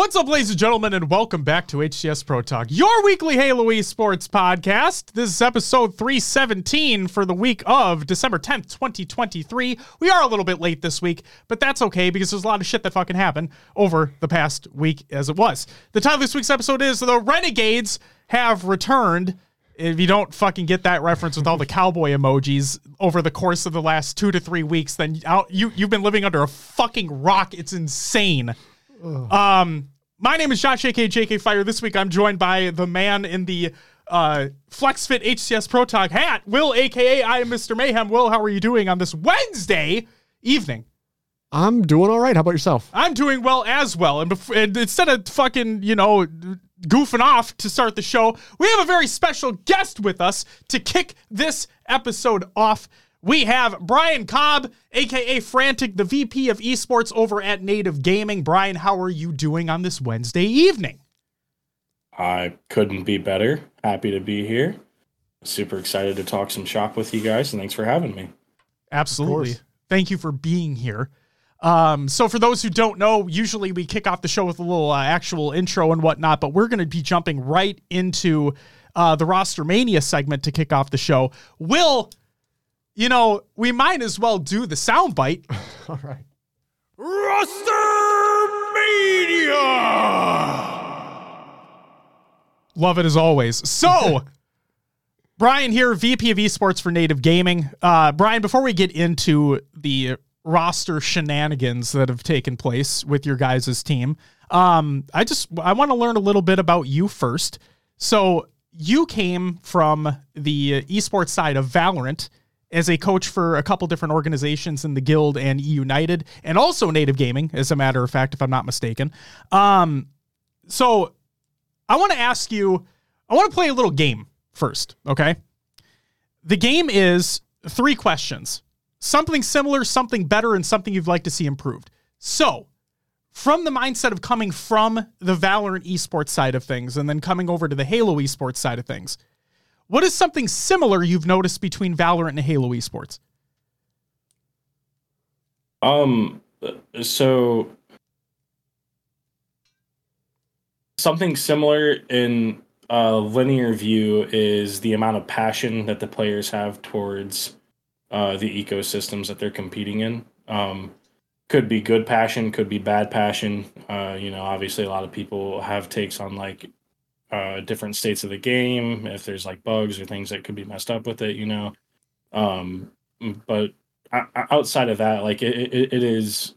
What's up, ladies and gentlemen, and welcome back to HCS Pro Talk, your weekly Halo Esports podcast. This is episode 317 for the week of December 10th, 2023. We are a little bit late this week, but that's okay because there's a lot of shit that fucking happened over the past week as it was. The title of this week's episode is The Renegades Have Returned. If you don't fucking get that reference with all the cowboy emojis over the course of the last two to three weeks, then you, you've been living under a fucking rock. It's insane. Um, my name is Josh, aka JK Fire. This week I'm joined by the man in the uh, FlexFit HCS Pro Talk hat, Will, aka I am Mr. Mayhem. Will, how are you doing on this Wednesday evening? I'm doing all right. How about yourself? I'm doing well as well. And, bef- and instead of fucking, you know, goofing off to start the show, we have a very special guest with us to kick this episode off. We have Bryon Cobb, aka Frantic, the VP of Esports over at Native Gaming. Bryon, how are you doing on this Wednesday evening? I couldn't be better. Happy to be here. Super excited to talk some shop with you guys, and thanks for having me. Absolutely. Thank you for being here. Um, so, for those who don't know, usually we kick off the show with a little uh, actual intro and whatnot, but we're going to be jumping right into uh, the roster mania segment to kick off the show. Will, you know, we might as well do the soundbite. All right. Roster Mania! Love it as always. So, Bryon here, VP of Esports for Native Gaming. Uh, Bryon, before we get into the roster shenanigans that have taken place with your guys' team, um, I just I want to learn a little bit about you first. So, you came from the esports side of Valorant as a coach for a couple different organizations in the Guild and United, and also Native Gaming, as a matter of fact, if I'm not mistaken. Um, so I want to ask you, I want to play a little game first, okay? The game is three questions something similar, something better, and something you'd like to see improved. So, from the mindset of coming from the Valorant esports side of things and then coming over to the Halo esports side of things, what is something similar you've noticed between Valorant and Halo esports? Um, so something similar in a linear view is the amount of passion that the players have towards uh, the ecosystems that they're competing in. Um, could be good passion, could be bad passion. Uh, you know, obviously, a lot of people have takes on like uh, different states of the game, if there's like bugs or things that could be messed up with it, you know. Um, but outside of that, like it, it, it is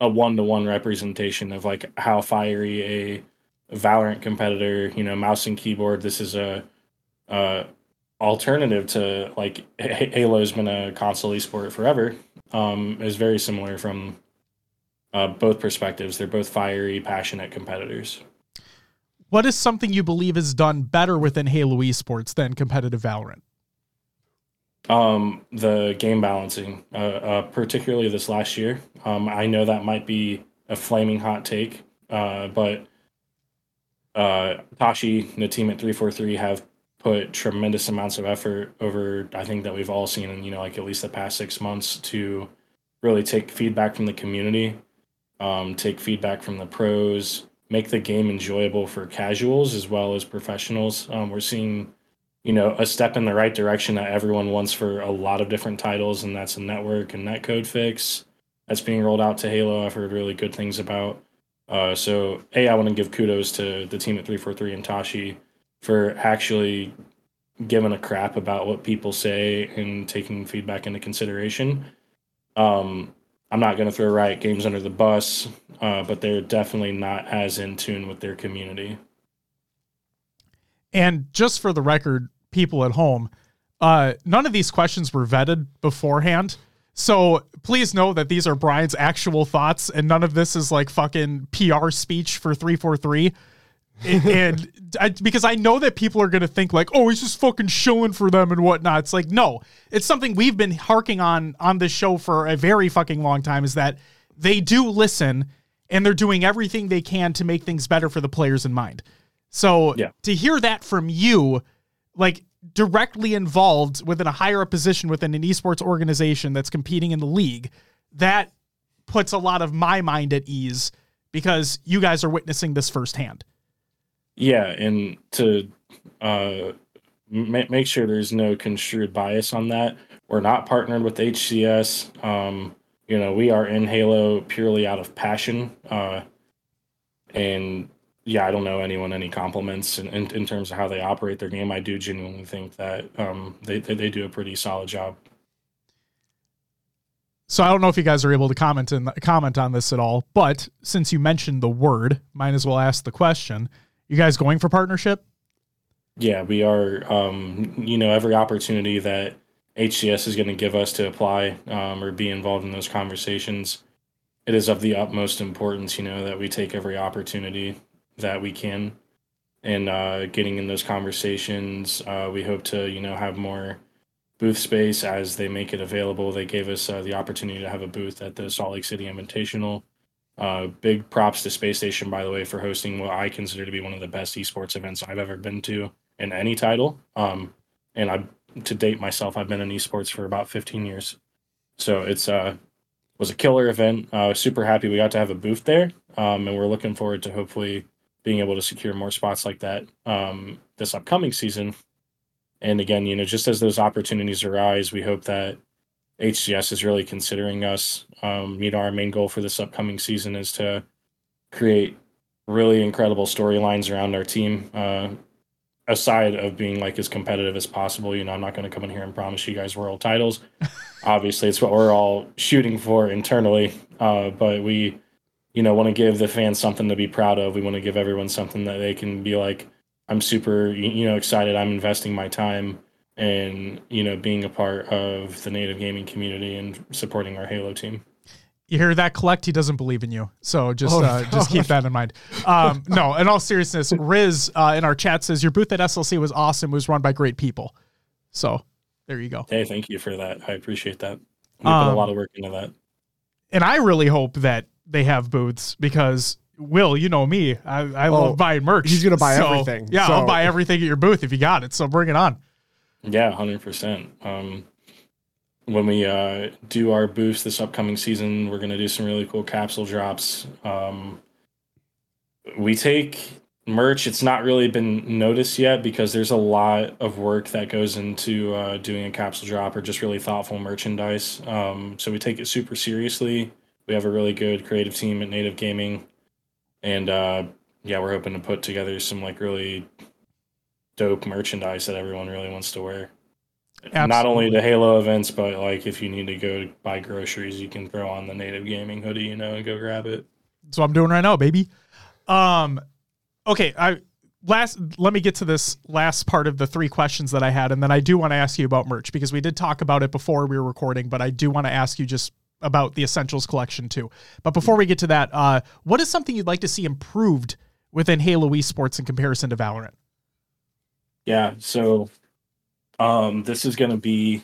a one to one representation of like how fiery a Valorant competitor, you know, mouse and keyboard. This is a, uh alternative to like Halo's been a console esport forever. Um, is very similar from uh, both perspectives. They're both fiery, passionate competitors. What is something you believe is done better within Halo esports than competitive Valorant? Um, the game balancing, uh, uh, particularly this last year. Um, I know that might be a flaming hot take, uh, but uh, Tashi and the team at 343 have put tremendous amounts of effort over, I think that we've all seen in, you know, like at least the past six months to really take feedback from the community, um, take feedback from the pros, make the game enjoyable for casuals as well as professionals. Um, we're seeing you know, a step in the right direction that everyone wants for a lot of different titles, and that's a network and netcode fix that's being rolled out to Halo. I've heard really good things about. Uh, so, a, I want to give kudos to the team at 343 and Tashi for actually giving a crap about what people say and taking feedback into consideration. Um, I'm not going to throw Riot Games under the bus, uh, but they're definitely not as in tune with their community. And just for the record, people at home, uh, none of these questions were vetted beforehand. So please know that these are Bryon's actual thoughts, and none of this is like fucking PR speech for 343. And I, because I know that people are going to think like, oh, he's just fucking shilling for them and whatnot. It's like, no, it's something we've been harking on on this show for a very fucking long time. Is that they do listen and they're doing everything they can to make things better for the players in mind. So Yeah. to hear that from you, like directly involved within a higher position within an esports organization that's competing in the league, that puts a lot of my mind at ease because you guys are witnessing this firsthand. Yeah, and to uh, ma- make sure there's no construed bias on that, we're not partnered with HCS. Um, you know, we are in Halo purely out of passion. Uh, and yeah, I don't know anyone any compliments in, in, in, terms of how they operate their game. I do genuinely think that um, they, they, they do a pretty solid job. So I don't know if you guys are able to comment in, comment on this at all, but since you mentioned the word, might as well ask the question. You guys going for partnership? Yeah, we are. Um, you know, every opportunity that HCS is going to give us to apply um, or be involved in those conversations, it is of the utmost importance. You know that we take every opportunity that we can, and uh, getting in those conversations. Uh, we hope to you know have more booth space as they make it available. They gave us uh, the opportunity to have a booth at the Salt Lake City Invitational. Uh, big props to Space Station, by the way, for hosting what I consider to be one of the best esports events I've ever been to in any title. Um, and I, to date myself, I've been in esports for about 15 years. So it's uh was a killer event. I Uh, super happy we got to have a booth there, um, and we're looking forward to hopefully being able to secure more spots like that um, this upcoming season. And again, you know, just as those opportunities arise, we hope that HCS is really considering us. Um, you know, our main goal for this upcoming season is to create really incredible storylines around our team. Uh, aside of being like as competitive as possible, you know, I'm not going to come in here and promise you guys world titles. Obviously, it's what we're all shooting for internally. Uh, but we, you know, want to give the fans something to be proud of. We want to give everyone something that they can be like, I'm super, you know, excited. I'm investing my time and you know being a part of the native gaming community and supporting our Halo team. You hear that? Kuhlect. He doesn't believe in you, so just oh, uh, just keep that in mind. Um, no, in all seriousness, Riz uh, in our chat says your booth at SLC was awesome. It was run by great people. So there you go. Hey, thank you for that. I appreciate that. We um, put a lot of work into that. And I really hope that they have booths because Will, you know me. I, I oh, love buying merch. He's gonna buy so, everything. Yeah, so. I'll buy everything at your booth if you got it. So bring it on. Yeah, hundred um, percent. When we uh, do our boost this upcoming season, we're gonna do some really cool capsule drops. Um, we take merch. It's not really been noticed yet because there's a lot of work that goes into uh, doing a capsule drop or just really thoughtful merchandise. Um, so we take it super seriously. We have a really good creative team at Native Gaming, and uh, yeah, we're hoping to put together some like really dope merchandise that everyone really wants to wear. Absolutely. Not only the Halo events, but like if you need to go buy groceries, you can throw on the native gaming hoodie, you know, and go grab it. That's what I'm doing right now, baby. Um, okay, I last let me get to this last part of the three questions that I had, and then I do want to ask you about merch because we did talk about it before we were recording, but I do want to ask you just about the essentials collection too. But before we get to that, uh, what is something you'd like to see improved within Halo esports in comparison to Valorant? Yeah, so um, this is going to be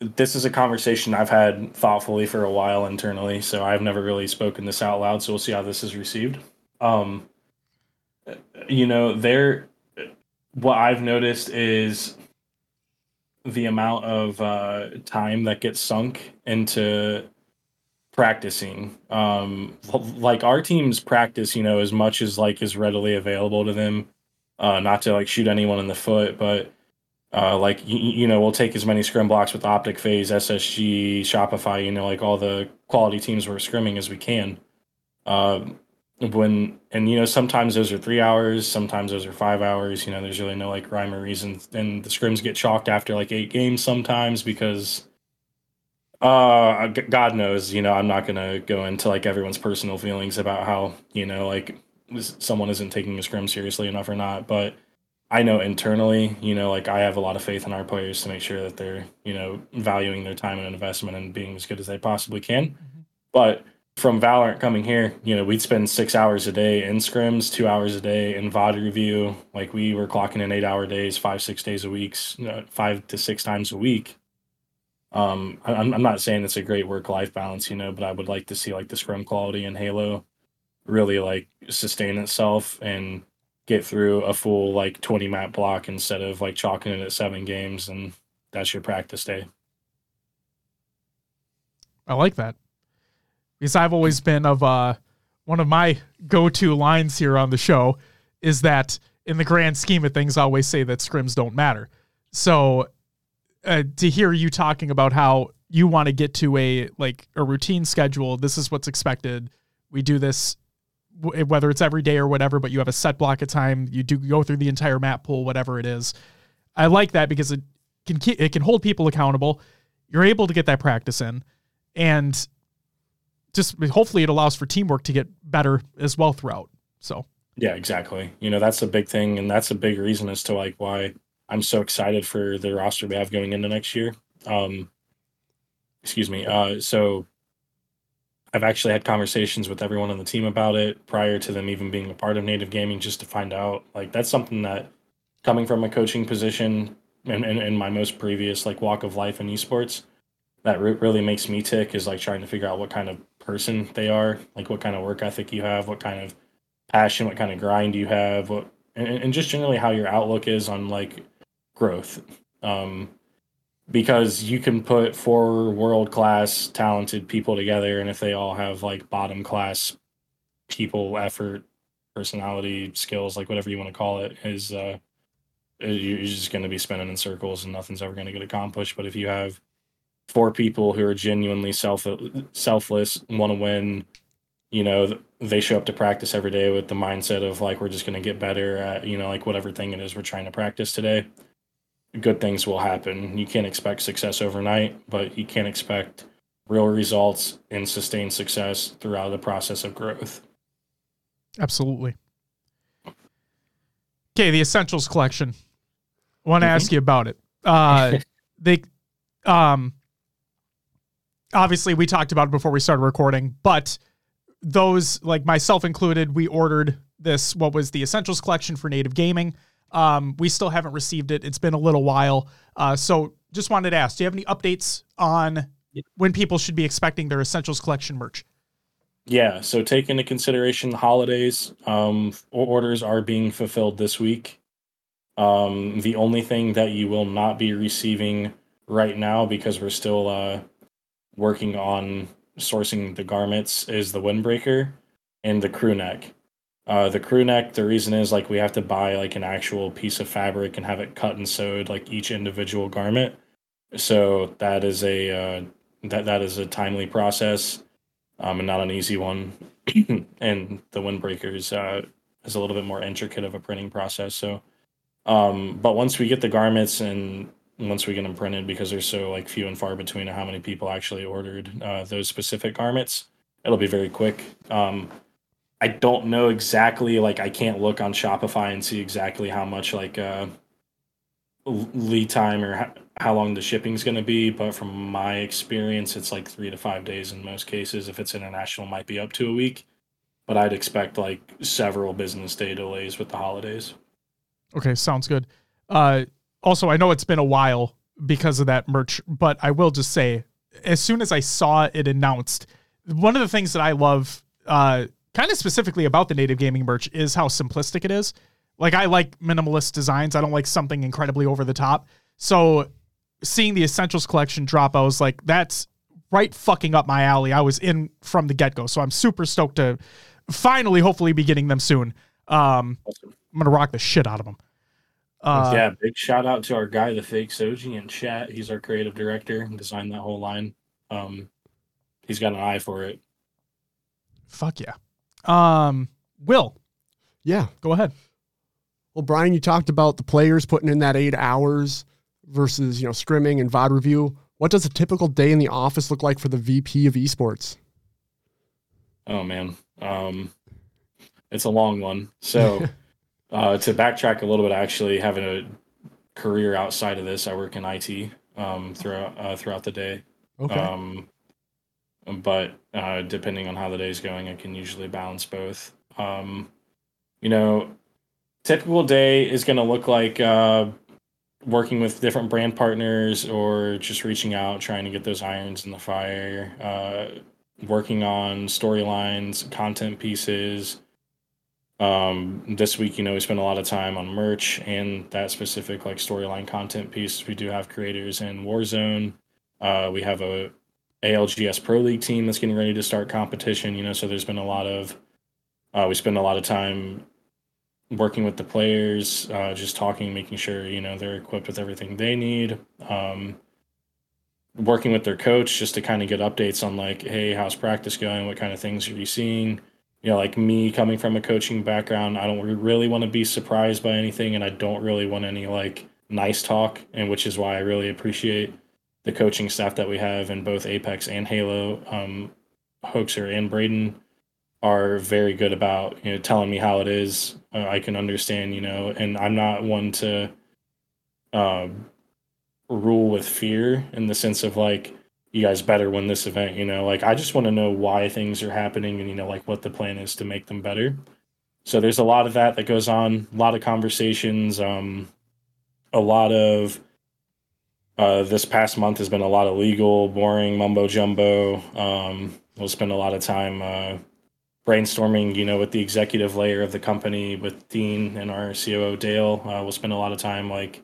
this is a conversation I've had thoughtfully for a while internally, so I've never really spoken this out loud. So we'll see how this is received. Um, you know, there, what I've noticed is the amount of uh, time that gets sunk into practicing. Um, like our teams practice, you know, as much as like is readily available to them uh, not to like shoot anyone in the foot, but uh, like you, you know, we'll take as many scrim blocks with Optic FaZe, SSG, Shopify, you know, like all the quality teams we're scrimming as we can. Uh, when and you know, sometimes those are three hours, sometimes those are five hours. You know, there's really no like rhyme or reason, and the scrims get chalked after like eight games sometimes because uh god knows you know i'm not gonna go into like everyone's personal feelings about how you know like someone isn't taking a scrim seriously enough or not. But I know internally, you know, like I have a lot of faith in our players to make sure that they're, you know, valuing their time and investment and being as good as they possibly can. Mm-hmm. But from Valorant coming here, you know, we'd spend six hours a day in scrims, two hours a day in VOD review. Like we were clocking in eight hour days, five, six days a week, you know, five to six times a week. Um, I'm, I'm not saying it's a great work life balance, you know, but I would like to see like the scrum quality in Halo really like sustain itself and get through a full like 20 map block instead of like chalking it at seven games and that's your practice day. I like that. Because I've always been of uh one of my go-to lines here on the show is that in the grand scheme of things, I always say that scrims don't matter. So uh, to hear you talking about how you want to get to a like a routine schedule, this is what's expected. We do this whether it's every day or whatever, but you have a set block of time. You do go through the entire map pool, whatever it is. I like that because it can keep, it can hold people accountable. You're able to get that practice in, and just hopefully it allows for teamwork to get better as well throughout. So Yeah, exactly. You know, that's a big thing, and that's a big reason as to like why I'm so excited for the roster we have going into next year. Um, excuse me. Uh, so I've actually had conversations with everyone on the team about it prior to them even being a part of Native Gaming, just to find out. Like that's something that coming from a coaching position and in, my most previous like walk of life in esports, that re- really makes me tick is like trying to figure out what kind of person they are, like what kind of work ethic you have, what kind of passion, what kind of grind you have, what and, and just generally how your outlook is on like growth. Um, because you can put four world class talented people together, and if they all have like bottom class people, effort, personality, skills, like whatever you want to call it, is uh, you're just going to be spinning in circles and nothing's ever going to get accomplished. But if you have four people who are genuinely self selfless, want to win, you know, they show up to practice every day with the mindset of like we're just going to get better at you know like whatever thing it is we're trying to practice today good things will happen. You can't expect success overnight but you can't expect real results and sustained success throughout the process of growth. Absolutely. Okay the essentials collection. I want to mm-hmm. ask you about it. Uh they um obviously we talked about it before we started recording but those like myself included, we ordered this what was the essentials collection for native gaming. Um, we still haven't received it. It's been a little while. Uh, so just wanted to ask, do you have any updates on when people should be expecting their essentials collection merch? Yeah, so take into consideration the holidays. Um, orders are being fulfilled this week. Um, the only thing that you will not be receiving right now, because we're still uh, working on sourcing the garments is the windbreaker and the crew neck. Uh, the crew neck, the reason is like we have to buy like an actual piece of fabric and have it cut and sewed like each individual garment. So that is a uh, that that is a timely process, um, and not an easy one. and the windbreakers uh, is a little bit more intricate of a printing process. So, um, but once we get the garments and once we get them printed because they're so like few and far between how many people actually ordered uh, those specific garments it'll be very quick um, i don't know exactly like i can't look on shopify and see exactly how much like uh, lead time or how, long the shipping's going to be but from my experience it's like three to five days in most cases. If it's international might be up to a week but i'd expect like several business day delays with the holidays. Okay sounds good. Uh also, I know it's been a while because of that merch, but I will just say, as soon as I saw it announced, one of the things that I love, uh, kind of specifically about the native gaming merch, is how simplistic it is. Like I like minimalist designs. I don't like something incredibly over the top. So seeing the essentials collection drop, I was like, that's right fucking up my alley. I was in from the get go. So I'm super stoked to finally, hopefully, be getting them soon. Um, I'm gonna rock the shit out of them. Uh, yeah, big shout out to our guy, the fake Soji in chat. He's our creative director and designed that whole line. Um, he's got an eye for it. Fuck yeah. Um, Will. Yeah. Go ahead. Well, Bryon, you talked about the players putting in that eight hours versus, you know, scrimming and VOD review. What does a typical day in the office look like for the VP of esports? Oh man. Um, it's a long one. So Uh, to backtrack a little bit, actually having a career outside of this, I work in IT um, throughout uh, throughout the day. Okay. Um, but uh, depending on how the day is going, I can usually balance both. Um, you know, typical day is going to look like uh, working with different brand partners or just reaching out, trying to get those irons in the fire, uh, working on storylines, content pieces, um, this week, you know, we spent a lot of time on merch and that specific like storyline content piece. We do have creators in Warzone. Uh, we have a ALGS Pro League team that's getting ready to start competition. You know, so there's been a lot of Uh, we spend a lot of time working with the players, uh, just talking, making sure you know they're equipped with everything they need. Um, working with their coach just to kind of get updates on like, hey, how's practice going? What kind of things are you seeing? You know, like me coming from a coaching background, I don't really want to be surprised by anything, and I don't really want any like nice talk, and which is why I really appreciate the coaching staff that we have in both Apex and Halo. Um, Hoaxer and Braden are very good about you know telling me how it is. Uh, I can understand, you know, and I'm not one to um, rule with fear in the sense of like you guys better win this event. You know, like I just want to know why things are happening and you know like what the plan is to make them better. So there's a lot of that that goes on, a lot of conversations, um, a lot of uh, this past month has been a lot of legal, boring mumbo jumbo. Um, we'll spend a lot of time uh, brainstorming, you know, with the executive layer of the company, with Dean and our COO Dale. Uh, we'll spend a lot of time like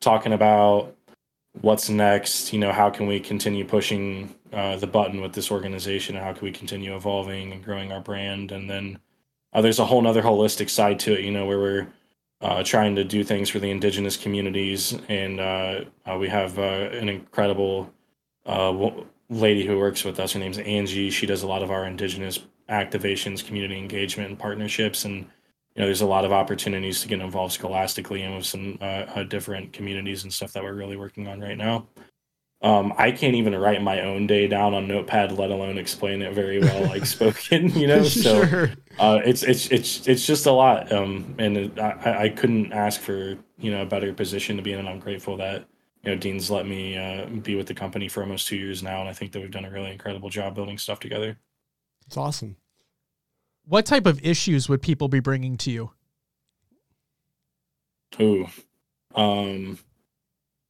talking about what's next. You know, how can we continue pushing uh, the button with this organization? How can we continue evolving and growing our brand? And then uh, there's a whole other holistic side to it. You know, where we're uh, trying to do things for the indigenous communities, and uh, uh, we have uh, an incredible lady who works with us. Her name's Angie. She does a lot of our indigenous activations, community engagement, and partnerships, and you know, there's a lot of opportunities to get involved scholastically and with some uh, uh, different communities and stuff that we're really working on right now. Um, I can't even write my own day down on Notepad, let alone explain it very well, like spoken. You know, so sure. uh, it's it's it's it's just a lot. Um, and it, I I couldn't ask for you know a better position to be in, and I'm grateful that you know Dean's let me uh, be with the company for almost two years now, and I think that we've done a really incredible job building stuff together. It's awesome. What type of issues would people be bringing to you? Ooh, um,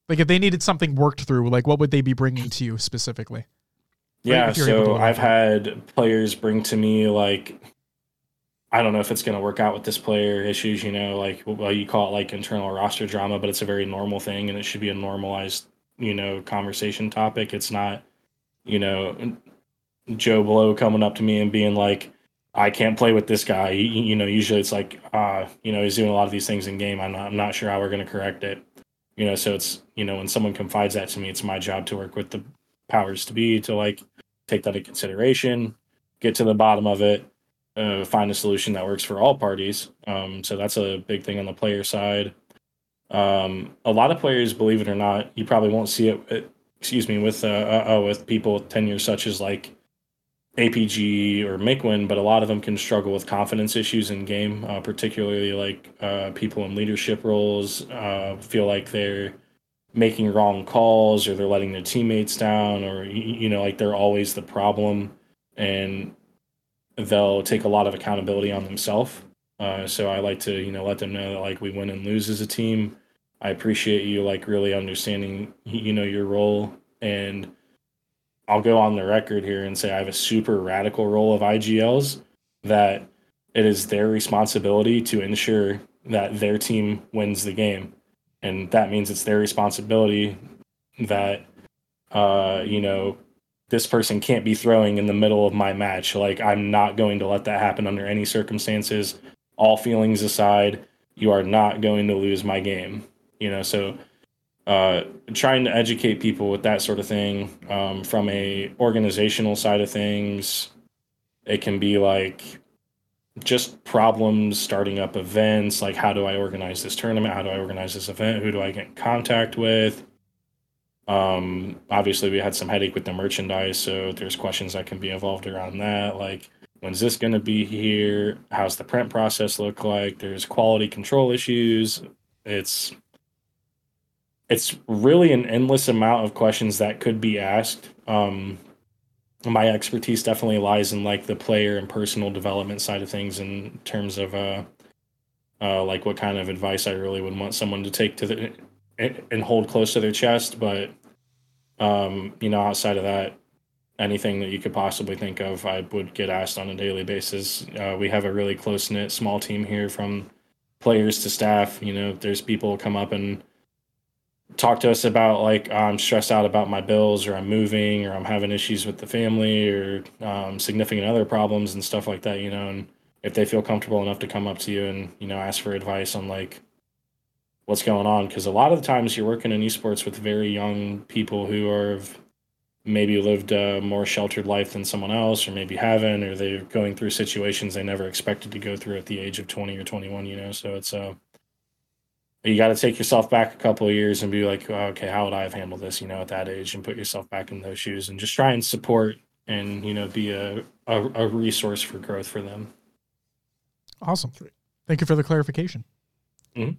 like if they needed something worked through, like what would they be bringing to you specifically? Yeah, so I've had players bring to me like I don't know if it's going to work out with this player issues, you know, like well you call it like internal roster drama, but it's a very normal thing and it should be a normalized, you know, conversation topic. It's not, you know, Joe Blow coming up to me and being like, I can't play with this guy. You, you know, usually it's like, uh, you know, he's doing a lot of these things in game. I'm not, I'm not sure how we're going to correct it. You know, so it's, you know, when someone confides that to me, it's my job to work with the powers to be to like take that into consideration, get to the bottom of it, uh, find a solution that works for all parties. Um, so that's a big thing on the player side. Um, a lot of players, believe it or not, you probably won't see it. it excuse me, with uh, uh, uh with people with tenures such as like APG or Mikwen, but a lot of them can struggle with confidence issues in game, uh, particularly like uh, people in leadership roles uh, feel like they're making wrong calls or they're letting their teammates down or you know like they're always the problem and they'll take a lot of accountability on themselves. Uh, so I like to you know let them know that like we win and lose as a team. I appreciate you like really understanding you know your role and I'll go on the record here and say I have a super radical role of IGLs that it is their responsibility to ensure that their team wins the game. And that means it's their responsibility that, uh, you know, this person can't be throwing in the middle of my match. Like, I'm not going to let that happen under any circumstances. All feelings aside, you are not going to lose my game. You know, so uh, trying to educate people with that sort of thing um, from a organizational side of things. It can be like just problems starting up events like how do i organize this tournament? How do i organize this event? Who do i get in contact with? Um, obviously we had some headache with the merchandise so there's questions that can be involved around that like when's this going to be here? How's the print process look like? There's quality control issues. It's it's really an endless amount of questions that could be asked. Um, my expertise definitely lies in like the player and personal development side of things in terms of uh, uh, like what kind of advice I really would want someone to take to the and hold close to their chest. But um, you know, outside of that, anything that you could possibly think of, I would get asked on a daily basis. Uh, we have a really close knit small team here, from players to staff. You know, there's people come up and talk to us about like I'm stressed out about my bills or I'm moving or I'm having issues with the family or um, significant other problems and stuff like that, you know, and if they feel comfortable enough to come up to you and you know ask for advice on like what's going on. Because a lot of the times you're working in esports with very young people who are maybe lived a more sheltered life than someone else or maybe haven't or they're going through situations they never expected to go through at the age of 20 or 21 you know? So it's uh you got to take yourself back a couple of years and be like oh, okay how would i have handled this you know at that age and put yourself back in those shoes and just try and support and you know be a, a, a resource for growth for them Awesome. Thank you for the clarification. Hmm.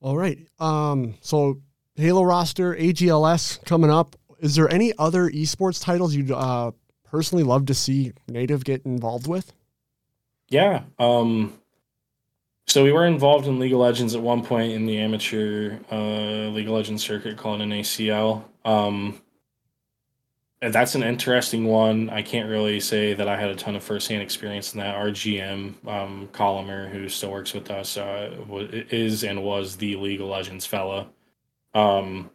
All right. Um, so Halo roster, AGLS coming up. Is there any other esports titles you'd uh, personally love to see Native get involved with? Yeah. Um, so we were involved in League of Legends at one point in the amateur uh, League of Legends circuit called NACL. Um, that's an interesting one. I can't really say that I had a ton of firsthand experience in that. Our GM, um, who still works with us, uh, is and was the League of Legends fella. Um,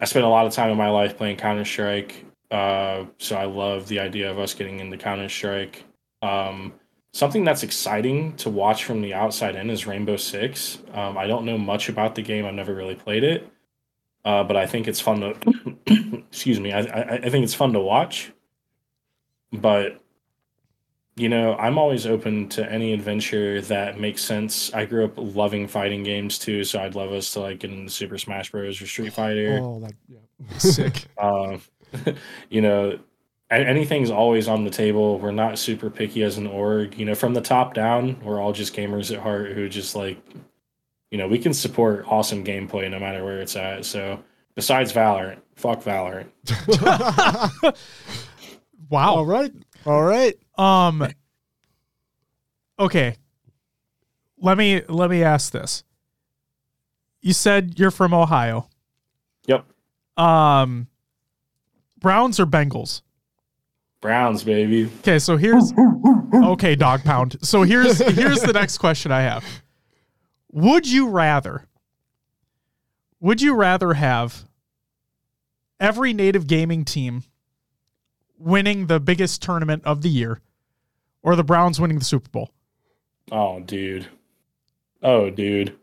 I spent a lot of time in my life playing Counter Strike, uh, so I love the idea of us getting into Counter Strike. Um, something that's exciting to watch from the outside in is Rainbow Six. Um, I don't know much about the game. I've never really played it, uh, but I think it's fun to. excuse me. I, I I think it's fun to watch, but you know, I'm always open to any adventure that makes sense. I grew up loving fighting games too, so I'd love us to like get into Super Smash Bros. or Street Fighter. Oh, that, yeah. Sick. Uh, you know, anything's always on the table. We're not super picky as an org. You know, from the top down, we're all just gamers at heart who just like, you know, we can support awesome gameplay no matter where it's at. So besides Valorant, fuck Valorant. Wow. All right. All right. Um Okay. Let me let me ask this. You said you're from Ohio. Yep, Um Browns or Bengals? Browns, baby. Okay, so here's Okay, dog pound. So here's here's the next question I have. Would you rather would you rather have every native gaming team winning the biggest tournament of the year or the Browns winning the Super Bowl? Oh, dude. Oh, dude.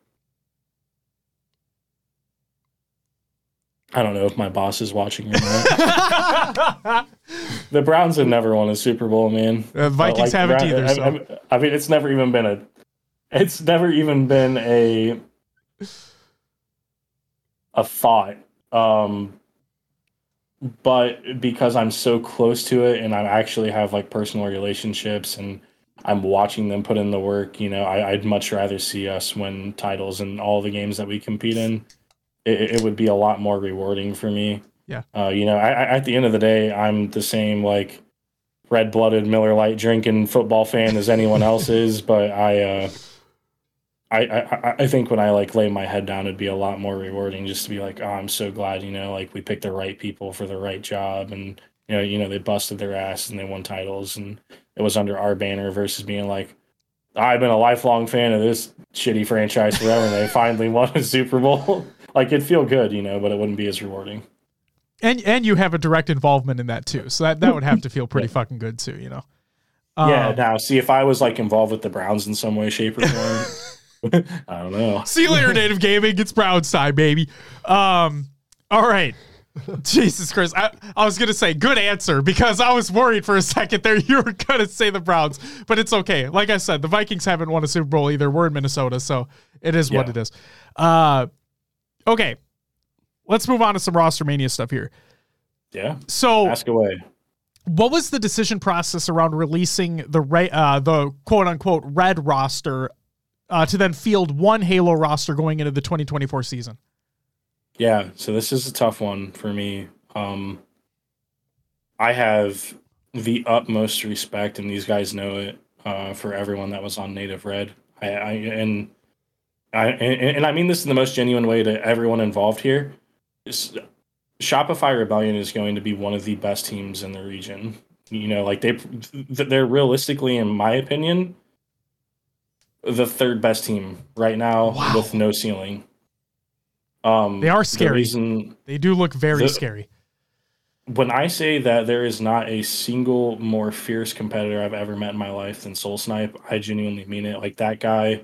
I don't know if my boss is watching or not. the Browns have never won a Super Bowl, man. Uh, Vikings Like, haven't either. I, So. I- I mean, it's never even been a. It's never even been a. A thought. Um, but because I'm so close to it, and I actually have like personal relationships, and I'm watching them put in the work. You know, I, I'd much rather see us win titles in all the games that we compete in. It, it would be a lot more rewarding for me. Yeah. Uh, you know, I, I, at the end of the day, I'm the same like red-blooded Miller Lite drinking football fan as anyone else is, but I, uh, I, I, I think when I like lay my head down, it'd be a lot more rewarding just to be like, oh, I'm so glad, you know, like we picked the right people for the right job, and you know, you know, they busted their ass and they won titles, and it was under our banner versus being like, I've been a lifelong fan of this shitty franchise forever, and they finally won a Super Bowl. like it'd feel good, you know, but it wouldn't be as rewarding. and and you have a direct involvement in that too. So that, that would have to feel pretty fucking good too, you know. yeah. Um, Now, see, if I was like involved with the Browns in some way, shape, or form, I don't know. See you later, Native Gaming. It's Browns time, baby. Um, all right. Jesus Christ. I, I was going to say good answer because I was worried for a second there you were going to say the Browns, but it's okay. Like I said, the Vikings haven't won a Super Bowl either. We're in Minnesota, so it is what it is. Uh, okay. Let's move on to some roster mania stuff here. Yeah. So, Ask away. what was the decision process around releasing the re- uh, the quote unquote red roster uh, to then field one Halo roster going into the 2024 season? Yeah, so this is a tough one for me. Um, I have the utmost respect, and these guys know it uh, for everyone that was on Native Red. I, I and I and, and I mean this in the most genuine way to everyone involved here. Shopify Rebellion is going to be one of the best teams in the region. You know, like they they're realistically, in my opinion, the third best team right now Wow. with no ceiling. Um, They are the scary. reason- They do look very The- scary. when I say that there is not a single more fierce competitor I've ever met in my life than Soul Snipe, I genuinely mean it. Like that guy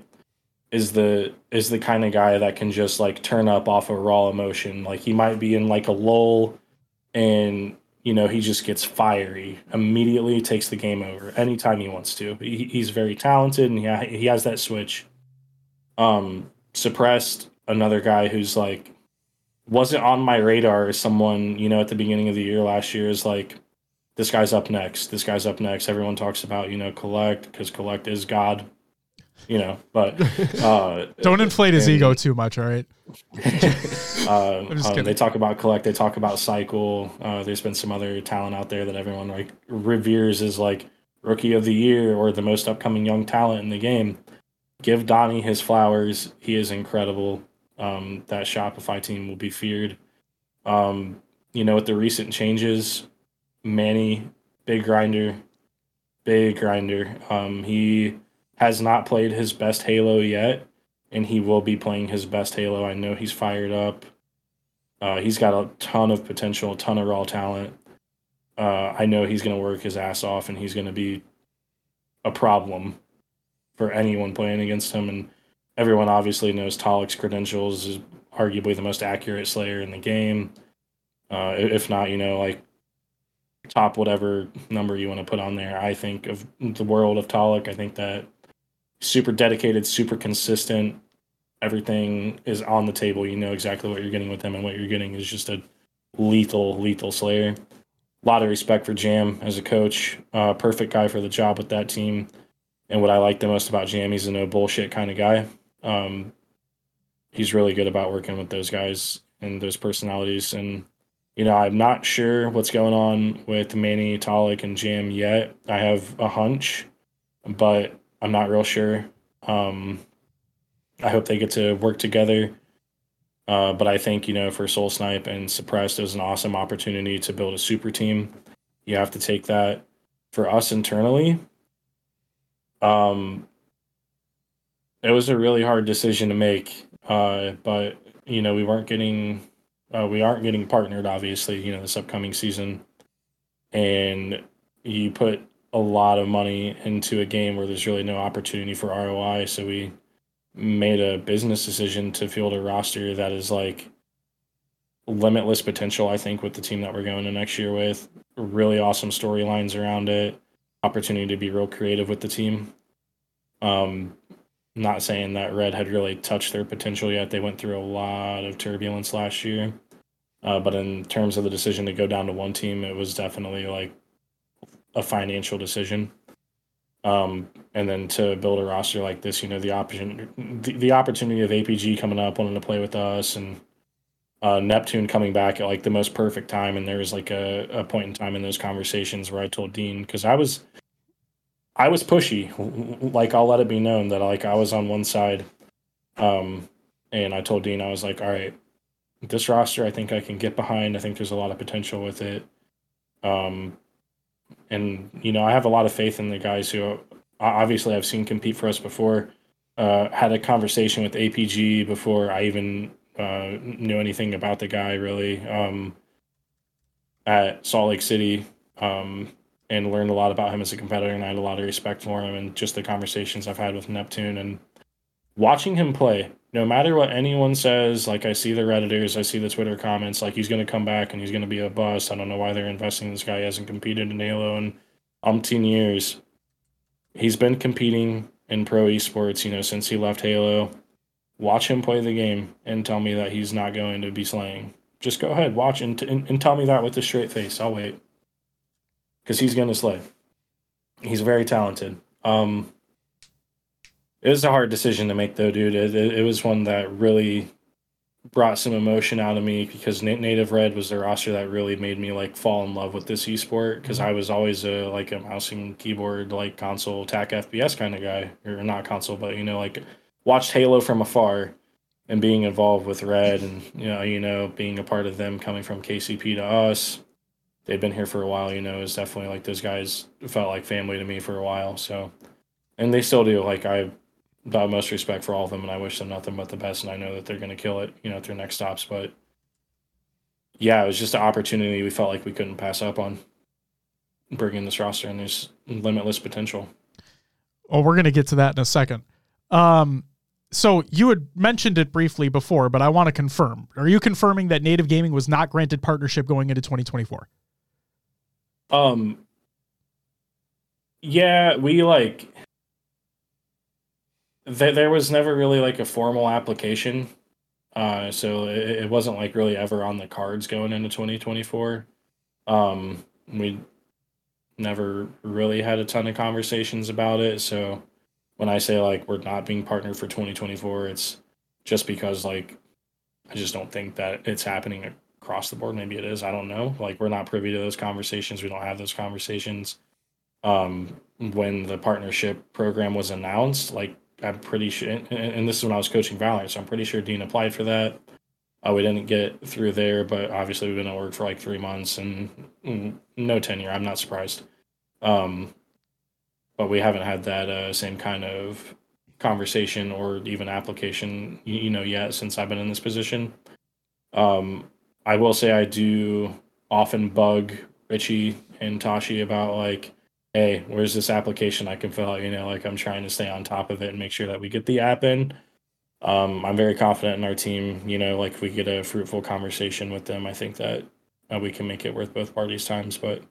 is the is the kind of guy that can just like turn up off a of raw emotion. Like he might be in like a lull and you know he just gets fiery immediately takes the game over anytime he wants to he, he's very talented and he, he has that switch um suppressed another guy who's like wasn't on my radar as someone, you know, at the beginning of the year last year is like, this guy's up next. This guy's up next. Everyone talks about, you know, Kuhlect because Kuhlect is God, you know, but uh, don't inflate his ego too much. All right. uh, um, they talk about Kuhlect. They talk about Cykul. Uh, there's been some other talent out there that everyone like reveres as like rookie of the year or the most upcoming young talent in the game. Give Donnie his flowers. He is incredible um, that Shopify team will be feared. Um, you know, with the recent changes, Manny, big grinder, big grinder. Um, he has not played his best Halo yet, and he will be playing his best Halo. I know he's fired up. Uh, he's got a ton of potential, a ton of raw talent. Uh, I know he's going to work his ass off, and he's going to be a problem for anyone playing against him. And everyone obviously knows Talik's credentials is arguably the most accurate Slayer in the game. Uh, if not, you know, like top whatever number you want to put on there. I think of the world of Talik. I think that super dedicated, super consistent. Everything is on the table. You know exactly what you're getting with him, and what you're getting is just a lethal, lethal Slayer. A lot of respect for Jam as a coach. Uh, perfect guy for the job with that team. And what I like the most about Jam, he's a no bullshit kind of guy. Um, he's really good about working with those guys and those personalities. And you know, I'm not sure what's going on with Manny, Talik, and Jam yet. I have a hunch, but I'm not real sure. Um, I hope they get to work together. Uh, but I think, you know, for Soul Snipe and Suppressed, it was an awesome opportunity to build a super team. You have to take that for us internally. Um, it was a really hard decision to make, uh, but you know we weren't getting uh, we aren't getting partnered obviously you know this upcoming season, and you put a lot of money into a game where there's really no opportunity for ROI, so we made a business decision to field a roster that is like limitless potential. I think with the team that we're going to next year with really awesome storylines around it, opportunity to be real creative with the team. Um, not saying that Red had really touched their potential yet. They went through a lot of turbulence last year. Uh, but in terms of the decision to go down to one team, it was definitely like a financial decision. Um, and then to build a roster like this, you know, the option, the, the opportunity of APG coming up, wanting to play with us, and uh, Neptune coming back at like the most perfect time. And there was like a, a point in time in those conversations where I told Dean because I was I was pushy. Like I'll let it be known that like I was on one side. Um, and I told Dean I was like, all right, this roster I think I can get behind. I think there's a lot of potential with it. Um, and you know I have a lot of faith in the guys who obviously I've seen compete for us before. Uh, had a conversation with APG before I even uh, knew anything about the guy really. Um, at Salt Lake City, um, and learned a lot about him as a competitor, and I had a lot of respect for him and just the conversations I've had with Neptune and watching him play. No matter what anyone says, like I see the redditors, I see the Twitter comments, like he's going to come back and he's going to be a bust. I don't know why they're investing in this guy. He hasn't competed in Halo in umpteen years. He's been competing in pro esports, you know, since he left Halo. Watch him play the game and tell me that he's not going to be slaying. Just go ahead, watch and, and, and tell me that with a straight face. I'll wait because he's going to slay. He's very talented. Um, it was a hard decision to make, though, dude. It, it, it was one that really brought some emotion out of me because Native Red was the roster that really made me like fall in love with this esport because mm-hmm. I was always a like a mouse and keyboard like console attack FPS kind of guy or not console but you know like watched Halo from afar and being involved with Red and you know you know being a part of them coming from KCP to us they've been here for a while, you know, it's definitely like those guys felt like family to me for a while. So, and they still do. Like I the utmost respect for all of them, and I wish them nothing but the best. And I know that they're going to kill it, you know, through next stops. But yeah, it was just an opportunity we felt like we couldn't pass up on bringing this roster, and there's limitless potential. Oh, we're gonna get to that in a second. Um, so you had mentioned it briefly before, but I want to confirm. Are you confirming that Native Gaming was not granted partnership going into 2024? Um, yeah, we like. Th- there was never really like a formal application, uh, so it, it wasn't like really ever on the cards going into 2024. Um, we never really had a ton of conversations about it, so when I say like we're not being partnered for 2024, it's just because like I just don't think that it's happening across the board. Maybe it is. I don't know. Like we're not privy to those conversations. We don't have those conversations. Um, when the partnership program was announced, like I'm pretty sure, and, and this is when I was coaching Valorant, so I'm pretty sure Dean applied for that. Uh, we didn't get through there, but obviously we've been at work for like three months and mm, no tenure. I'm not surprised. Um, but we haven't had that uh, same kind of conversation or even application, you know, yet since I've been in this position. Um, I will say I do often bug Richie and Tashi about like, hey, where's this application I can fill out? You know, like I'm trying to stay on top of it and make sure that we get the app in. Um, I'm very confident in our team. You know, like we get a fruitful conversation with them. I think that uh, we can make it worth both parties' times. But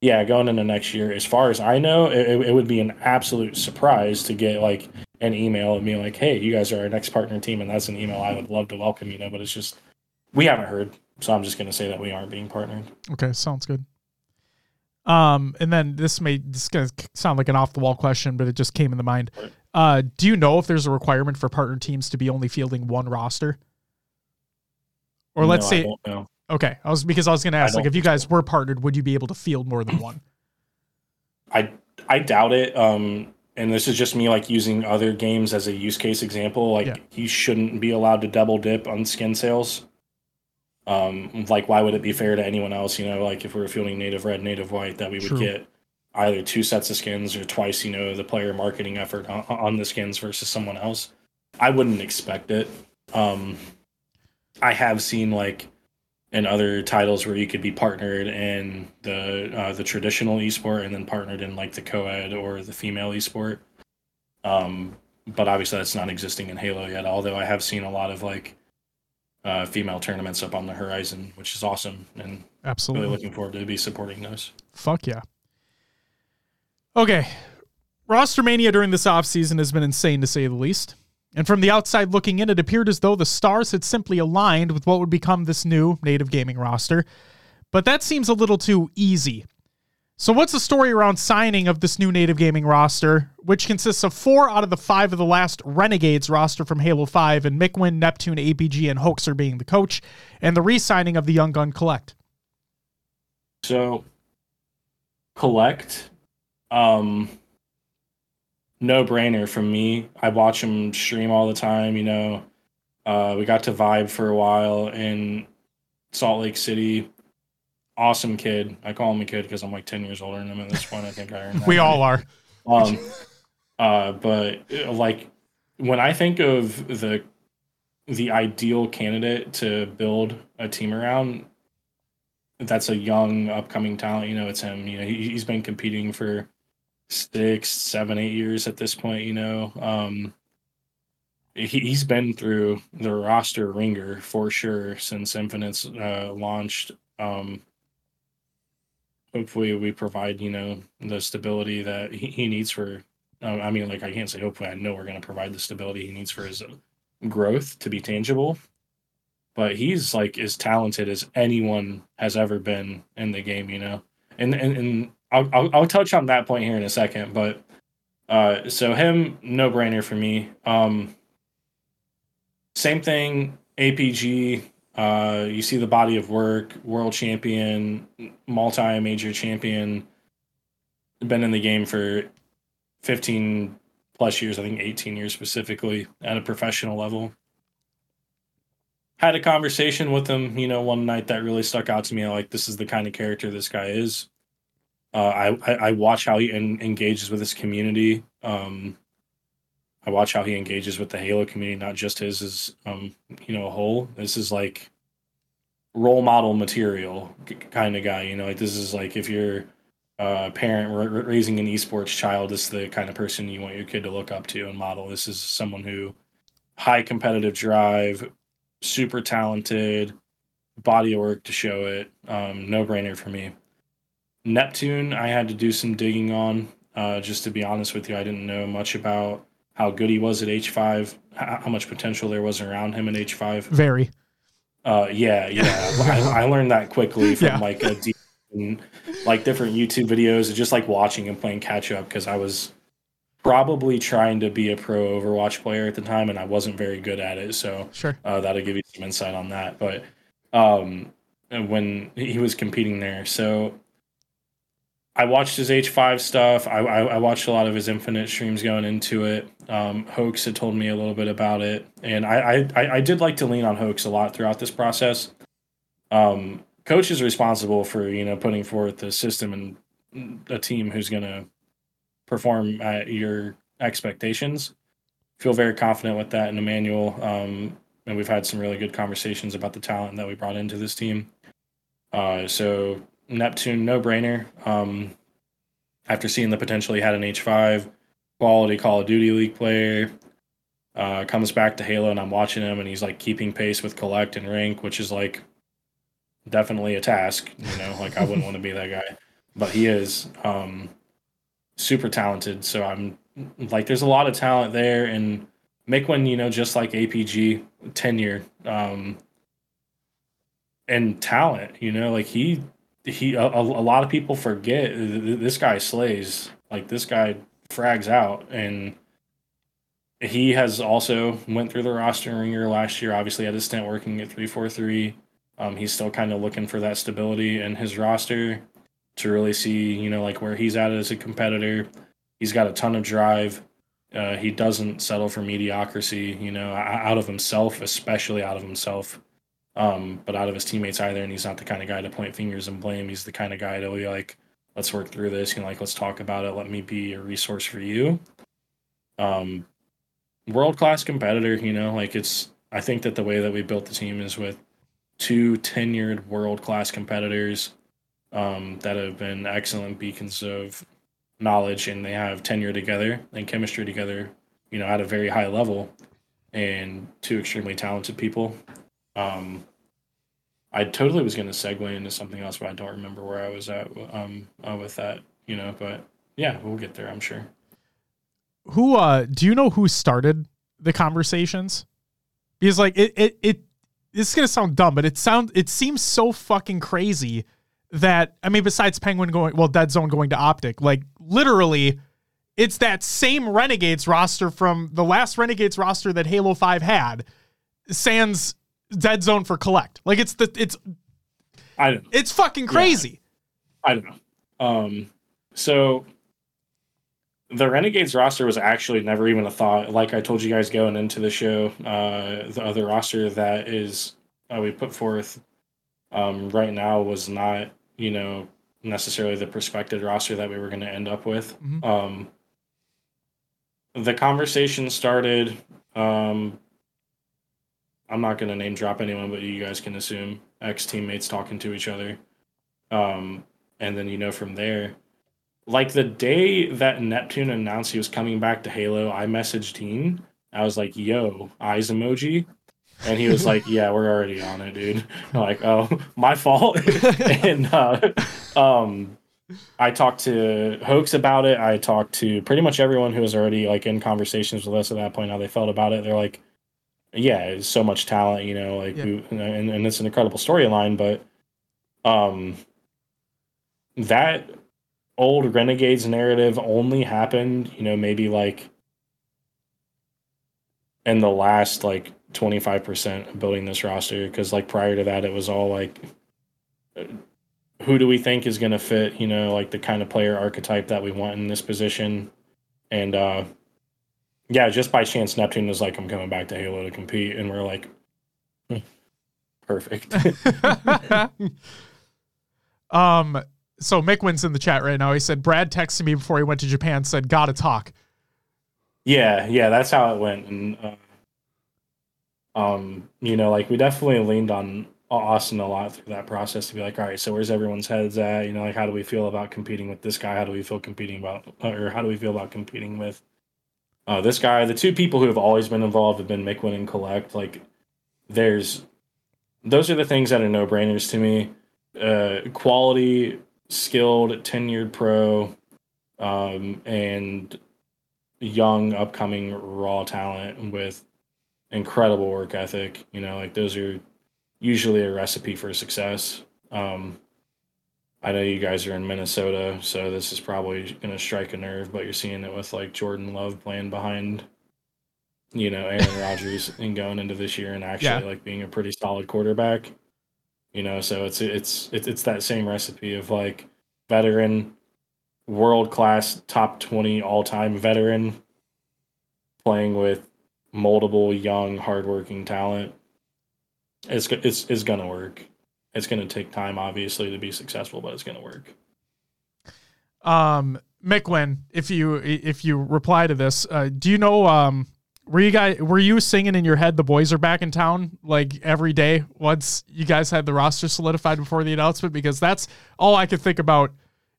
yeah, going into next year, as far as I know, it, it would be an absolute surprise to get like an email and be like, "Hey, you guys are our next partner team," and that's an email I would love to welcome. You know, but it's just we haven't heard, so I'm just going to say that we aren't being partnered. Okay, sounds good. Um, and then this may this is gonna sound like an off the wall question, but it just came in the mind. Uh, do you know if there's a requirement for partner teams to be only fielding one roster? Or let's No, I say know. Okay, I was because I was going to ask, like, if you guys were partnered, would you be able to field more than one? I I doubt it. Um, and this is just me like using other games as a use case example. Like Yeah. you shouldn't be allowed to double dip on skin sales. Um, like why would it be fair to anyone else? You know, like if we were fielding native red, native white, that we would True. get either two sets of skins or twice. You know, the player marketing effort on, on the skins versus someone else. I wouldn't expect it. Um, I have seen like in other titles where you could be partnered in the uh, the traditional esport and then partnered in like the co-ed or the female esport. Um, but obviously that's not existing in Halo yet. Although I have seen a lot of like uh, female tournaments up on the horizon, which is awesome, and really Absolutely. looking forward to be supporting those. Fuck yeah. Okay. Roster mania during this offseason has been insane to say the least. And from the outside looking in, it appeared as though the stars had simply aligned with what would become this new native gaming roster. But that seems a little too easy. So, what's the story around signing of this new native gaming roster, which consists of four out of the five of the last Renegades roster from Halo 5, and Mikwen, Neptune, APG, and Hoaxer being the coach, and the re signing of the Young Gun Kuhlect? So, Kuhlect, um, no brainer from me. I watch him stream all the time. You know, uh, we got to vibe for a while in Salt Lake City. Awesome kid. I call him a kid because I'm like 10 years older than him at this point. I think I. We all are. Um, uh, but like when I think of the the ideal candidate to build a team around, that's a young upcoming talent. You know, it's him. You know, he, he's been competing for six, seven, eight years at this point. You know, um, he, he's been through the roster ringer for sure since Infinite's uh, launched. Um, hopefully, we provide you know the stability that he, he needs for. Uh, I mean, like I can't say hopefully. I know we're going to provide the stability he needs for his growth to be tangible. But he's like as talented as anyone has ever been in the game, you know. And and, and I'll, I'll I'll touch on that point here in a second, but uh, so him no brainer for me. Um, same thing, APG. Uh, you see the body of work, world champion, multi major champion, been in the game for 15 plus years, I think 18 years specifically at a professional level. Had a conversation with him, you know, one night that really stuck out to me. Like, this is the kind of character this guy is. Uh, I, I watch how he en- engages with his community. Um, I watch how he engages with the Halo community, not just his as um you know whole. This is like role model material kind of guy. You know, like this is like if you're a parent raising an esports child, this is the kind of person you want your kid to look up to and model. This is someone who high competitive drive, super talented, body of work to show it. Um, no brainer for me. Neptune, I had to do some digging on. Uh, just to be honest with you, I didn't know much about how good he was at H5, how much potential there was around him at H5. Very. Uh, yeah, yeah. I, I, learned that quickly from yeah. like a deep, like different YouTube videos, and just like watching and playing catch up because I was probably trying to be a pro Overwatch player at the time, and I wasn't very good at it. So sure, uh, that'll give you some insight on that. But um, when he was competing there, so I watched his H5 stuff. I, I, I, watched a lot of his Infinite streams going into it. Um, Hoax had told me a little bit about it, and I, I, I did like to lean on Hoax a lot throughout this process. Um, coach is responsible for you know putting forth the system and a team who's going to perform at your expectations. Feel very confident with that in Emmanuel, um, and we've had some really good conversations about the talent that we brought into this team. Uh, so Neptune, no brainer. Um, after seeing the potential he had in H5, quality Call of Duty League player, uh, comes back to Halo, and I'm watching him, and he's like keeping pace with Kuhlect and Rank, which is like definitely a task. You know, like I wouldn't want to be that guy, but he is um, super talented. So I'm like, there's a lot of talent there, and Mikwen, you know, just like APG, tenure um, and talent. You know, like he he a, a lot of people forget this guy slays like this guy frags out and he has also went through the roster ringer last year obviously had a stint working at 343 um, he's still kind of looking for that stability in his roster to really see you know like where he's at as a competitor. He's got a ton of drive. Uh, he doesn't settle for mediocrity you know out of himself especially out of himself um, but out of his teammates either. And he's not the kind of guy to point fingers and blame. He's the kind of guy to be like, let's work through this. You know, like, let's talk about it. Let me be a resource for you. Um, world class competitor, you know, like it's, I think that the way that we built the team is with two tenured world class competitors um, that have been excellent beacons of knowledge and they have tenure together and chemistry together, you know, at a very high level and two extremely talented people um, I totally was going to segue into something else, but I don't remember where I was at um, uh, with that. You know, but yeah, we'll get there. I'm sure. Who uh do you know who started the conversations? Because like it it it this is gonna sound dumb, but it sound it seems so fucking crazy that I mean, besides Penguin going well, Dead Zone going to Optic, like literally, it's that same Renegades roster from the last Renegades roster that Halo Five had. Sans dead zone for Kuhlect. Like it's the it's I don't know. It's fucking crazy. Yeah. I don't know. Um so the Renegades roster was actually never even a thought. Like I told you guys going into the show, uh the other roster that is uh, we put forth um right now was not, you know, necessarily the prospective roster that we were going to end up with. Mm-hmm. Um the conversation started um I'm not going to name drop anyone, but you guys can assume ex teammates talking to each other. Um, and then you know from there, like the day that Neptune announced he was coming back to Halo, I messaged Dean. I was like, "Yo, eyes emoji," and he was like, "Yeah, we're already on it, dude." I'm like, "Oh, my fault." and uh, um, I talked to Hoax about it. I talked to pretty much everyone who was already like in conversations with us at that point. How they felt about it. They're like, yeah, so much talent, you know, like yeah. and, and it's an incredible storyline, but um that old renegades narrative only happened, you know, maybe like in the last like 25% of building this roster because like prior to that it was all like who do we think is going to fit, you know, like the kind of player archetype that we want in this position and uh yeah, just by chance, Neptune was like, "I'm coming back to Halo to compete," and we're like, hmm, "Perfect." um. So Mikwen's in the chat right now. He said Brad texted me before he went to Japan. Said, "Gotta talk." Yeah, yeah, that's how it went, and uh, um, you know, like we definitely leaned on Austin a lot through that process to be like, all right, so where's everyone's heads at? You know, like how do we feel about competing with this guy? How do we feel competing about, or how do we feel about competing with uh, this guy? The two people who have always been involved have been Mikwen and Kuhlect. Like, there's those are the things that are no brainers to me. Uh, quality, skilled, tenured pro, um, and young, upcoming raw talent with incredible work ethic. You know, like those are usually a recipe for success. Um, I know you guys are in Minnesota, so this is probably going to strike a nerve, but you're seeing it with like Jordan Love playing behind, you know, Aaron Rodgers and going into this year and actually yeah. like being a pretty solid quarterback. You know, so it's it's it's it's that same recipe of like veteran, world class, top twenty all time veteran playing with moldable, young, hardworking talent it's it's it's gonna work. It's gonna take time, obviously, to be successful, but it's gonna work. Um, Mikwen, if you if you reply to this, uh, do you know um were you guys were you singing in your head the boys are back in town like every day once you guys had the roster solidified before the announcement because that's all I could think about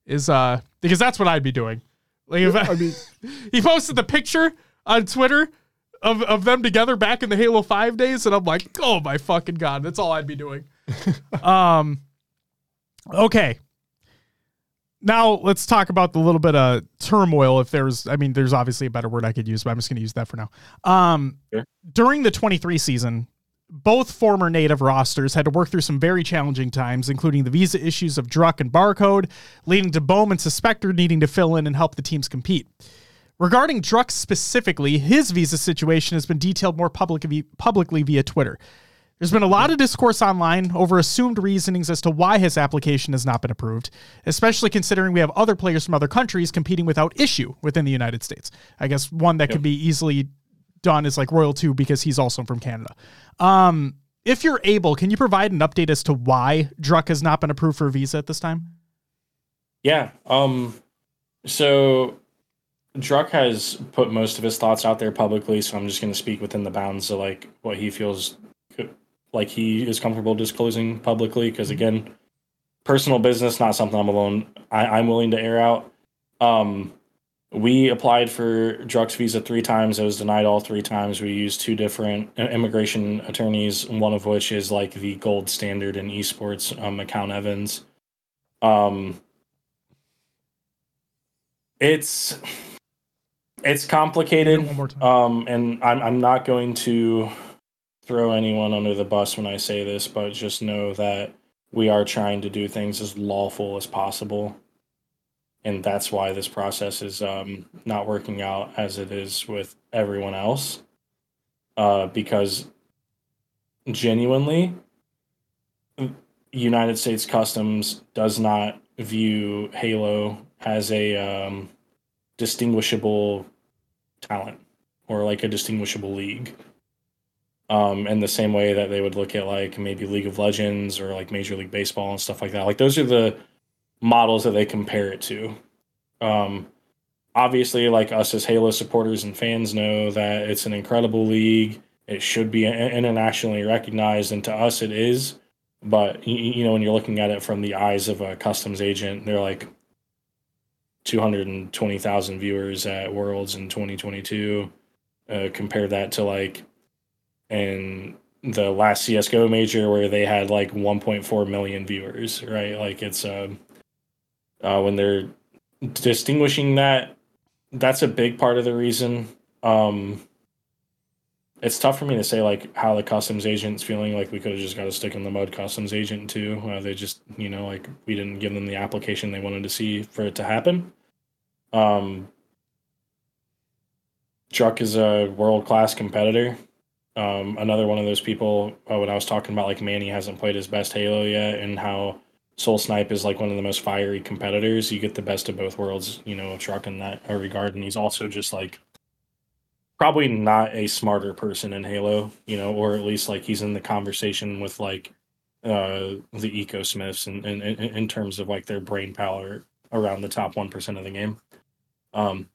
is uh because that's what I'd be doing. Like if I, I mean he posted the picture on Twitter of, of them together back in the Halo 5 days, and I'm like, oh my fucking god, that's all I'd be doing. um okay. Now let's talk about the little bit of turmoil. If there's, I mean, there's obviously a better word I could use, but I'm just going to use that for now. Um. During the 23 season, both former native rosters had to work through some very challenging times, including the visa issues of Druck and Barcode, leading to Bowman Suspector needing to fill in and help the teams compete. Regarding Druck specifically, his visa situation has been detailed more public, publicly via Twitter. There's been a lot of discourse online over assumed reasonings as to why his application has not been approved, especially considering we have other players from other countries competing without issue within the United States. I guess one that yep. could be easily done is like Royal 2 because he's also from Canada. Um, if you're able, can you provide an update as to why Druck has not been approved for a visa at this time? Yeah. Um, so Druck has put most of his thoughts out there publicly, so I'm just going to speak within the bounds of like what he feels like he is comfortable disclosing publicly. Because mm-hmm. again, personal business, not something I'm alone. I, am willing to air out. Um, we applied for Druck's visa three times. It was denied all three times. We used two different immigration attorneys, one of which is like the gold standard in esports, um, McCown Evans. Um, it's it's complicated. One more time. Um, and I'm I'm not going to throw anyone under the bus when I say this, but just know that we are trying to do things as lawful as possible. And that's why this process is um, not working out as it is with everyone else. Uh, because genuinely, United States Customs does not view Halo as a um, distinguishable talent or like a distinguishable league. Um, in the same way that they would look at like maybe League of Legends or like Major League Baseball and stuff like that. Like those are the models that they compare it to. Um, obviously, like us as Halo supporters and fans know that it's an incredible league. It should be internationally recognized, and to us, it is. But you know, when you're looking at it from the eyes of a customs agent, they're like, 220,000 viewers at Worlds in 2022. Uh, compare that to like in the last CS:GO major where they had like 1.4 million viewers, right? Like it's uh, uh, when they're distinguishing that, that's a big part of the reason. Um, it's tough for me to say like how the customs agent's feeling like we could have just got a stick in the mud customs agent too uh, they just you know like we didn't give them the application they wanted to see for it to happen um Druck is a world class competitor um another one of those people uh, when i was talking about like manny hasn't played his best halo yet and how soul snipe is like one of the most fiery competitors you get the best of both worlds you know of Druck in that regard and he's also just like probably not a smarter person in Halo, you know, or at least like he's in the conversation with like uh the eco smiths and in, in, in terms of like their brain power around the top one percent of the game. Um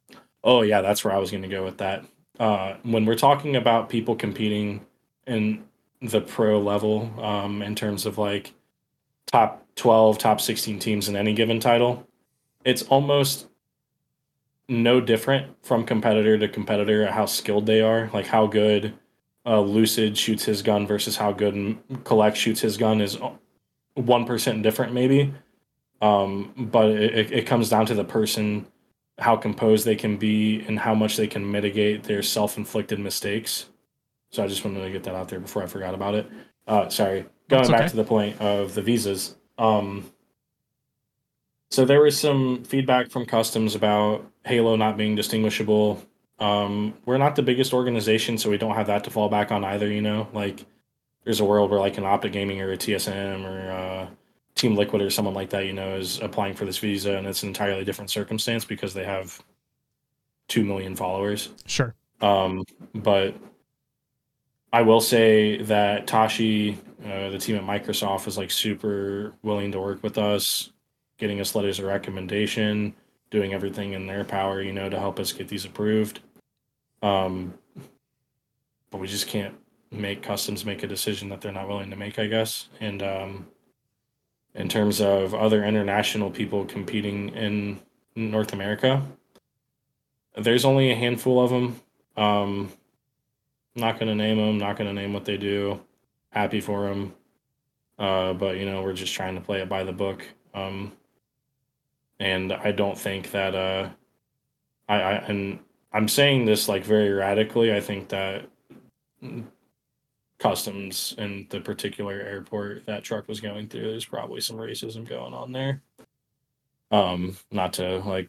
oh yeah, that's where I was gonna go with that. Uh when we're talking about people competing in the pro level um, in terms of like top 12, top 16 teams in any given title, it's almost no different from competitor to competitor how skilled they are, like how good uh, Lucid shoots his gun versus how good Kuhlect shoots his gun is one percent different, maybe. Um, but it, it comes down to the person, how composed they can be, and how much they can mitigate their self-inflicted mistakes. So I just wanted to get that out there before I forgot about it. Uh, sorry, going That's back okay. to the point of the visas. Um, so there was some feedback from customs about Halo not being distinguishable. Um, we're not the biggest organization, so we don't have that to fall back on either. You know, like there's a world where like an Optic Gaming or a TSM or uh, Team Liquid or someone like that, you know, is applying for this visa, and it's an entirely different circumstance because they have two million followers. Sure. Um, but I will say that Tashi, uh, the team at Microsoft, is like super willing to work with us getting us letters of recommendation, doing everything in their power, you know, to help us get these approved. Um, but we just can't make customs make a decision that they're not willing to make, I guess. And um, in terms of other international people competing in North America, there's only a handful of them. Um, not going to name them, not going to name what they do. Happy for them. Uh, but, you know, we're just trying to play it by the book. Um, and I don't think that uh, I, I and I'm saying this like very radically. I think that customs in the particular airport that Druck was going through, there's probably some racism going on there. Um, not to like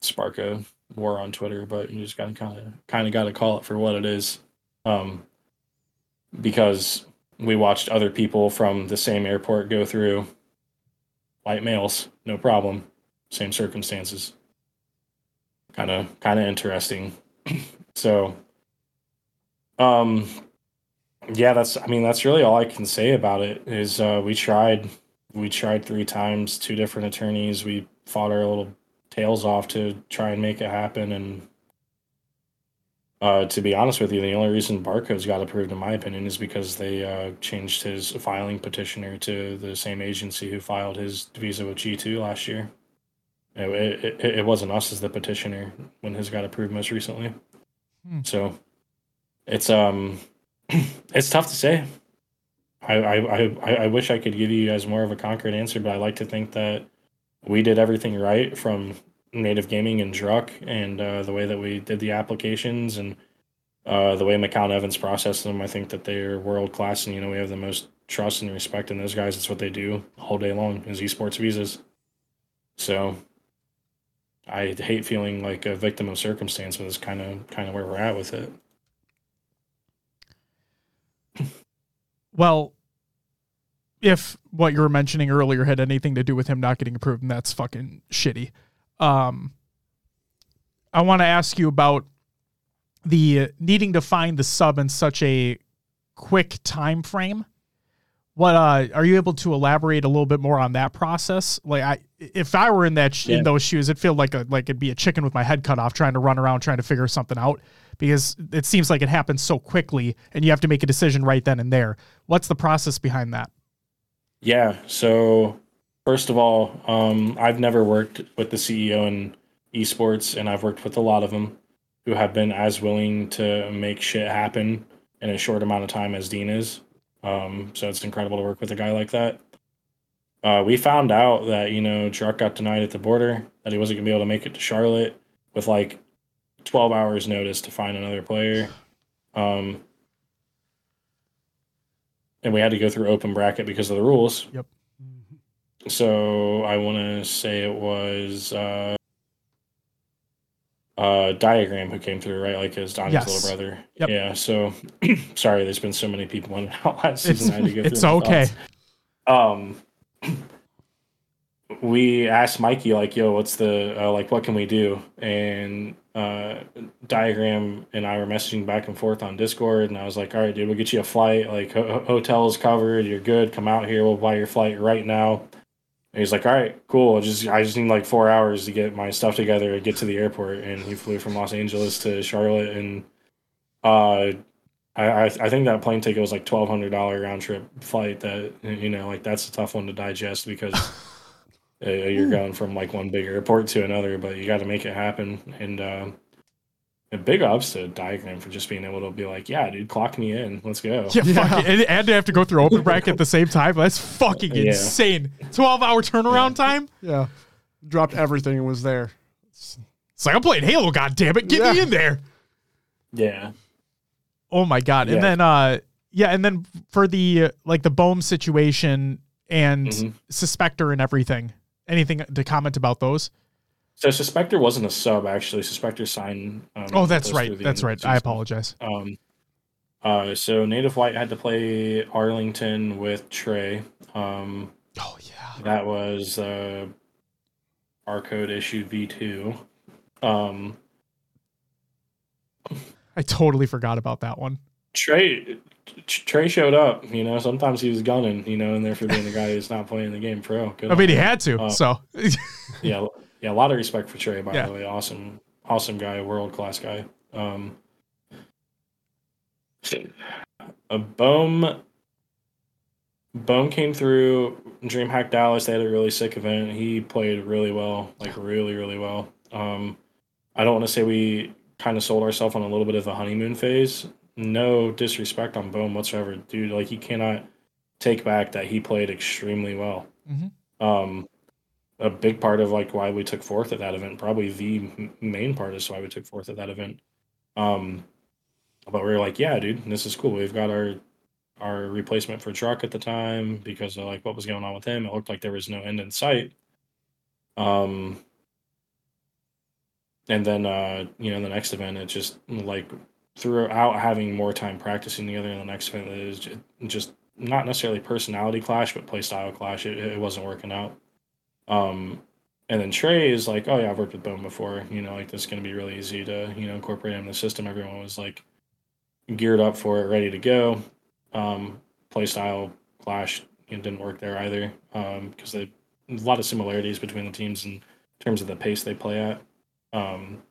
spark a war on Twitter, but you just gotta kind of kind of got to call it for what it is. Um, because we watched other people from the same airport go through white males, no problem. Same circumstances. Kind of kind of interesting. so um yeah, that's I mean that's really all I can say about it is uh we tried we tried three times, two different attorneys. We fought our little tails off to try and make it happen and uh, to be honest with you, the only reason Barcodes got approved, in my opinion, is because they uh, changed his filing petitioner to the same agency who filed his visa with G2 last year. It, it, it wasn't us as the petitioner when his got approved most recently. Hmm. So it's um it's tough to say. I, I, I, I wish I could give you guys more of a concrete answer, but I like to think that we did everything right from native gaming and Druck and uh, the way that we did the applications and uh, the way McCown Evans processed them. I think that they're world class, and you know we have the most trust and respect in those guys. It's what they do all day long is esports visas. So I hate feeling like a victim of circumstance, but it's kind of kind of where we're at with it. Well, if what you were mentioning earlier had anything to do with him not getting approved, and that's fucking shitty. Um, I want to ask you about the needing to find the sub in such a quick time frame. What uh, are you able to elaborate a little bit more on that process? Like, I if I were in that sh- yeah. in those shoes, it'd feel like a like it'd be a chicken with my head cut off, trying to run around trying to figure something out because it seems like it happens so quickly, and you have to make a decision right then and there. What's the process behind that? Yeah. So First of all, um, I've never worked with the CEO in esports, and I've worked with a lot of them who have been as willing to make shit happen in a short amount of time as Dean is. Um, so it's incredible to work with a guy like that. Uh, we found out that you know Druck got denied at the border, that he wasn't gonna be able to make it to Charlotte with like 12 hours notice to find another player. Um, and we had to go through open bracket because of the rules. Yep. So I want to say it was uh, uh, Diagram who came through, right? Like his Donnie's yes. little brother. Yep. Yeah. So sorry, there's been so many people in out last season. It's, I had to go it's okay. Um, we asked Mikey like, "Yo, what's the uh, like? What can we do?" And uh, Diagram and I were messaging back and forth on Discord, and I was like, "All right, dude, we'll get you a flight. Like, ho- hotel's covered. You're good. Come out here. We'll buy your flight right now." And he's like, all right, cool. Just I just need like four hours to get my stuff together and get to the airport. And he flew from Los Angeles to Charlotte, and uh, I, I I think that plane ticket was like twelve hundred dollar round trip flight. That you know, like that's a tough one to digest because uh, you're going from like one big airport to another, but you got to make it happen. And uh, and big ups to Diagram for just being able to be like, yeah, dude, clock me in, let's go. Yeah, Yeah. fuck it. And, and to have to go through open bracket at the same time. That's fucking Yeah. insane. 12 hour turnaround time. Yeah. Dropped everything and was there. It's like I'm playing Halo, god damn it. Get me in there. Yeah. Oh my god. And then uh yeah, and then for the uh, like the Bohm situation and Mhm. Suspector and everything. Anything to comment about those? So Suspector wasn't a sub actually. Suspector signed. Um, Oh, that's right. That's right. I apologize. Um, uh, so Native White had to play Arlington with Trey. Um, Oh yeah. that was uh, Barcode issue V two. Um, I totally forgot about that one. Trey Trey showed up. You know, sometimes he was gunning. You know, and there for being the guy who's not playing the game pro. Good I mean, he had to. Uh, so yeah, yeah, a lot of respect for Trey. By Yeah. the way, awesome, awesome guy, world class guy. Um, a Bohm, Bohm came through DreamHack Dallas. They had a really sick event. He played really well, like really, really well. Um, I don't want to say we kind of sold ourselves on a little bit of a honeymoon phase. No disrespect on Bohm whatsoever, dude. Like he cannot take back that he played extremely well. Mhm. Um, a big part of like why we took fourth at that event, probably the main part is why we took fourth at that event. Um, but we were like, yeah, dude, this is cool. We've got our our replacement for Druck at the time because of like what was going on with him. It looked like there was no end in sight. Um, and then uh, you know the next event, it just like throughout having more time practicing together in the next event, it was just not necessarily personality clash, but play style clash. It, it wasn't working out. Um, and then Trey is like, oh yeah, I've worked with Bohm before. You know, like this is gonna be really easy to you know incorporate him in the system. Everyone was like geared up for it, ready to go. Um, clash it didn't work there either um, because they a lot of similarities between the teams in terms of the pace they play at. Um,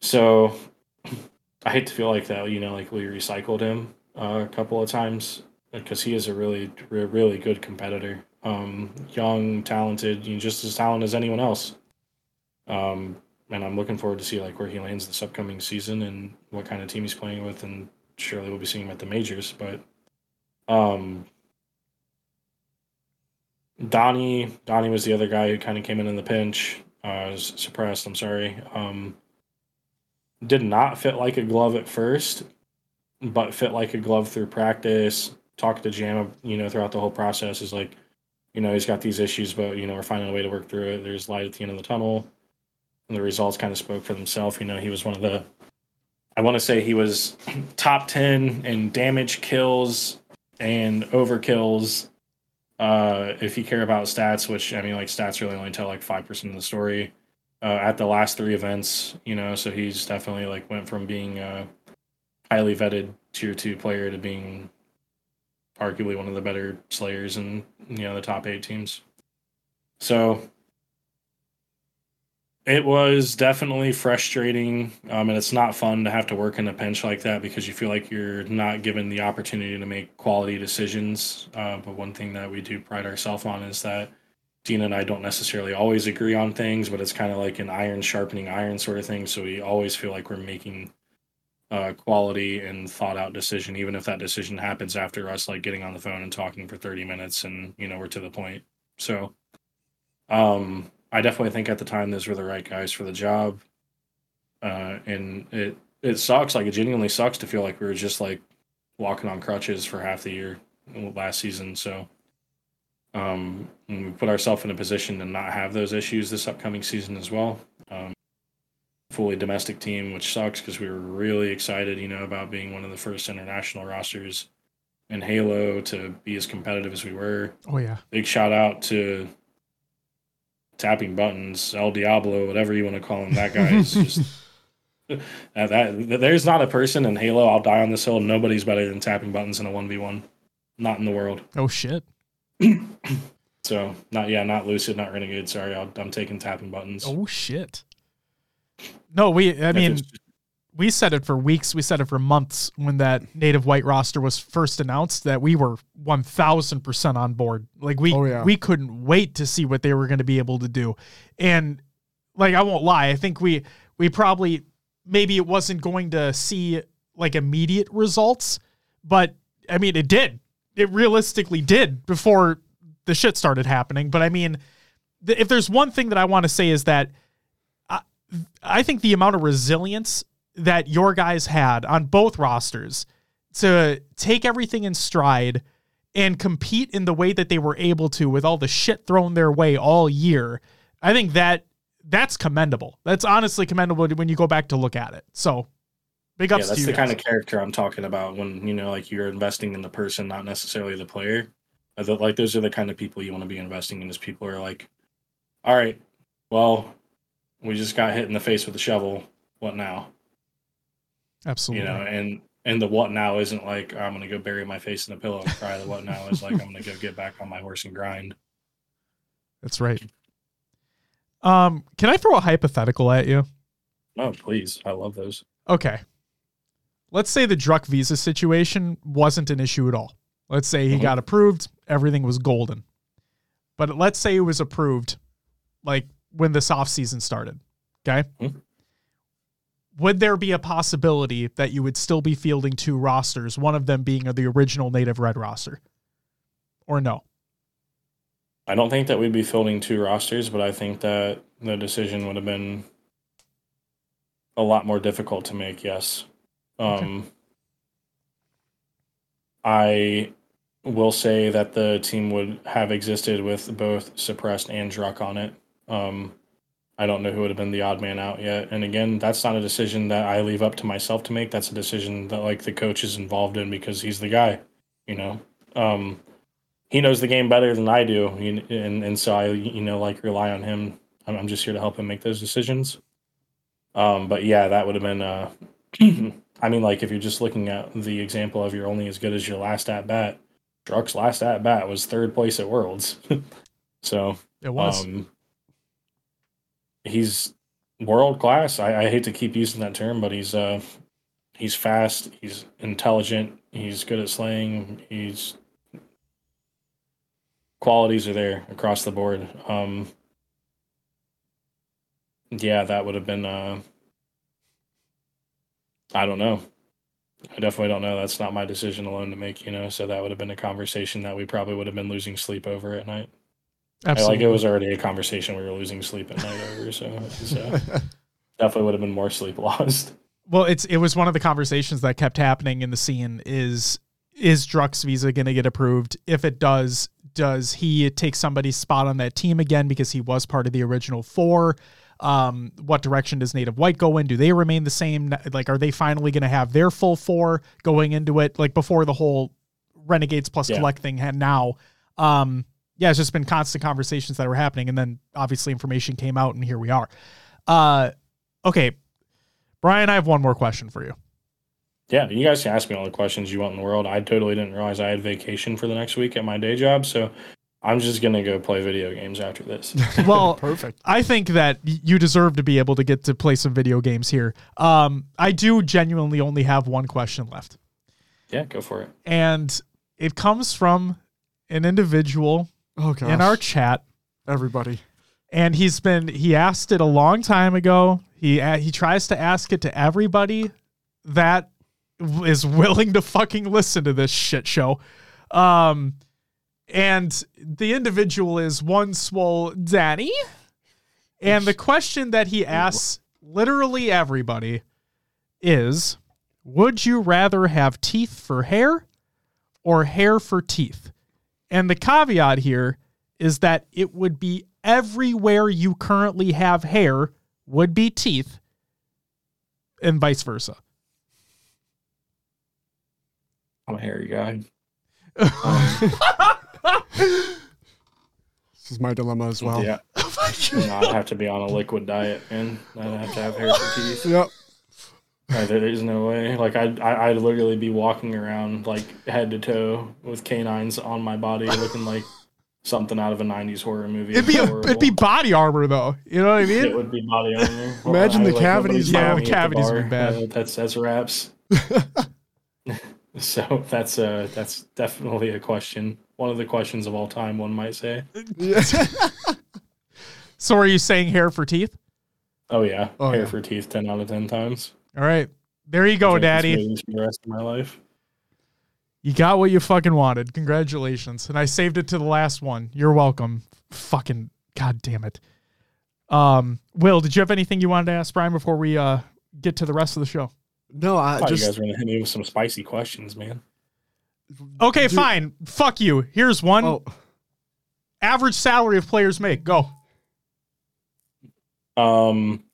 so I hate to feel like that. You know, like we recycled him uh, a couple of times because he is a really, re- really good competitor. Um, young, talented, you know, just as talented as anyone else. Um, and I'm looking forward to see like where he lands this upcoming season and what kind of team he's playing with, and surely we'll be seeing him at the majors. But um, Donnie, Donnie was the other guy who kind of came in in the pinch. Uh, was suppressed. I'm sorry. Um, did not fit like a glove at first, but fit like a glove through practice. Talked to Jam, you know, throughout the whole process is like, you know, he's got these issues, but you know, we're finding a way to work through it. There's light at the end of the tunnel. And the results kind of spoke for themselves. You know, he was one of the, I want to say he was top 10 in damage kills and overkills. Uh, if you care about stats, which I mean, like stats really only tell like 5% of the story uh, at the last three events, you know, so he's definitely like went from being a highly vetted tier two player to being arguably one of the better slayers in you know the top eight teams. So it was definitely frustrating, um, and it's not fun to have to work in a pinch like that because you feel like you're not given the opportunity to make quality decisions. Uh, but one thing that we do pride ourselves on is that Dina and I don't necessarily always agree on things, but it's kind of like an iron sharpening iron sort of thing. So we always feel like we're making uh, quality and thought out decision, even if that decision happens after us like getting on the phone and talking for 30 minutes and you know we're to the point. So um I definitely think at the time those were the right guys for the job. Uh and it it sucks, like it genuinely sucks to feel like we were just like walking on crutches for half the year last season. So um we put ourselves in a position to not have those issues this upcoming season as well. Fully domestic team, which sucks because we were really excited, you know, about being one of the first international rosters in Halo to be as competitive as we were. Oh yeah. Big shout out to tapping buttons, El Diablo, whatever you want to call him. That guy is just uh, that. There's not a person in Halo. I'll die on this hill. Nobody's better than tapping buttons in a one v one. Not in the world. Oh shit. So not yeah, not lucid, not renegade. Sorry, I'll, I'm taking tapping buttons. Oh shit. No, we. I If mean, it's- we said it for weeks, we said it for months when that native white roster was first announced that we were 1000% on board. Like we Oh, yeah. we couldn't wait to see what they were going to be able to do. And like I won't lie, I think we we probably maybe it wasn't going to see like immediate results, but I mean it did. It realistically did before the shit started happening, but I mean th- if there's one thing that I want to say is that I, think the amount of resilience that your guys had on both rosters to take everything in stride and compete in the way that they were able to with all the shit thrown their way all year. I think that that's commendable. That's honestly commendable when you go back to look at it. So big Yeah, ups to that's the guys. kind of character I'm talking about when you know, like you're investing in the person, not necessarily the player. Like those are the kind of people you want to be investing in. Is people are like, all right, well, we just got hit in the face with a shovel. What now? Absolutely. You know, and and the what now isn't like I'm gonna go bury my face in the pillow and cry. The what now is like I'm gonna go get back on my horse and grind. That's right. Um, can I throw a hypothetical at you? Oh, please, I love those. Okay. Let's say the Druck visa situation wasn't an issue at all. Let's say he Mhm. got approved, everything was golden. But let's say it was approved like when this offseason started. Okay. Mhm. Would there be a possibility that you would still be fielding two rosters, one of them being the original native red roster? Or no? I don't think that we'd be fielding two rosters, but I think that the decision would have been a lot more difficult to make. Yes. Um, I will say that the team would have existed with both suppressed and Druck on it. Um, I don't know who would have been the odd man out yet. And again, that's not a decision that I leave up to myself to make. That's a decision that like the coach is involved in because he's the guy, you know. Um, he knows the game better than I do, and and so I you know like rely on him. I'm, I'm just here to help him make those decisions. Um, but yeah, that would have been. Uh, I mean, like if you're just looking at the example of you're only as good as your last at bat. Druck's last at bat was third place at Worlds, so It was. um, he's world class. I, I hate to keep using that term, but he's uh he's fast. He's intelligent. He's good at slaying. He's qualities are there across the board. Um, yeah, that would have been. Uh, I don't know. I definitely don't know. That's not my decision alone to make, you know. So that would have been a conversation that we probably would have been losing sleep over at night. I Like it was already a conversation we were losing sleep at night over, so uh, definitely would have been more sleep lost. Well, it's it was one of the conversations that kept happening in the scene is is Druck's visa going to get approved? If it does, does he take somebody's spot on that team again because he was part of the original four? Um, what direction does Native White go in? Do they remain the same? Like, are they finally going to have their full four going into it? Like before the whole Renegades plus Yeah. Kuhlect thing had now. Um, yeah, it's just been constant conversations that were happening, and then obviously information came out, and here we are. Uh, okay, Bryon, I have one more question for you. Yeah, you guys can ask me all the questions you want in the world. I totally didn't realize I had vacation for the next week at my day job, so I'm just gonna go play video games after this. Well, Perfect. I think that you deserve to be able to get to play some video games here. Um, I do genuinely only have one question left, yeah, go for it. and it comes from an individual Oh gosh. in our chat, everybody. and he's been he asked it a long time ago. He he tries to ask it to everybody that is willing to fucking listen to this shit show. Um, and the individual is one swole Danny. And the question that he asks literally everybody is Would you rather have teeth for hair or hair for teeth? And the caveat here is that it would be everywhere you currently have hair would be teeth and vice versa. I'm a hairy guy. This is my dilemma as well. yeah, oh no, I'd have to be on a liquid diet, and I'd have to have hair for teeth. Yep. There is no way. Like I'd, I- I'd literally be walking around like head to toe with canines on my body, looking like something out of a '90s horror movie. It'd be a, it'd be body armor though. You know what I mean? It would be body armor. Imagine I, the like, cavities, Yeah, the cavities would be bad. That's that's raps. so that's uh that's definitely a question. One of the questions of all time, one might say. So are you saying hair for teeth? Oh yeah, Oh, hair yeah. for teeth, ten out of ten times. All right. There you go, Drinking daddy. for the rest of my life. You got what you fucking wanted. Congratulations. And I saved it to the last one. You're welcome. Fucking god damn it. Um, Will, did you have anything you wanted to ask Bryon before we uh get to the rest of the show? no, I I thought you just guys were gonna hit me with some spicy questions, man. Okay, Dude. fine. Fuck you. Here's one oh average salary of players make. Go. Um,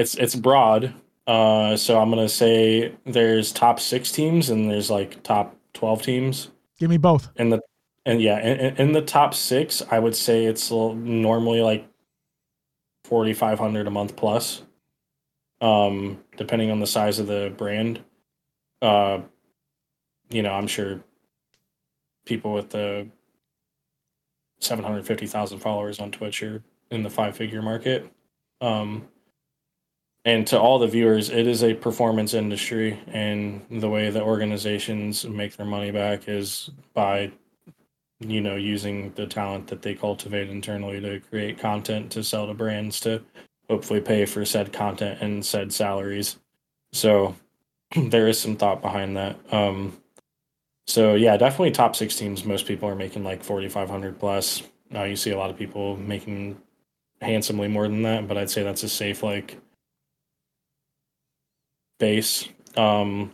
it's it's broad. Uh, so I'm gonna say there's top six teams and there's like top twelve teams Give me both. in the and yeah in, in- in the top six I would say it's normally like forty five hundred a month plus, um, depending on the size of the brand. Uh, you know, I'm sure people with the 750,000 followers on Twitch are in the five figure market. Um, and to all the viewers, it is a performance industry, and the way that organizations make their money back is by, you know, using the talent that they cultivate internally to create content to sell to brands to hopefully pay for said content and said salaries. So there is some thought behind that. Um, so yeah, definitely top six teams. Most people are making like forty five hundred plus. Now you see a lot of people making handsomely more than that, but I'd say that's a safe like base. Um,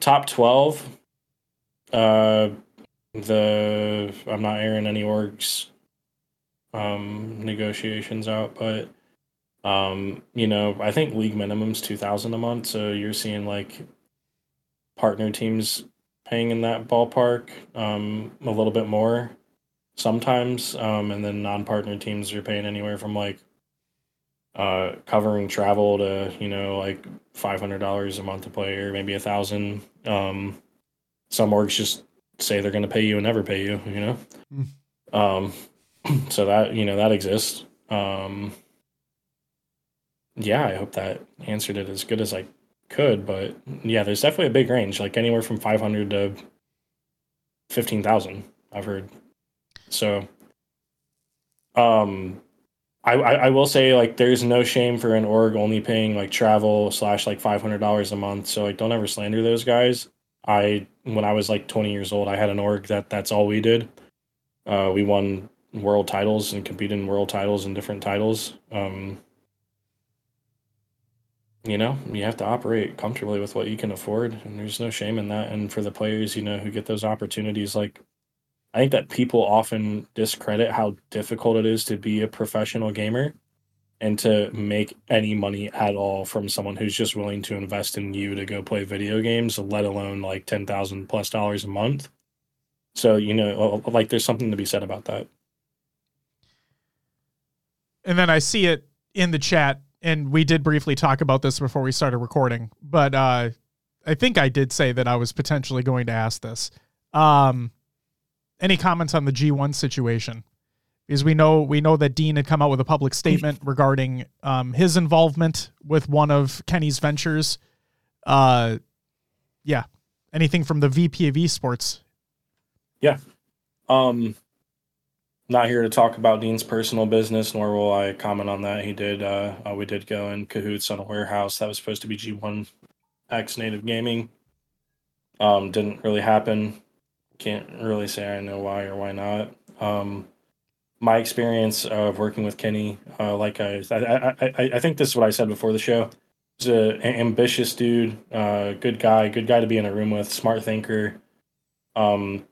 top twelve. Uh, the I'm not airing any orgs um negotiations out, but um, you know, I think league minimum's two thousand a month, so you're seeing like partner teams paying in that ballpark, um, a little bit more sometimes, um, and then non-partner teams are paying anywhere from like uh, covering travel to you know like five hundred dollars a month to play or maybe a thousand. Um, some orgs just say they're going to pay you and never pay you, you know. Um, so that you know that exists. Um, yeah, I hope that answered it as good as I could, but yeah, there's definitely a big range, like anywhere from 500 to 15,000. I've heard. So, um, I, I I will say like there's no shame for an org only paying like travel slash like five hundred dollars a month. So like don't ever slander those guys. I when I was like 20 years old, I had an org that that's all we did. Uh, we won world titles and competed in world titles and different titles. Um, you know, you have to operate comfortably with what you can afford, and there's no shame in that. And for the players, you know, who get those opportunities, like I think that people often discredit how difficult it is to be a professional gamer and to make any money at all from someone who's just willing to invest in you to go play video games, let alone like ten thousand plus dollars a month. So you know, like there's something to be said about that. And then I see it in the chat, and we did briefly talk about this before we started recording, but uh, I think I did say that I was potentially going to ask this. Um, any comments on the G1 situation? Because we know we know that Dean had come out with a public statement regarding um, his involvement with one of Kenny's ventures. Uh, yeah, anything from the VP of Esports? Yeah, um, not here to talk about Dean's personal business, nor will I comment on that. He did. Uh, uh, we did go in cahoots on a warehouse that was supposed to be G1 X Native Gaming. Um, didn't really happen. Can't really say I know why or why not. Um, my experience of working with Kenny, uh, like I, I, I, I think this is what I said before the show. He's a a- ambitious dude, uh, good guy, good guy to be in a room with, smart thinker. Um,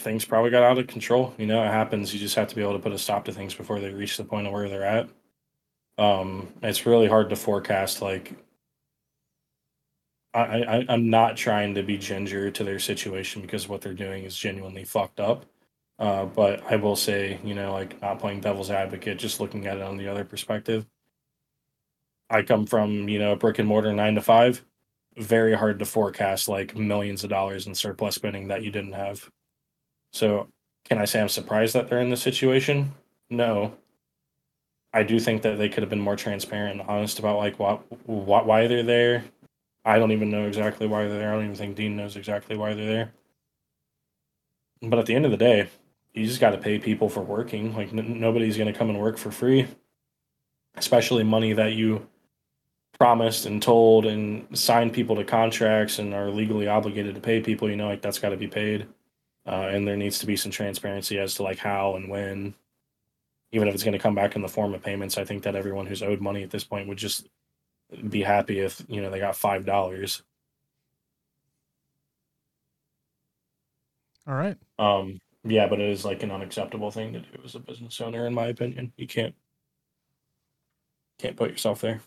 things probably got out of control. You know, it happens. You just have to be able to put a stop to things before they reach the point of where they're at. Um, it's really hard to forecast. Like, I, I, I'm not trying to be ginger to their situation because what they're doing is genuinely fucked up. Uh, but I will say, you know, like not playing devil's advocate, just looking at it on the other perspective. I come from, you know, brick and mortar nine to five. very hard to forecast like millions of dollars in surplus spending that you didn't have. So, can I say I'm surprised that they're in this situation? No. I do think that they could have been more transparent and honest about like what, what why they're there. I don't even know exactly why they're there. I don't even think Dean knows exactly why they're there. But at the end of the day, you just got to pay people for working. Like n- nobody's going to come and work for free, especially money that you promised and told and signed people to contracts and are legally obligated to pay people. You know, like that's got to be paid, uh, and there needs to be some transparency as to like how and when. Even if it's going to come back in the form of payments, I think that everyone who's owed money at this point would just be happy if you know they got five dollars. All right. Um, yeah, but it is like an unacceptable thing to do as a business owner, in my opinion. You can't can't put yourself there.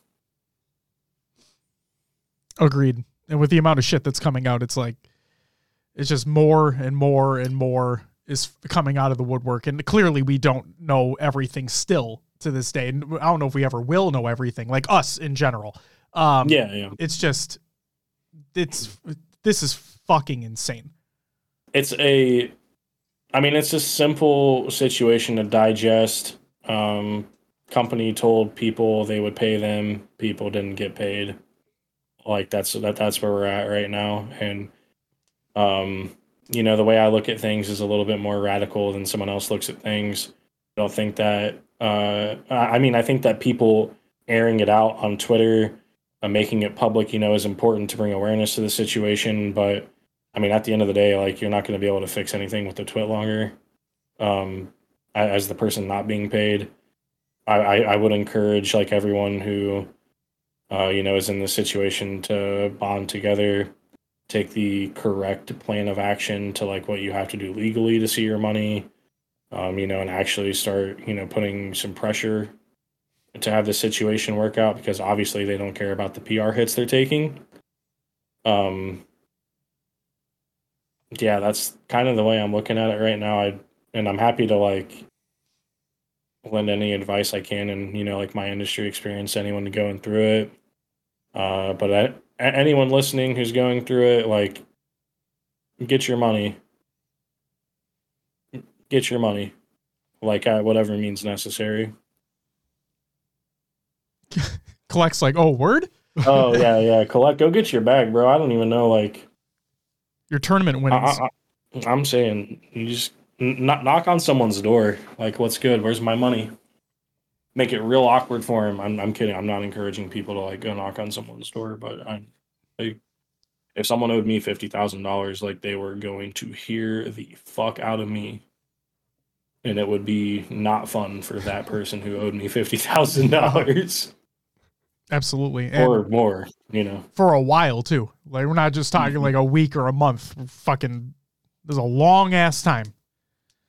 Agreed. And with the amount of shit that's coming out, it's like it's just more and more and more is coming out of the woodwork. And clearly, we don't know everything still to this day. And I don't know if we ever will know everything, like us in general. Um, Yeah, yeah. It's just, it's this is fucking insane. It's a I mean, it's a simple situation to digest. Um, company told people they would pay them. People didn't get paid. Like that's that that's where we're at right now. And um, you know, the way I look at things is a little bit more radical than someone else looks at things. I don't think that. Uh, I mean, I think that people airing it out on Twitter, uh, making it public, you know, is important to bring awareness to the situation. But I mean, at the end of the day, like you're not going to be able to fix anything with the TwitLonger. Um, as the person not being paid, I, I, I would encourage like everyone who, uh, you know, is in this situation to bond together, take the correct plan of action to like what you have to do legally to see your money, um, you know, and actually start, you know, putting some pressure to have the situation work out because obviously they don't care about the PR hits they're taking. Um, yeah, that's kind of the way I'm looking at it right now. I and I'm happy to like lend any advice I can and you know like my industry experience anyone going through it. Uh, but I, anyone listening who's going through it, like, get your money. Get your money, like uh, whatever means necessary. Collects like, oh, word? Oh yeah, yeah. Collect, go get your bag, bro. I don't even know like. Your tournament I, winnings. I, I- I'm saying you just n- knock on someone's door. Like, what's good? Where's my money? Make it real awkward for him. I'm, I'm kidding. I'm not encouraging people to like go knock on someone's door, but I'm like, if someone owed me fifty thousand dollars, like they were going to hear the fuck out of me, and it would be not fun for that person who owed me fifty thousand dollars Absolutely. And or more. You know. for a while, too. Like, we're not just talking like a week or a month. Fucking, there's a long ass time.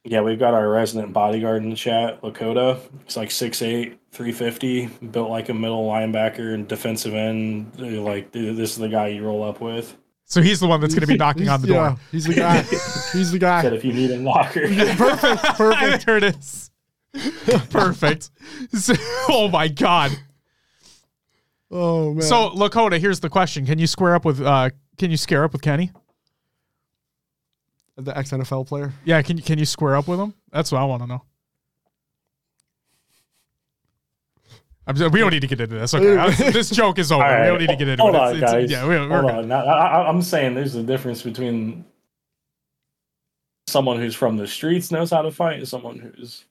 Yeah, we've got our resident bodyguard in the chat, Lakota. He's like 6'8, 350, built like a middle linebacker and defensive end. Like, this is the guy you roll up with. So he's the one that's going to be knocking on the door. Yeah, door. he's the guy. he's the guy. Said if you need a locker. Perfect. Perfect. there it is. Perfect. So- oh my god. Oh man. So Lakota, here's the question: Can you square up with? uh Can you square up with Kenny? the ex NFL player. Yeah. Can you can you square up with him? That's what I want to know. I'm, we don't need to get into this. Okay, this joke is over. All We don't need to get into hold it. on, It's- it's- guys. yeah, we, we're Hold on. Now, I, I'm saying there's a difference between someone who's from the streets knows how to fight and someone who's.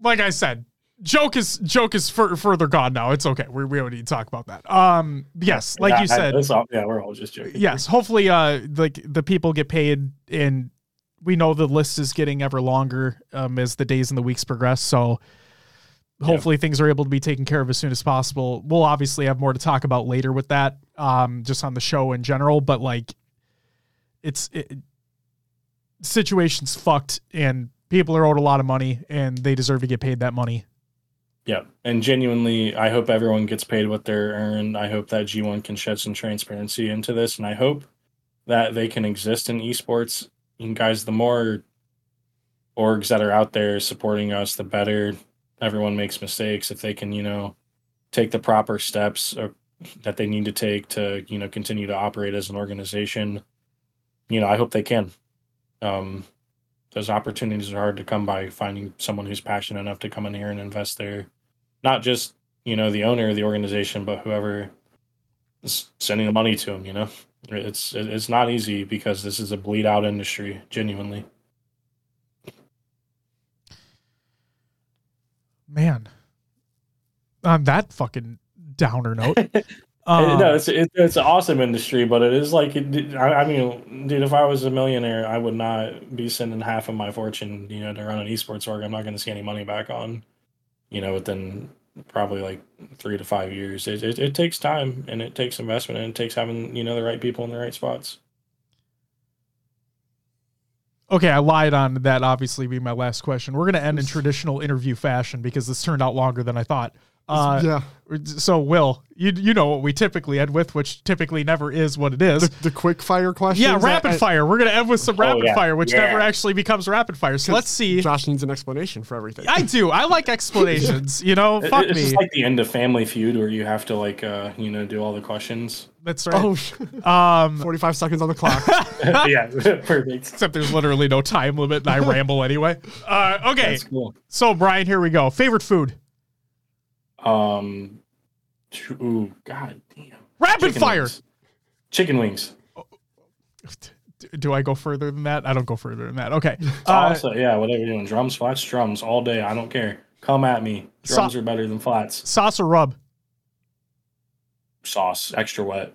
like I said, joke is joke is fur, further gone now. It's okay. We we don't need to talk about that. Um, yes, like Yeah, you said, all- yeah, we're all just joking. yes. Hopefully, uh, like the people get paid, and we know the list is getting ever longer um, as the days and the weeks progress. So hopefully things are able to be taken care of as soon as possible. We'll obviously have more to talk about later with that, um, just on the show in general. But like, it's it, situation's fucked, and people are owed a lot of money, and they deserve to get paid that money. Yeah, and genuinely, I hope everyone gets paid what they're earned. I hope that G1 can shed some transparency into this, and I hope that they can exist in esports. And guys, the more orgs that are out there supporting us, the better. Everyone makes mistakes. If they can, you know, take the proper steps, uh, that they need to take to you know continue to operate as an organization, you know, I hope they can. Um, those opportunities are hard to come by. Finding someone who's passionate enough to come in here and invest there, not just you know the owner of the organization, but whoever is sending the money to them. You know, it's it's not easy because this is a bleed out industry, genuinely. Man, on that fucking downer note. Um, no, it's it, it's an awesome industry, but it is like it, I, I mean, dude, if I was a millionaire, I would not be sending half of my fortune, you know, to run an esports org. I'm not going to see any money back on, you know, within probably like three to five years. It, it, it takes time and it takes investment and it takes having you know the right people in the right spots. Okay, I lied on that. Obviously, be my last question. We're going to end in traditional interview fashion because this turned out longer than I thought. Uh, yeah. So, Will, you you know what we typically end with, which typically never is what it is. The, the quick fire question. yeah, rapid I- I- fire. We're gonna end with some Oh, rapid yeah. fire, which Yeah. never actually becomes rapid fire. So let's see. Josh needs an explanation for everything. I do. I like explanations. You know, It- fuck it's me. just like the end of Family Feud where you have to like uh you know do all the questions. That's right. oh, Um, 45 seconds on the clock. yeah, perfect. except there's literally no time limit, and I ramble anyway. Uh, okay, That's cool. so Bryon, here we go. Favorite food? Um, ooh, god damn. Rapid Chicken fire. wings. Chicken wings. Do I go further than that? I don't go further than that. Okay. Uh, also, yeah, whatever you're doing. Drums, flats, drums all day. I don't care. Come at me. Drums So- are better than flats. sauce or rub? Sauce, extra wet.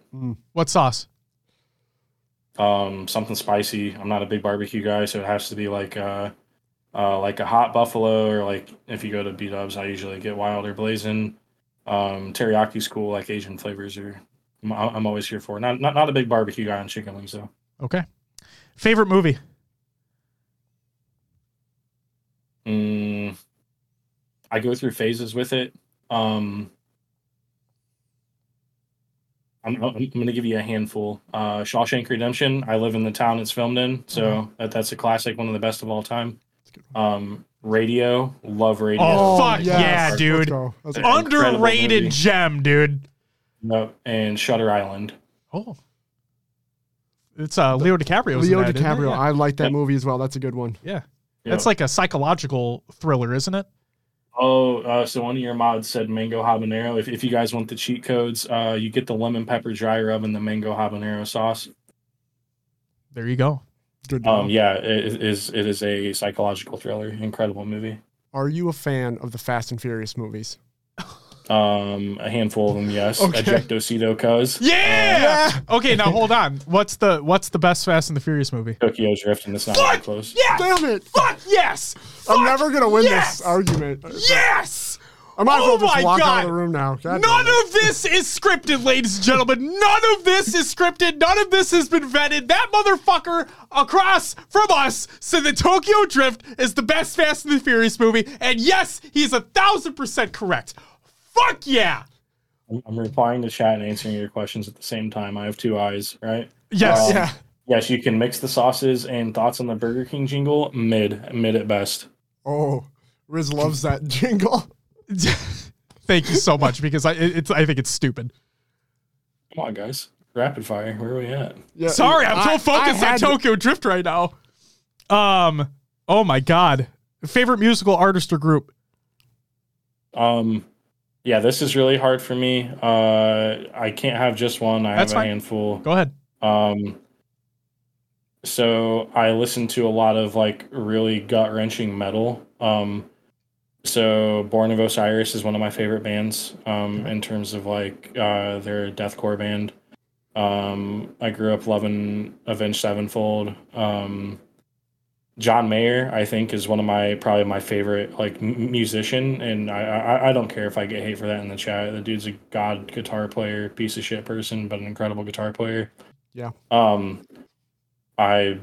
What sauce? Um, something spicy. I'm not a big barbecue guy, so it has to be like uh, uh, like a hot buffalo, or like if you go to B Dubs, I usually get wild or blazing. Um, teriyaki cool, like Asian flavors are. I'm, I'm always here for. Not, not not a big barbecue guy on chicken wings though. Okay. Favorite movie? Mm, I go through phases with it. Um, I'm, I'm going to give you a handful. Uh, Shawshank Redemption. I live in the town it's filmed in, so that, that's a classic, one of the best of all time. Um, Radio, love Radio. Oh, fuck yeah, Let's dude. go. Let's Yeah. go. Incredible Underrated gem, dude. Yep, and Shutter Island. Oh. It's uh Leo DiCaprio. Leo in that, isn't it? DiCaprio. Yeah. I like that Yep. movie as well. That's a good one. yeah. Yep. That's like a psychological thriller, isn't it? Oh, uh, so one of your mods said mango habanero. If, if you guys want the cheat codes, uh, you get the lemon pepper dry rub and the mango habanero sauce. There you go. Good. to Um, yeah, it is. It is a psychological thriller. Incredible movie. Are you a fan of the Fast and Furious movies? Um, a handful of them, yes. Okay. Ejecto seato cuz. Yeah! Okay, now hold on. What's the what's the best Fast and the Furious movie? Tokyo Drift, and it's not even close. Yeah! Damn it! Fuck yes! I'm never gonna win yes! this argument. Yes! I might as well Oh just my walk out God. of the room now. God None of this is scripted, ladies and gentlemen. None of this is scripted. None of this has been vetted. That motherfucker across from us said that Tokyo Drift is the best Fast and the Furious movie. And yes, he's a thousand percent correct. Fuck yeah. I'm, I'm replying to chat and answering your questions at the same time. I have two eyes, right? Yes. Um, Yeah. Yes, you can mix the sauces and thoughts on the Burger King jingle. Mid, mid at best. Oh, Riz loves that jingle. Thank you so much because I it's I think it's stupid. Come on, guys. Rapid fire. Where are we at? Yeah, Sorry, I'm I- so I focused on had to- Tokyo Drift right now. Um. Oh my god. Favorite musical artist or group? Um, yeah, this is really hard for me. Uh, I can't have just one. I That's have a fine. handful. Go ahead. Um, so I listen to a lot of like really gut wrenching metal. Um, so Born of Osiris is one of my favorite bands. Um, in terms of like uh, they're a deathcore band. Um, I grew up loving Avenged Sevenfold. Um, John Mayer, I think, is one of my probably my favorite like m- musician, and I, I I don't care if I get hate for that in the chat. The dude's a god guitar player, piece of shit person, but an incredible guitar player. Yeah. Um, I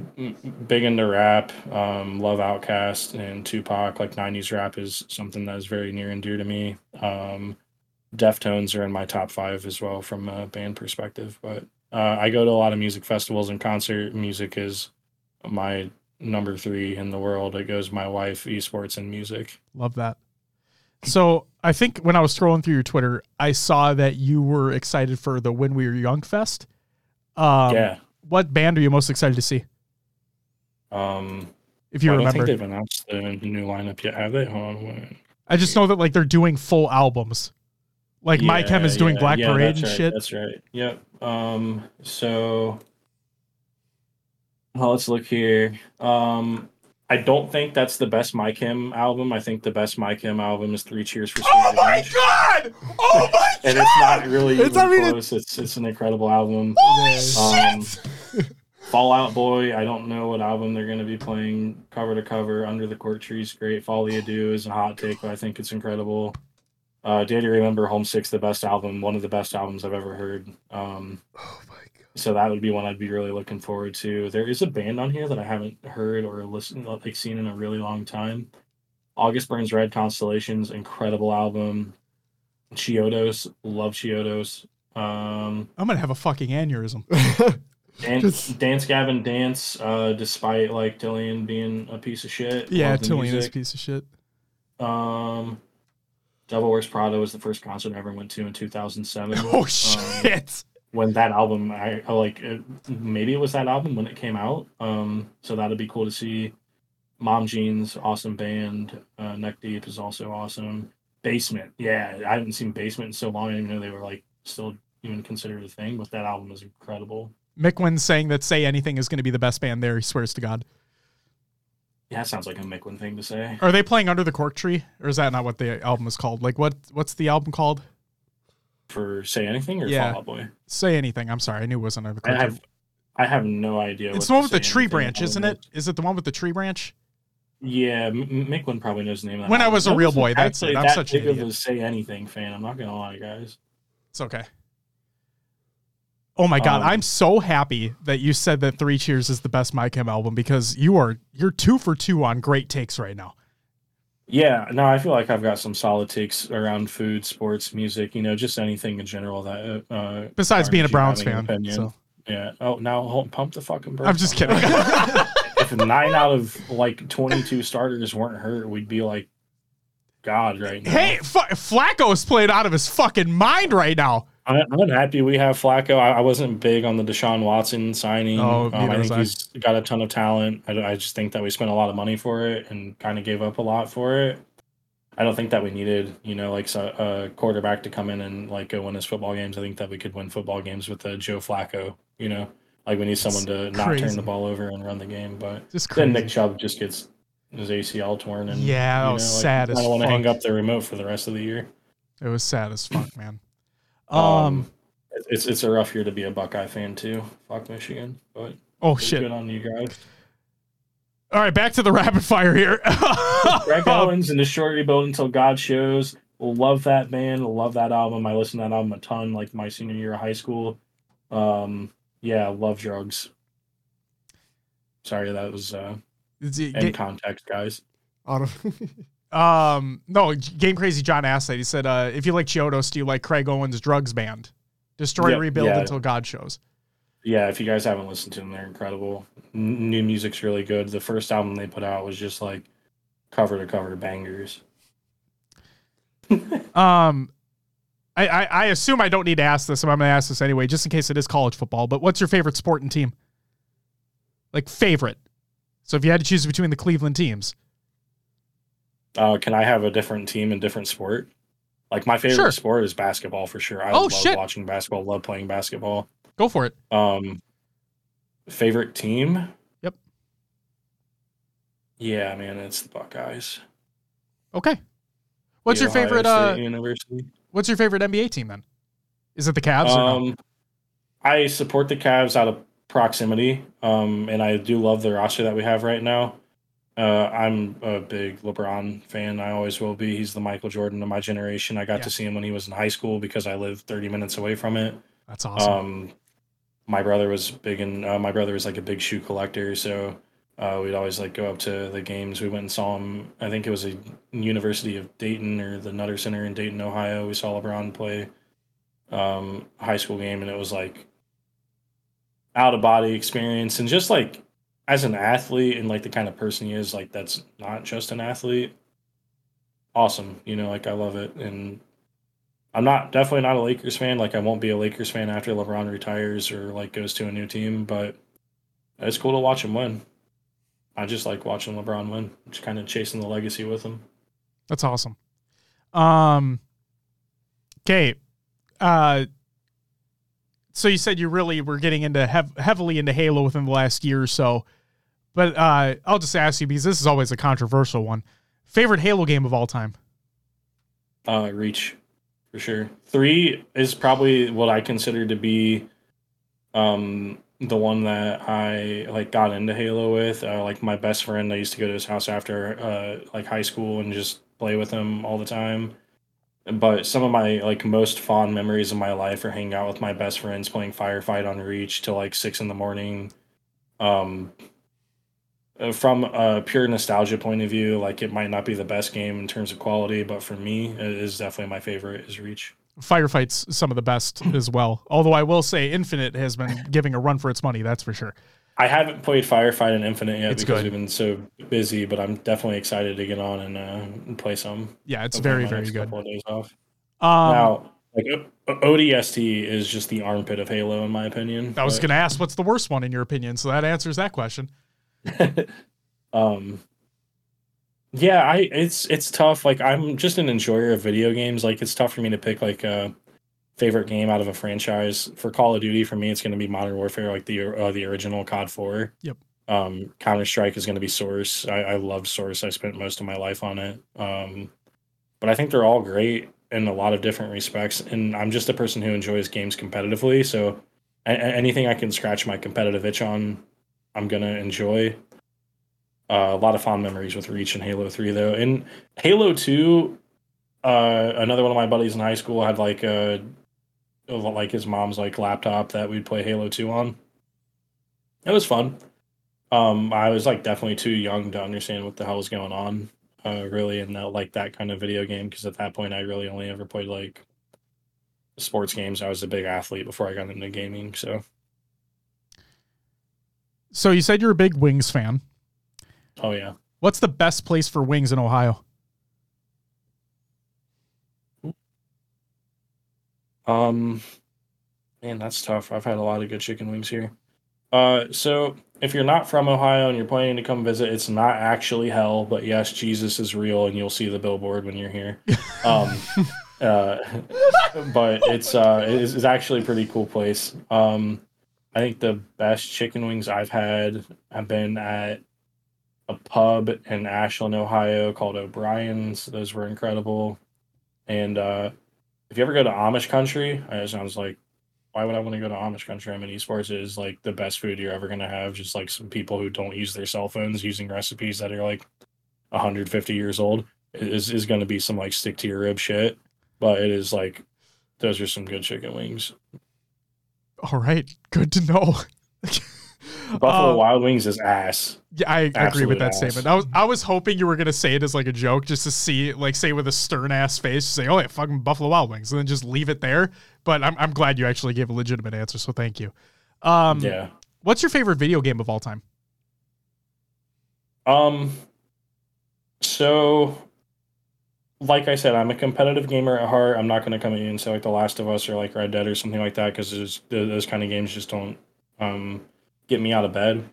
big into rap. Um, love Outkast and Tupac. Like '90s rap is something that is very near and dear to me. Um, Deftones are in my top five as well from a band perspective. But uh, I go to a lot of music festivals and concert music is my number three in the world. It goes my wife, esports, and music. Love that. So I think when I was scrolling through your Twitter, I saw that you were excited for the When We Were Young Fest. Um, yeah. What band are you most excited to see? Um, If you I don't remember, think they've announced the new lineup yet, have they? On. I just know that like they're doing full albums. Like My Chem is doing yeah, Black yeah, Parade and right, shit. That's right. Yep. Um. So, well, let's look here. Um. I don't think that's the best My Chem album. I think the best My Chem album is Three Cheers for Sweet Oh my Revenge. god! Oh my god! And it's not really It's- I mean, close. It's it's an incredible album. Holy Um, shit! Fall Out Boy, I don't know what album they're going to be playing cover to cover. Under the Cork Tree's great. Folie à Deux is a hot take, but I think it's incredible. Uh, Day to Remember Homesick's the best album, one of the best albums I've ever heard. Um, Oh my god. so that would be one I'd be really looking forward to. There is a band on here that I haven't heard or listened, like seen in a really long time. August Burns Red Constellations, incredible album. Chiodos, love Chiodos. Um, I'm gonna have a fucking aneurysm. Dance, Just- Dance Gavin Dance, uh, despite like Tilian being a piece of shit. Yeah, Tilian is a piece of shit. Um, Devil Wears Prada was the first concert I ever went to in 2007. Oh Um, shit! when that album, I, I like it, maybe it was that album when it came out. Um, so that'd be cool to see. Mom Jeans, awesome band. Uh, Neck Deep is also awesome. Basement, yeah, I haven't seen Basement in so long. I didn't even know they were like still even considered a thing, but that album is incredible. Mick saying that Say Anything is gonna be the best band there. He swears to God. Yeah, that sounds like a Micklin thing to say. Are they playing Under the Cork Tree, or is that not what the album is called? Like what? What's the album called? For say anything or Yeah. Fall Out Boy. Say Anything. I'm sorry, I knew it wasn't Under the I Cork Tree. I have no idea. It's the one with the tree branch, isn't it? Is it the one with the tree branch? Yeah, M- Micklin probably knows the name of that. When I album. was a I real boy, that's it. I'm that such an idiot. a say anything fan. I'm not gonna lie, guys. It's okay. Oh my god, Um, I'm so happy that you said that Three Cheers is the best My Chem album because you are you're two for two on great takes right now. Yeah, no, I feel like I've got some solid takes around food, sports, music. You know, just anything in general that. Uh, Besides being a Browns you having an fan, so Yeah. Oh, now hold, pump the fucking. I'm just kidding. if nine out of like 22 starters weren't hurt, we'd be like God right now. hey, F- Flacco is playing out of his fucking mind right now. I- I'm happy we have Flacco. I, I wasn't big on the Deshaun Watson signing. Oh, um, I think I. he's got a ton of talent. I, I just think that we spent a lot of money for it and kind of gave up a lot for it. I don't think that we needed, you know, like a quarterback to come in and like go win us football games. I think that we could win football games with uh, Joe Flacco. You know, like we need someone to not crazy. turn the ball over and run the game. But Just then. Nick Chubb just gets his ACL torn, and Yeah, you was know, like, sad I don't want to hang up the remote for the rest of the year. It was sad as fuck, man. Um, Um, it's it's a rough year to be a Buckeye fan too. Fuck Michigan, but oh shit. good on you guys. All right, back to the rapid fire here. Craig Owens and the Shorty Boat Until God Shows. Love that band. Love that album. I listened to that album a ton, like my senior year of high school. Um, yeah, love drugs. Sorry, that was uh, in context, guys. Out of Um, no, Game Crazy John asked that. He said, uh, if you like Chiodos, do you like Craig Owens' Drugs Band? Destroy, Yeah, rebuild yeah. until God shows. Yeah, if you guys haven't listened to them, they're incredible. N- new music's really good. The first album they put out was just like cover to cover bangers. Um, I, I, I assume I don't need to ask this, but I'm going to ask this anyway, just in case it is college football. But what's your favorite sport and team? Like favorite. So if you had to choose between the Cleveland teams, Uh, can I have a different team and different sport? Like my favorite Sure. sport is basketball for sure. I Oh, love shit. watching basketball. Love playing basketball. go for it. Um, favorite team? Yep. Yeah, man, it's the Buckeyes. Okay. What's The your Ohio favorite? Uh, University? what's your favorite NBA team then? Is it the Cavs or no? Um, I support the Cavs out of proximity, um, and I do love the roster that we have right now. Uh, I'm a big LeBron fan. I always will be. He's the Michael Jordan of my generation. I got Yeah. to see him when he was in high school because I lived 30 minutes away from it. That's awesome. Um, my brother was big, and uh, my brother was like a big shoe collector, so uh, we'd always like go up to the games. We went and saw him. I think it was a University of Dayton or the Nutter Center in Dayton, Ohio. We saw LeBron play um, high school game, and it was like out of body experience, and just like as an athlete and like the kind of person he is, like that's not just an athlete. awesome. You know, like I love it, and I'm not definitely not a Lakers fan. Like I won't be a Lakers fan after LeBron retires or like goes to a new team, but it's cool to watch him win. I just like watching LeBron win, just kind of chasing the legacy with him. That's awesome. Um, okay. Uh, so you said you really were getting into hev- heavily into Halo within the last year or so, but uh, I'll just ask you because this is always a controversial one. Favorite Halo game of all time? Uh, Reach, for sure. Three is probably what I consider to be, um, the one that I like got into Halo with. Uh, like my best friend, I used to go to his house after uh, like high school and just play with him all the time. But some of my like most fond memories of my life are hanging out with my best friends playing firefight on Reach till like six in the morning. Um, from a pure nostalgia point of view, like it might not be the best game in terms of quality, but for me, it is definitely my favorite. Is Reach. Firefights some of the best as well. Although I will say Infinite has been giving a run for its money, that's for sure. I haven't played Firefight and Infinite yet It's because good. we've been so busy, but I'm definitely excited to get on and, uh, and play some. Yeah, it's very very good. Couple of days off. Um, now, like ODST is just the armpit of Halo, in my opinion. I was going to ask what's the worst one in your opinion, so that answers that question. um yeah i it's it's tough. Like i'm just an enjoyer of video games. Like it's tough for me to pick like a favorite game out of a franchise. For call of duty for me it's going to be modern warfare like the uh, the original cod 4 Yep. um counter strike is going to be source. I, I love source. I spent most of my life on it. Um but i think they're all great in a lot of different respects and i'm just a person who enjoys games competitively so a- anything i can scratch my competitive itch on i'm to enjoy uh, a lot of fond memories with Reach and Halo 3 though. And Halo 2, uh, another one of my buddies in high school had like a like his mom's like laptop that we'd play Halo 2 on. It was fun. Um, I was like definitely too young to understand what the hell was going on, uh, really, in that like that kind of video game. Because at that point, I really only ever played like sports games. I was a big athlete before I got into gaming. So, So you said you're a big Wings fan. oh yeah. What's the best place for wings in Ohio? Um, man, that's tough. I've had a lot of good chicken wings here. Uh, so if you're not from Ohio and you're planning to come visit, it's not actually hell, but yes, Jesus is real, and you'll see the billboard when you're here. Um, uh, but it's uh, it's, it's actually a pretty cool place. Um, I think the best chicken wings I've had have been at a pub in Ashland, Ohio called O'Brien's. Those were incredible. And uh, if you ever go to Amish country, I just I was like, why would I want to go to Amish country? I mean, esports is like the best food you're ever gonna have. Just like some people who don't use their cell phones using recipes that are like 150 years old is is gonna be some like stick to your rib shit. But it is like those are some good chicken wings. All right, good to know. Buffalo Uh, Wild Wings is ass. Yeah, I agree with that ass. statement. I was I was hoping you were gonna say it as like a joke, just to see like say with a stern ass face, say, "Oh yeah, fucking Buffalo Wild Wings," and then just leave it there. But I'm I'm glad you actually gave a legitimate answer, so thank you. Um, yeah. What's your favorite video game of all time? Um. So, like I said, I'm a competitive gamer at heart. I'm not going to come in and say like The Last of Us or like Red Dead or something like that because those, kind of games just don't um get me out of bed.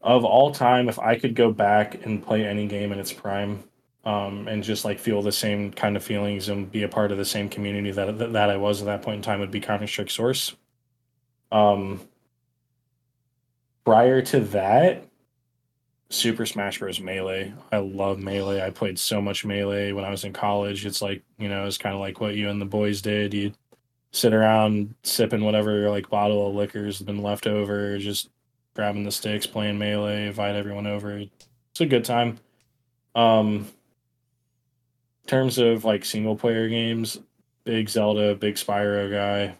Of all time, if I could go back and play any game in its prime, um, and just like feel the same kind of feelings and be a part of the same community that that, that I was at that point in time, would be Counter Strike Source. Um. Prior to that, Super Smash Bros. Melee. I love Melee. I played so much Melee when I was in college. It's like, you know, it's kind of like what you and the boys did. You sit around sipping whatever like bottle of liquor's been left over, just grabbing the sticks, playing Melee, invite everyone over. It's a good time. Um terms of like single player games, big Zelda, big Spyro guy,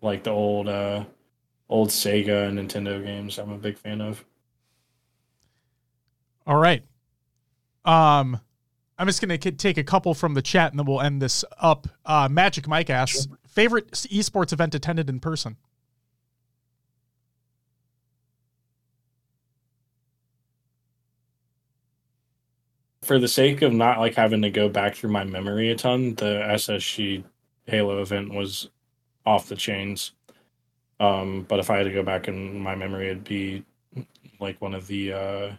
like the old uh old Sega and Nintendo games I'm a big fan of. All right. Um, I'm just gonna k- take a couple from the chat, and then we'll end this up. Uh, Magic Mike asks, favorite esports event attended in person. for the sake of not like having to go back through my memory a ton, the SSG Halo event was off the chains. Um, but if I had to go back in my memory, it'd be like one of the uh,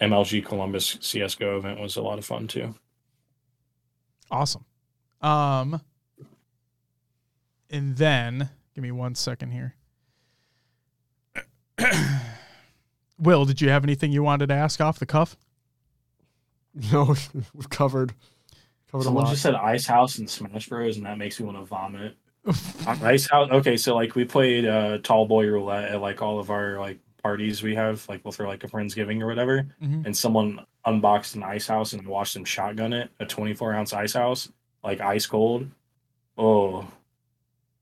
MLG Columbus CS:GO event was a lot of fun too. Awesome. Um, and then give me one second here. Will, did you have anything you wanted to ask off the cuff? No, we've covered covered Someone a lot. just said Ice House and Smash Bros, and that makes me want to vomit. Ice House. Okay, so like we played uh, Tall Boy Roulette at like all of our like parties we have, like we'll throw like a friendsgiving or whatever, Mhm. and someone unboxed an Ice House and watched them shotgun it, a 24 ounce Ice House, like ice cold. Oh,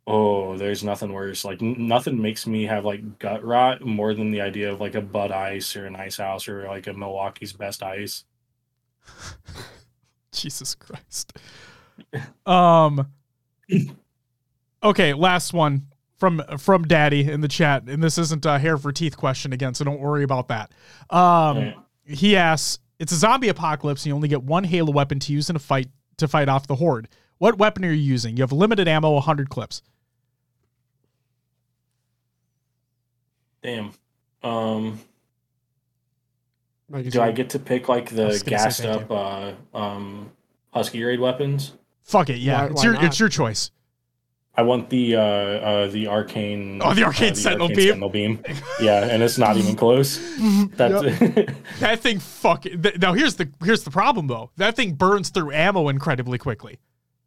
oh, there's nothing worse. Like n- nothing makes me have like gut rot more than the idea of like a Bud Ice or an Ice House or like a Milwaukee's Best Ice. Jesus Christ. Um Okay, last one from from Daddy in the chat, and this isn't a hair for teeth question again, so don't worry about that. Um Yeah. he asks, it's a zombie apocalypse, and you only get one Halo weapon to use in a fight to fight off the horde. What weapon are you using? You have limited ammo, 100 clips. Damn. Um. Like, is Do I get to pick like the was gonna say gassed thank up uh, um, Husky raid weapons? Fuck it, yeah. Why- it's why your not? it's your choice. I want the uh, uh, the arcane. Oh, the uh, arcane sentinel beam? sentinel beam. Yeah, and it's not even close. That's That thing fuck th- now here's the here's the problem though. That thing burns through ammo incredibly quickly.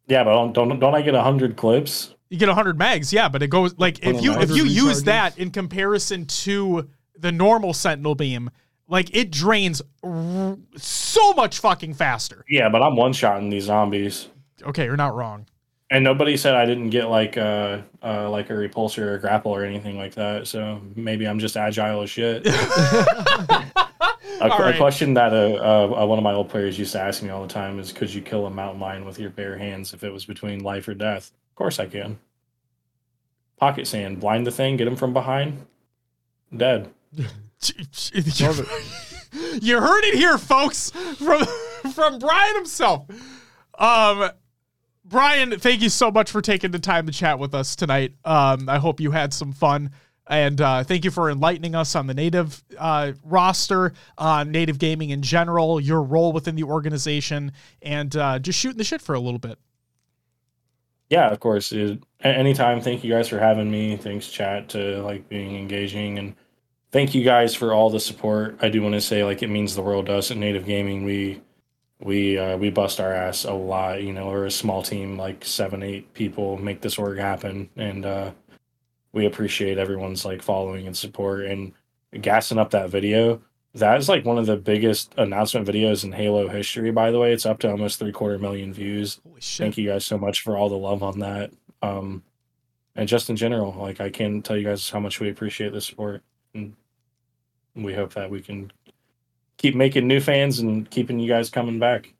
yeah, but don't, don't don't I get hundred clips? You get 100 mags, yeah, but it goes like if Oh, you if 100 you use that in comparison to the normal sentinel beam, like it drains r- so much fucking faster. Yeah, but I'm one shotting these zombies, Okay, you're not wrong. And nobody said I didn't get like uh, uh like a repulsor or a grapple or anything like that. So maybe I'm just agile as shit. A, All a question that uh, uh, one of my old players used to ask me all the time is, "Could you kill a mountain lion with your bare hands if it was between life or death?" Of course I can. Pocket sand, blind the thing, get him from behind, dead. You heard it here, folks, from from Bryon himself. Um, Bryon, thank you so much for taking the time to chat with us tonight. Um, I hope you had some fun. And uh, thank you for enlightening us on the native uh, roster, on native gaming in general, your role within the organization, and uh, just shooting the shit for a little bit. Yeah, of course. It, anytime. Thank you guys for having me. Thanks, chat, to like being engaging, and thank you guys for all the support. I do want to say like it means the world to us at Native Gaming. We we uh, we bust our ass a lot. You know, we're a small team, like seven, eight people, make this org happen, and uh, we appreciate everyone's like following and support and gassing up that video. That is like one of the biggest announcement videos in Halo history. By the way, it's up to almost three quarter million views Holy shit. thank you guys so much for all the love on that um and just in general like i can't tell you guys how much we appreciate the support and we hope that we can keep making new fans and keeping you guys coming back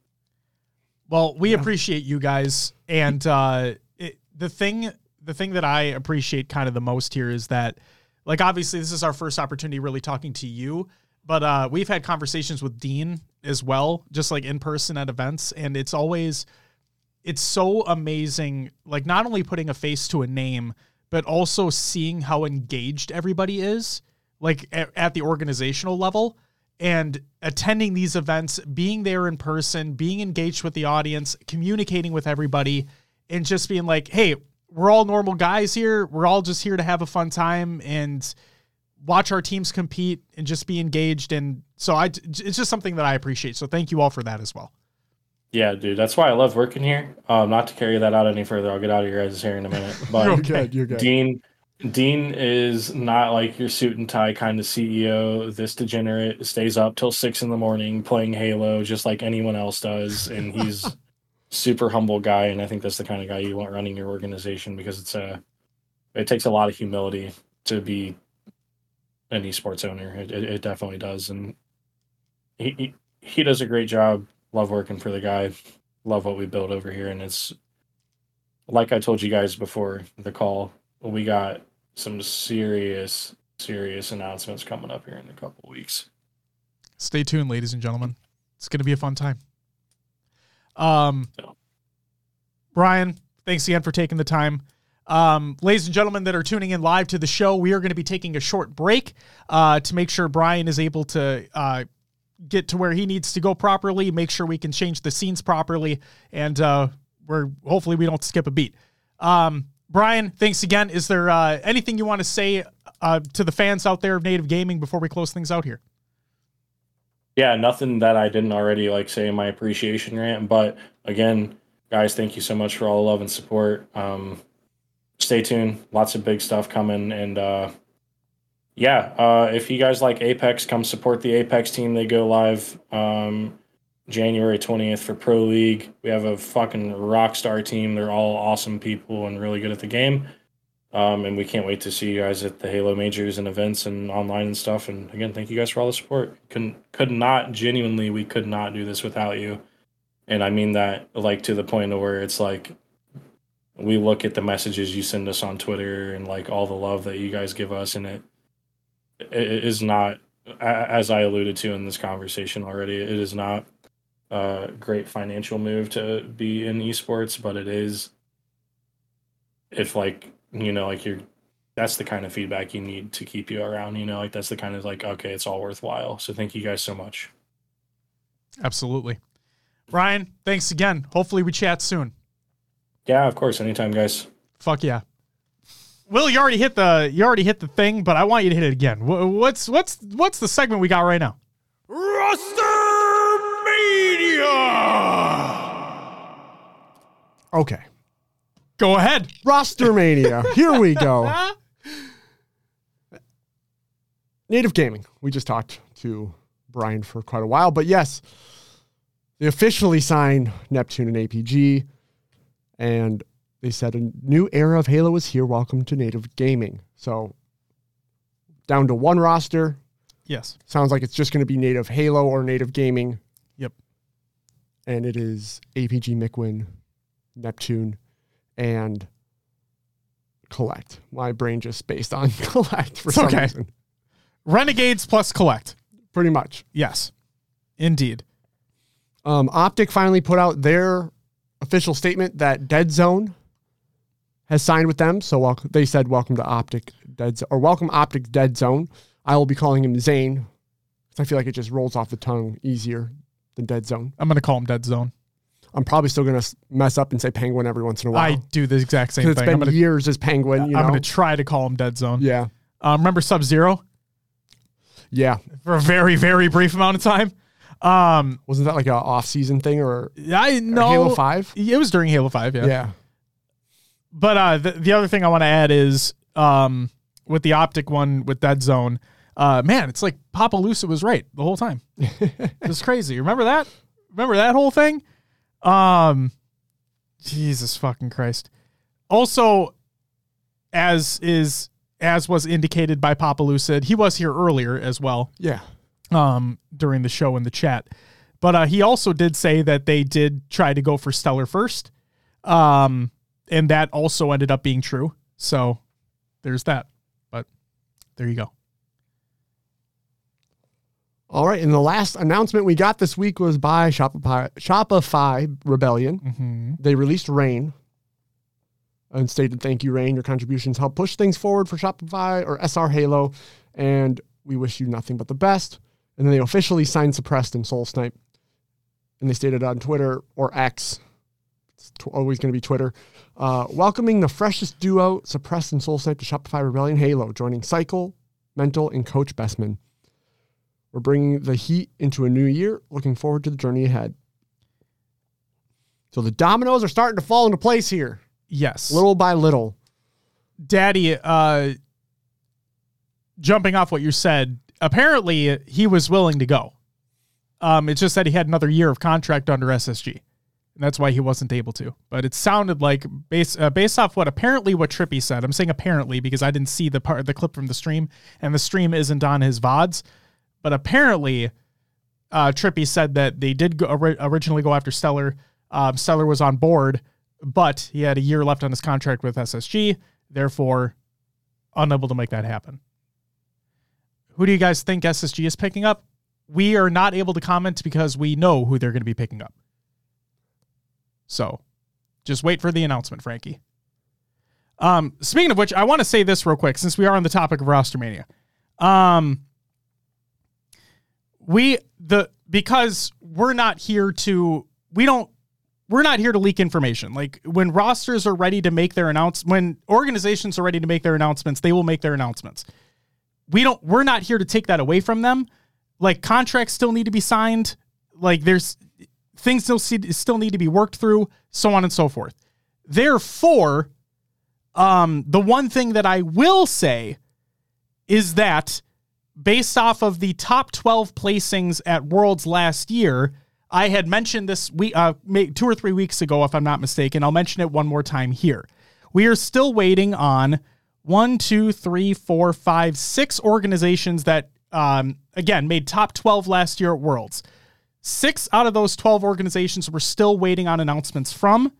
Well, we Yeah. appreciate you guys, and uh, it, the thing, the thing that I appreciate kind of the most here is that, like, obviously this is our first opportunity really talking to you, but uh, we've had conversations with Dean as well, just like in person at events, and it's always, it's so amazing. Like, not only putting a face to a name, but also seeing how engaged everybody is, like at, at the organizational level and attending these events, being there in person, being engaged with the audience, communicating with everybody, and just being like, hey, we're all normal guys here. We're all just here to have a fun time and watch our teams compete and just be engaged. And so I, it's just something that I appreciate. So thank you all for that as well. yeah dude that's why i love working here um not to carry that out any further i'll get out of your guys' hair in a minute but You're good. You're good. Dean Dean is not like your suit and tie kind of CEO. This degenerate stays up till six in the morning playing Halo just like anyone else does, and he's super humble guy. And I think that's the kind of guy you want running your organization because it's a it takes a lot of humility to be an esports owner. It, it, it definitely does, and he, he he does a great job. Love working for the guy. Love what we build over here, and it's like I told you guys before the call. We got some serious, serious announcements coming up here in a couple weeks. Stay tuned, ladies and gentlemen. It's going to be a fun time. Um, Bryon, thanks again for taking the time. Um, ladies and gentlemen that are tuning in live to the show, we are going to be taking a short break uh, to make sure Bryon is able to uh, get to where he needs to go properly, make sure we can change the scenes properly, and uh, we're hopefully we don't skip a beat. Um, Bryon, thanks again. Is there uh, anything you want to say uh, to the fans out there of Native Gaming before we close things out here? Yeah, nothing that I didn't already like say in my appreciation rant. But again, guys, thank you so much for all the love and support. Um, stay tuned. Lots of big stuff coming. And uh, yeah, uh, if you guys like Apex, come support the Apex team. They go live um, January 20th for Pro League. We have a fucking rock star team. They're all awesome people and really good at the game. Um, and we can't wait to see you guys at the Halo majors and events and online and stuff. And again, thank you guys for all the support. Couldn't could not genuinely we could not do this without you. And I mean that like to the point of where it's like we look at the messages you send us on Twitter and like all the love that you guys give us, and it, it is not, as I alluded to in this conversation already, it is not a great financial move to be in esports, but it is if like you know like you're that's the kind of feedback you need to keep you around you know like that's the kind of like okay it's all worthwhile so thank you guys so much absolutely ryan thanks again hopefully we chat soon yeah, of course. Anytime, guys. Fuck yeah. Will, you already hit the you already hit the thing, but I want you to hit it again. What's what's what's the segment we got right now? Roster Okay. Go ahead. Roster Mania. Here we go. Native Gaming. We just talked to Bryon for quite a while, but yes, they officially signed Neptune and APG and they said a new era of Halo is here. Welcome to Native Gaming. So down to one roster. Yes. Sounds like it's just going to be Native Halo or Native Gaming. Yep. And it is APG Mikwen, Neptune, and Kuhlect. My brain just based on Kuhlect for some okay. reason. Renegades plus Kuhlect. Pretty much. Yes. Indeed. Um, Optic finally put out their official statement that Dead Zone has signed with them. So they said, "Welcome to Optic Dead Zone," or "Welcome Optic Dead Zone." I will be calling him Zane. Because I feel like it just rolls off the tongue easier than Dead Zone. I'm gonna call him Dead Zone. I'm probably still gonna mess up and say Penguin every once in a while. I do the exact same thing. It's been gonna, years as Penguin. I'm gonna try to call him Dead Zone. Yeah. Um, remember Sub Zero? Yeah. For a very very brief amount of time. Um, wasn't that like a off season thing or I know Halo Five? It was during Halo Five, yeah. Yeah. But uh, the, the other thing I want to add is um, with the optic one with Dead Zone, uh, man, it's like Papa Lucid was right the whole time. it's crazy. Remember that? Remember that whole thing? Um, Jesus fucking Christ. Also, as is as was indicated by Papa Lucid, he was here earlier as well. Yeah um, during the show in the chat. But uh, he also did say that they did try to go for Stellar first. Um, and that also ended up being true. So there's that. But there you go. All right. And the last announcement we got this week was by Shopify, Shopify Rebellion. Mm-hmm. They released Rain and stated, Thank you, Rain. Your contributions help push things forward for Shopify or SR Halo. And we wish you nothing but the best. And then they officially signed Suppressed and Soul Snipe. And they stated on Twitter or X, it's always going to be Twitter, uh, welcoming the freshest duo, Suppressed and Soul Snipe, to Shopify Rebellion Halo, joining Cykul, Mental, and Coach Bestman. We're bringing the heat into a new year. Looking forward to the journey ahead. So the dominoes are starting to fall into place here. Yes. Little by little. Daddy, uh, jumping off what you said, apparently he was willing to go. Um, it's just that he had another year of contract under SSG, and that's why he wasn't able to. But it sounded like based uh, based off what apparently what Trippy said. I'm saying apparently because I didn't see the part the clip from the stream, and the stream isn't on his vods. But apparently, uh, Trippy said that they did go, originally go after Stellar. Um, Stellar was on board, but he had a year left on his contract with SSG, therefore unable to make that happen. Who do you guys think SSG is picking up? we are not able to comment because we know who they're going to be picking up. So just wait for the announcement, Frankie. Um, speaking of which, I want to say this real quick since we are on the topic of roster mania. Um, we the because we're not here to we don't we're not here to leak information. Like when rosters are ready to make their announce when organizations are ready to make their announcements, they will make their announcements. We don't we're not here to take that away from them. Like contracts still need to be signed. Like there's things still still need to be worked through, so on and so forth. Therefore, um, the one thing that I will say is that based off of the top 12 placings at Worlds last year, I had mentioned this week, uh, two or three weeks ago, if I'm not mistaken. I'll mention it one more time here. We are still waiting on one, two, three, four, five, six organizations that, um, again, made top 12 last year at Worlds. Six out of those 12 organizations we're still waiting on announcements from.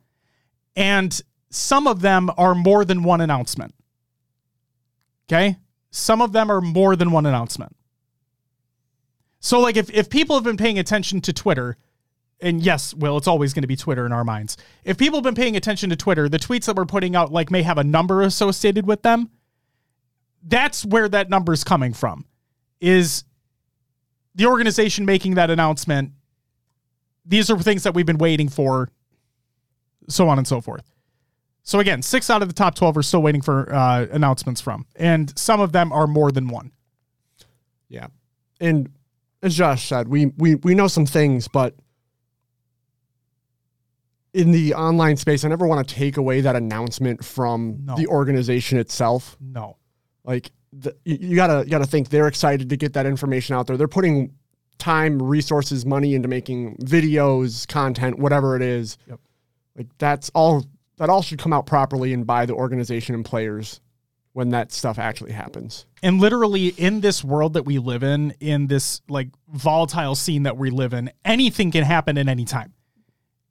And some of them are more than one announcement. Okay. Some of them are more than one announcement. So, like, if, if people have been paying attention to Twitter, and yes, well, it's always going to be Twitter in our minds. If people have been paying attention to Twitter, the tweets that we're putting out, like, may have a number associated with them. That's where that number is coming from, is the organization making that announcement. These are things that we've been waiting for, so on and so forth. So again, six out of the top 12 are still waiting for uh, announcements from, and some of them are more than one. Yeah. And as Josh said, we, we, we know some things, but in the online space, I never want to take away that announcement from no. the organization itself. No. Like the, you, you gotta, you gotta think they're excited to get that information out there. They're putting time, resources, money into making videos, content, whatever it is. Yep. Like that's all that all should come out properly and by the organization and players when that stuff actually happens. And literally in this world that we live in, in this like volatile scene that we live in, anything can happen at any time.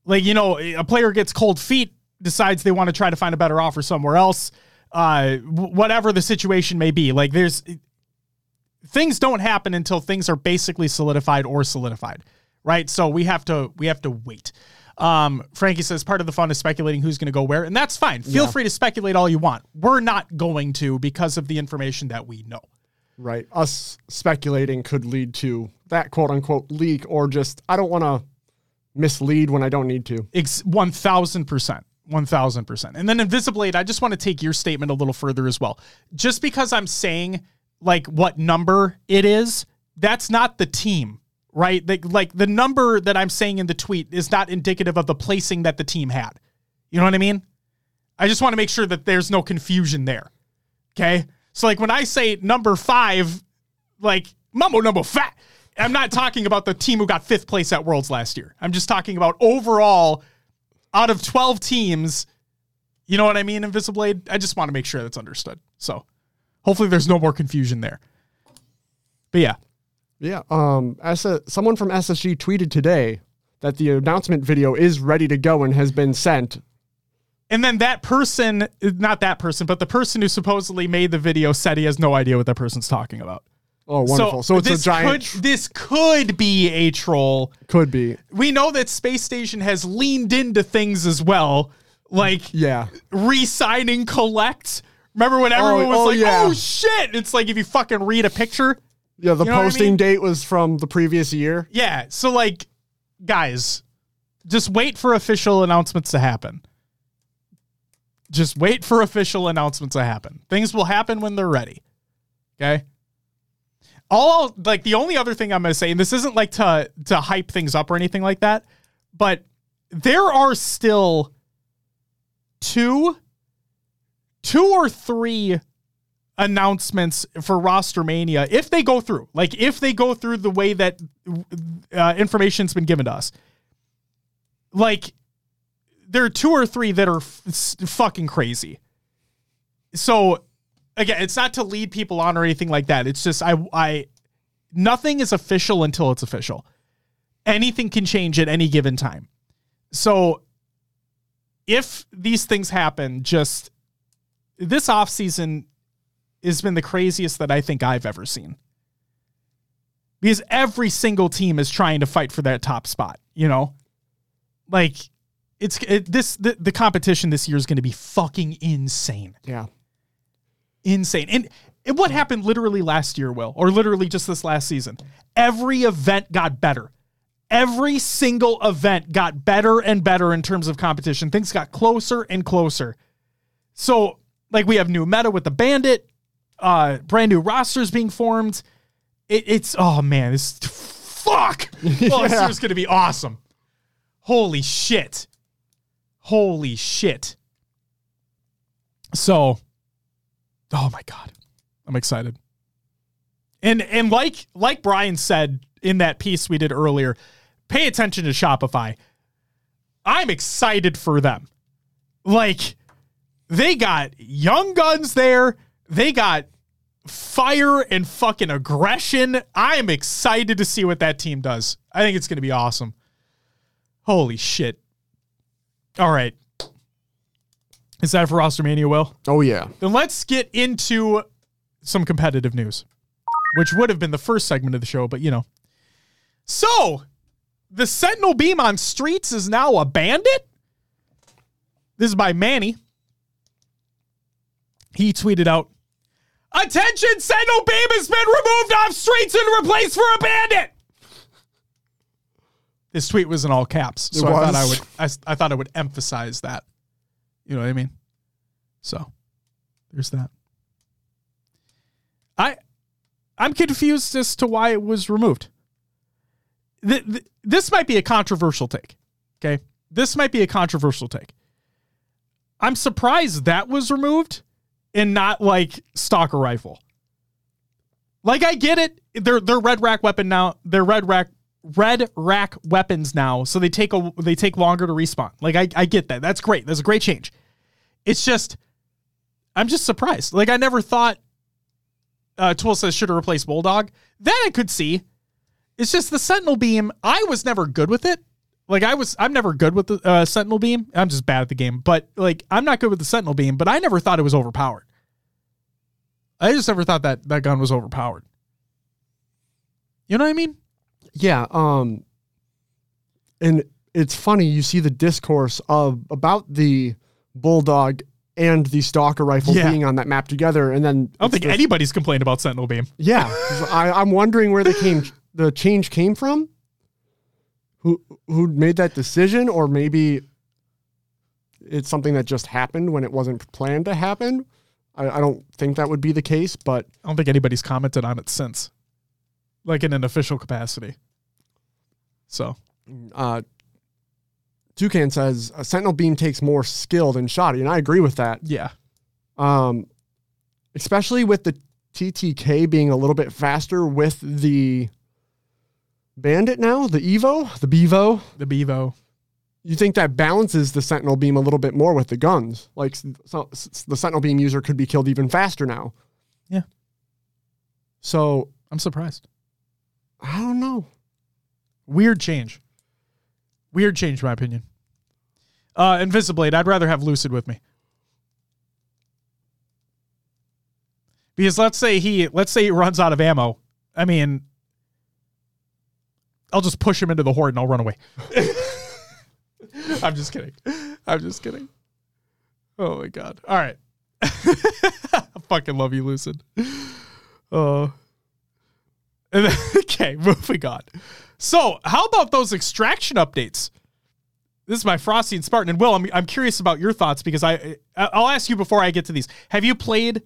Like, you know, a player gets cold feet, decides they want to try to find a better offer somewhere else, uh, whatever the situation may be. Like, there's things don't happen until things are basically solidified or solidified, right? So we have to we have to wait. Um, Frankie says part of the fun is speculating who's going to go where, and that's fine. Feel yeah. free to speculate all you want. We're not going to because of the information that we know. Right. Us speculating could lead to that quote unquote leak or just, I don't want to mislead when I don't need to. Ex- 1000%. 1000%. And then Invisiblade, I just want to take your statement a little further as well. Just because I'm saying like what number it is, that's not the team right? Like the number that I'm saying in the tweet is not indicative of the placing that the team had. You know what I mean? I just want to make sure that there's no confusion there. Okay. So like when I say number five, like mumbo number fat, I'm not talking about the team who got fifth place at Worlds last year. I'm just talking about overall out of 12 teams. You know what I mean, Invisiblade? I just want to make sure that's understood. So hopefully there's no more confusion there. But yeah, yeah. Um, as a, someone from SSG tweeted today that the announcement video is ready to go and has been sent. And then that person, not that person, but the person who supposedly made the video said he has no idea what that person's talking about. Oh, wonderful. So, so it's a giant. Could, this could be a troll. Could be. We know that Space Station has leaned into things as well, like yeah, re-signing Kuhlect. Remember when everyone oh, was oh, like, yeah. "Oh shit!" It's like if you fucking read a picture, yeah, the you know posting I mean? date was from the previous year. Yeah. So like guys, just wait for official announcements to happen. Just wait for official announcements to happen. Things will happen when they're ready. Okay? All like the only other thing I'm going to say and this isn't like to to hype things up or anything like that, but there are still two two or three announcements for roster mania if they go through like if they go through the way that uh, information's been given to us. Like there are two or three that are f- fucking crazy. So again it's not to lead people on or anything like that. It's just i i nothing is official until it's official. Anything can change at any given time. So if these things happen just this offseason has been the craziest that I think I've ever seen. because every single team is trying to fight for that top spot. You know, like it's it, this the, the competition this year is going to be fucking insane, Yeah. insane. And, and what happened literally last year, Will, or literally just this last season? Every event got better. Every single event got better and better in terms of competition. Things got closer and closer. So, like, we have new meta with the Bandit, uh, brand new rosters being formed. It, it's oh man, this fuck. Oh, this Yeah. year's gonna be awesome. Holy shit. Holy shit. So, oh my god, I'm excited. And and like like Bryon said in that piece we did earlier, pay attention to Shopify. I'm excited for them. Like they got young guns there. They got fire and fucking aggression. I am excited to see what that team does. I think it's going to be awesome. Holy shit. All right. Is that for Roster Mania, Will? Oh yeah. Then let's get into some competitive news, which would have been the first segment of the show, but you know. So, the Sentinel Beam on Streets is now a bandit? This is by Manny. He tweeted out, Attention, Sentinel Beam has been removed off Streets and replaced for a bandit. This tweet was in all caps, so I thought I was. would I, s- I thought I would emphasize that. You know what I mean? So, there's that. I I'm confused as to why it was removed. Th- th- this might be a controversial take. Okay? This might be a controversial take. I'm surprised that was removed and not like stalker rifle. Like I get it. They're they're red rack weapon now. They're red rack red rack weapons now, so they take a they take longer to respawn. Like I I get that. That's great. That's a great change. It's just I'm just surprised. Like I never thought uh Tool says should have replaced Bulldog. That I could see. It's just the Sentinel beam. I was never good with it. Like I was, I'm never good with the uh, Sentinel beam. I'm just bad at the game. But like, I'm not good with the Sentinel beam. But I never thought it was overpowered. I just never thought that that gun was overpowered. You know what I mean? Yeah. Um, and it's funny you see the discourse of about the bulldog and the stalker rifle Yeah. being on that map together, and then I don't think this- anybody's complained about Sentinel beam. Yeah, I, I'm wondering where the came the change came from. Who who made that decision, or maybe it's something that just happened when it wasn't planned to happen. I, I don't think that would be the case, but I don't think anybody's commented on it since, like in an official capacity. So uh, Toucan says a Sentinel beam takes more skill than Shoddy, and I agree with that. yeah, Um, especially with the TTK being a little bit faster with the Bandit now, the Evo, the Bevo. the Bevo. You think that balances the Sentinel beam a little bit more with the guns? Like so, the Sentinel beam user could be killed even faster now. Yeah. So I'm surprised. I don't know. Weird change. Weird change, my opinion. Uh, Invisiblade, I'd rather have Lucid with me. Because let's say he let's say he runs out of ammo. I mean, I'll just push him into the horde and I'll run away. I'm just kidding. I'm just kidding. Oh my god. All right. I fucking love you, Lucid. Oh. And then- okay, moving on. So, how about those extraction updates? This is my Frosty and Spartan. And Will, I'm, I'm curious about your thoughts because I I'll ask you before I get to these. Have you played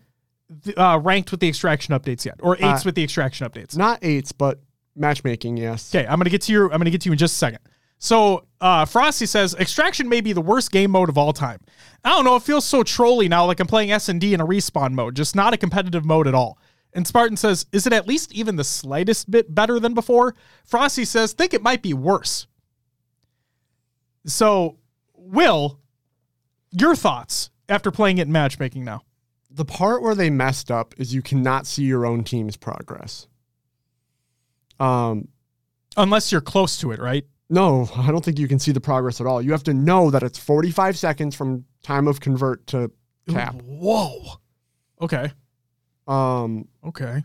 the, uh, ranked with the extraction updates yet, or eights Uh, with the extraction updates? Not eights, but matchmaking, yes. Okay, I'm gonna get to your. I'm gonna get to you in just a second. So, uh, Frosty says extraction may be the worst game mode of all time. I don't know. It feels so trolly now, like I'm playing S and D in a respawn mode, just not a competitive mode at all. And Spartan says, is it at least even the slightest bit better than before? Frosty says, think it might be worse. So, Will, your thoughts after playing it in matchmaking now? The part where they messed up is you cannot see your own team's progress. Um, Unless you're close to it, right? No, I don't think you can see the progress at all. You have to know that it's 45 seconds from time of convert to cap. Whoa. Okay. Um, Okay.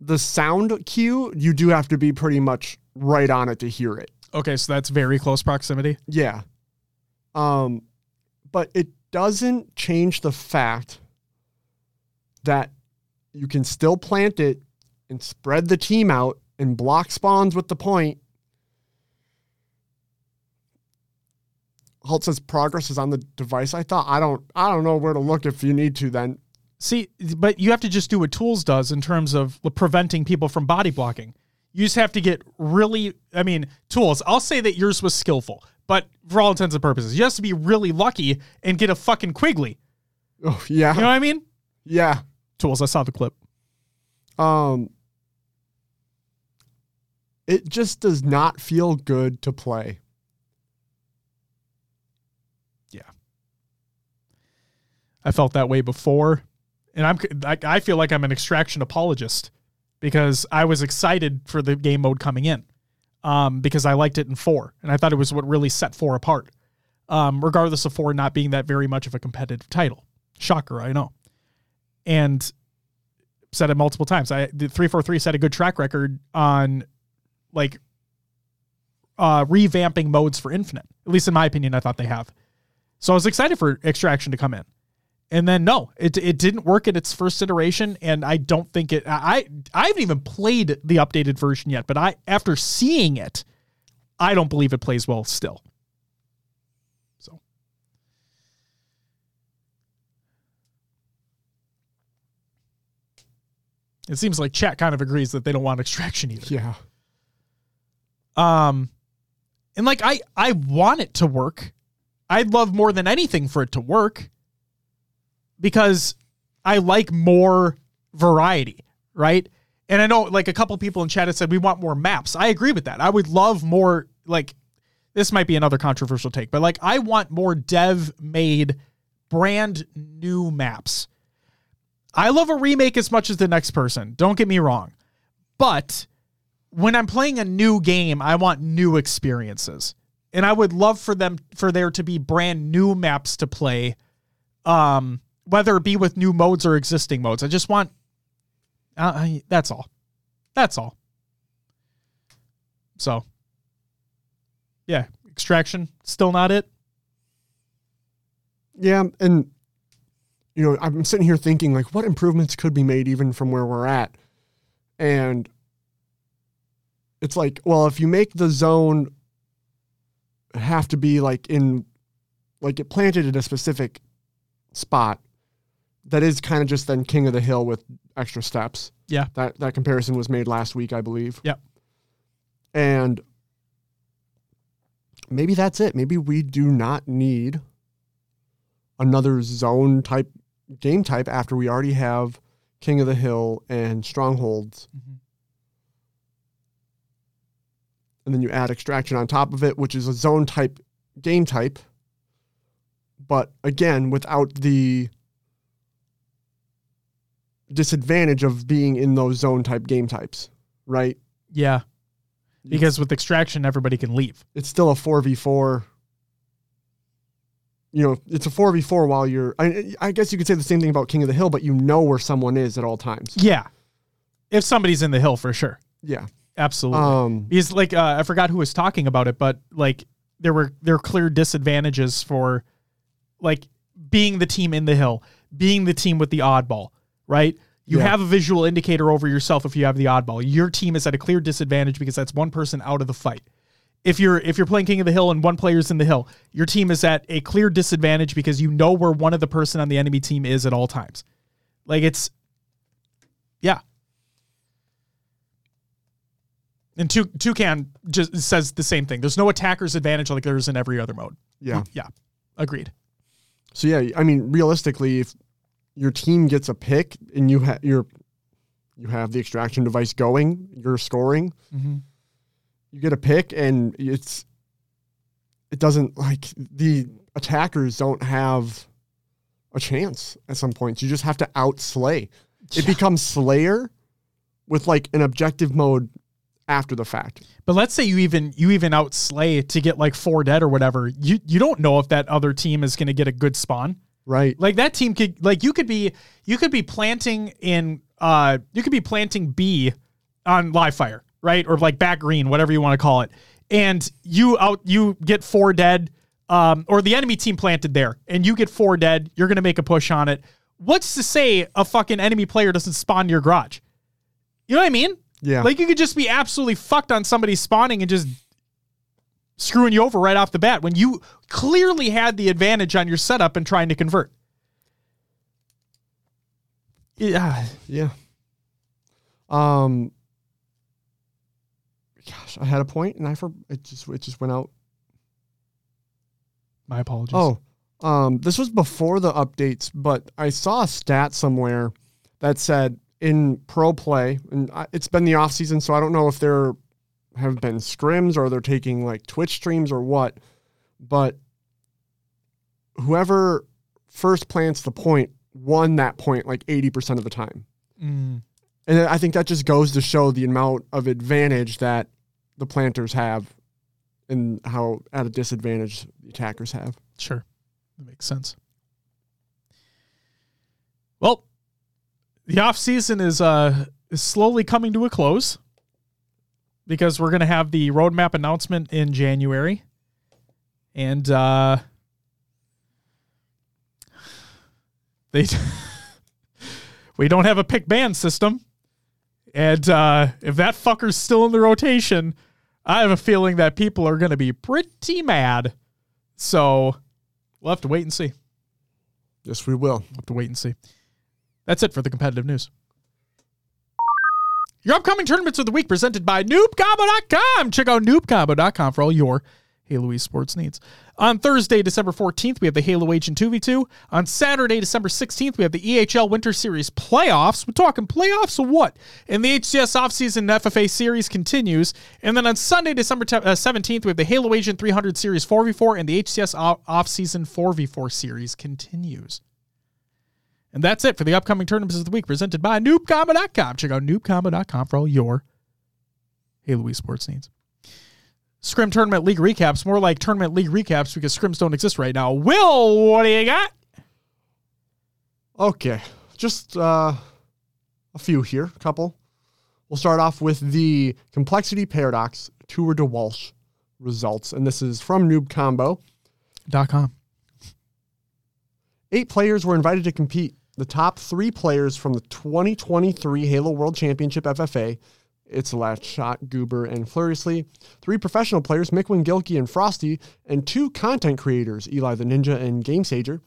The sound cue, you do have to be pretty much right on it to hear it. Okay, so that's very close proximity. Yeah. Um, but it doesn't change the fact that you can still plant it and spread the team out and block spawns with the point. Halt says progress is on the device. I thought I don't I don't know where to look if you need to then. See, but you have to just do what Tools does in terms of preventing people from body blocking. You just have to get really, I mean, Tools, I'll say that yours was skillful, but for all intents and purposes, you have to be really lucky and get a fucking Quigley. Oh yeah. You know what I mean? Yeah. Tools, I saw the clip. Um it just does not feel good to play. I felt that way before, and I'm I, I feel like I'm an extraction apologist because I was excited for the game mode coming in, um, because I liked it in four, and I thought it was what really set four apart. Um, regardless of four not being that very much of a competitive title, shocker, I know, and said it multiple times. I the three four three set a good track record on like uh, revamping modes for Infinite. At least in my opinion, I thought they have. So I was excited for Extraction to come in. And then no, it it didn't work at its first iteration, and I don't think it. I I haven't even played the updated version yet, but I after seeing it, I don't believe it plays well still. So. It seems like chat kind of agrees that they don't want extraction either. Yeah. Um, and like I I want it to work. I'd love more than anything for it to work because I like more variety, right? And I know like a couple people in chat have said we want more maps. I agree with that. I would love more like this might be another controversial take, but like I want more dev made brand new maps. I love a remake as much as the next person. Don't get me wrong. But when I'm playing a new game, I want new experiences. And I would love for them for there to be brand new maps to play um whether it be with new modes or existing modes. I just want. Uh, that's all. That's all. So. Yeah, extraction still not it. Yeah, and you know, I'm sitting here thinking like what improvements could be made even from where we're at. And it's like, well, if you make the zone have to be like in like it planted in a specific spot, that is kind of just then King of the Hill with extra steps. Yeah. That that comparison was made last week, I believe. Yep. And maybe that's it. Maybe we do not need another zone type game type after we already have King of the Hill and Strongholds. Mm-hmm. And then you add extraction on top of it, which is a zone type game type. But again, without the disadvantage of being in those zone type game types, right? Yeah. Because with extraction, everybody can leave. It's still a 4v4. You know, it's a 4v4 while you're. I, I guess you could say the same thing about King of the Hill, but you know where someone is at all times. Yeah. If somebody's in the hill for sure. Yeah. Absolutely. Um, because like uh, I forgot who was talking about it, but like there were there are clear disadvantages for like being the team in the hill, being the team with the oddball, right? You Yeah. have a visual indicator over yourself if you have the oddball. Your team is at a clear disadvantage because that's one person out of the fight. If you're if you're playing King of the Hill and one player's in the hill, your team is at a clear disadvantage because you know where one of the person on the enemy team is at all times. Like it's yeah. And Tou- Toucan just says the same thing. There's no attacker's advantage like there is in every other mode. yeah. Yeah. Agreed. So yeah, I mean, realistically, if your team gets a pick and you have your you have the extraction device going, you're scoring, Mm-hmm. you get a pick, and it's it doesn't like the attackers don't have a chance at some points. You just have to outslay. It becomes Slayer with like an objective mode after the fact. But let's say you even you even outslay to get like four dead or whatever. You you don't know if that other team is going to get a good spawn. Right. Like that team could like you could be you could be planting in uh, you could be planting B on live fire, right, or like back green, whatever you want to call it, and you out you get four dead, um, or the enemy team planted there, and you get four dead. You're gonna make a push on it. What's to say a fucking enemy player doesn't spawn your garage? You know what I mean? Yeah. Like you could just be absolutely fucked on somebody spawning and just screwing you over right off the bat when you clearly had the advantage on your setup and trying to convert. Yeah. Yeah. Um. Gosh, I had a point and I for it just it just went out. My apologies. Oh, um, this was before the updates, but I saw a stat somewhere that said in pro play, and I, it's been the off season, so I don't know if there have been scrims or they're taking like Twitch streams or what, but whoever first plants the point won that point like 80% of the time. Mm. And I think that just goes to show the amount of advantage that the planters have and how at a disadvantage the attackers have. Sure. That makes sense. Well, the off season is uh is slowly coming to a close because we're gonna have the roadmap announcement in January. And uh they we don't have a pick band system. And uh if that fucker's still in the rotation, I have a feeling that people are gonna be pretty mad. So we'll have to wait and see. Yes, we will. We'll have to wait and see. That's it for the competitive news. Your upcoming tournaments of the week presented by noobcombo.com. Check out noobcombo.com for all your Halo esports needs. On Thursday, December 14th, we have the Halo Agent 2v2. On Saturday, December 16th, we have the EHL Winter Series playoffs. We're talking playoffs or what? And the HCS offseason FFA series continues. And then on Sunday, December uh, 17th, we have the Halo Agent 300 Series 4v4 and the HCS off- offseason 4v4 series continues. And that's it for the upcoming tournaments of the week presented by noobcombo.com. Check out noobcombo.com for all your Halo esports needs. Scrim Tournament League recaps, more like Tournament League recaps because scrims don't exist right now. Will, what do you got? Okay, just uh, a few here, a couple. We'll start off with the Complexity Paradox Tour de Walsh results, and this is from Noob Combo. Dot com. Eight players were invited to compete. The top three players from the 2023 Halo World Championship FFA, it's Last Shot, Goober, and Furiously. Three professional players, Mikwen Gilkey and Frosty, and two content creators, Eli the Ninja and Game Sager.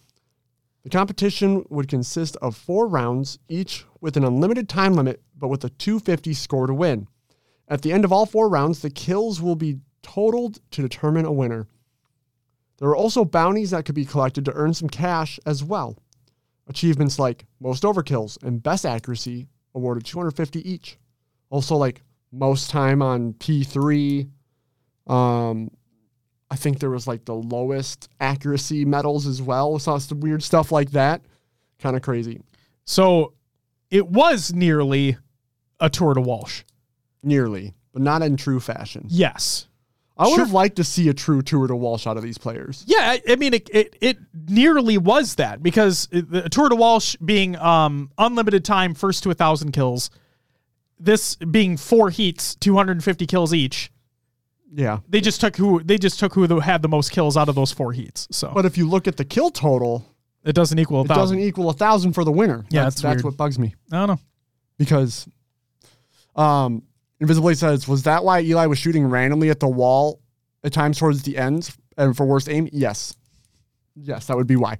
The competition would consist of four rounds, each with an unlimited time limit, but with a 250 score to win. At the end of all four rounds, the kills will be totaled to determine a winner. There are also bounties that could be collected to earn some cash as well. Achievements like most overkills and best accuracy awarded 250 each. Also like most time on P3. Um I think there was like the lowest accuracy medals as well. So some weird stuff like that. Kind of crazy. So it was nearly a Tour de Walsh. Nearly, but not in true fashion. Yes. I would Sure. have liked to see a true Tour de Walsh out of these players. Yeah, I, I mean, it, it it nearly was that because it- the Tour de Walsh being um unlimited time, first to a thousand kills, this being four heats, two hundred and fifty kills each. Yeah. They just took who they just took who had the most kills out of those four heats. So But if you look at the kill total, it doesn't equal a it thousand. doesn't equal a thousand for the winner. Yeah, that's, that's that's what bugs me. I don't know. because um Invisible says, was that why Eli was shooting randomly at the wall at times towards the end and for worst aim? Yes. Yes, that would be why.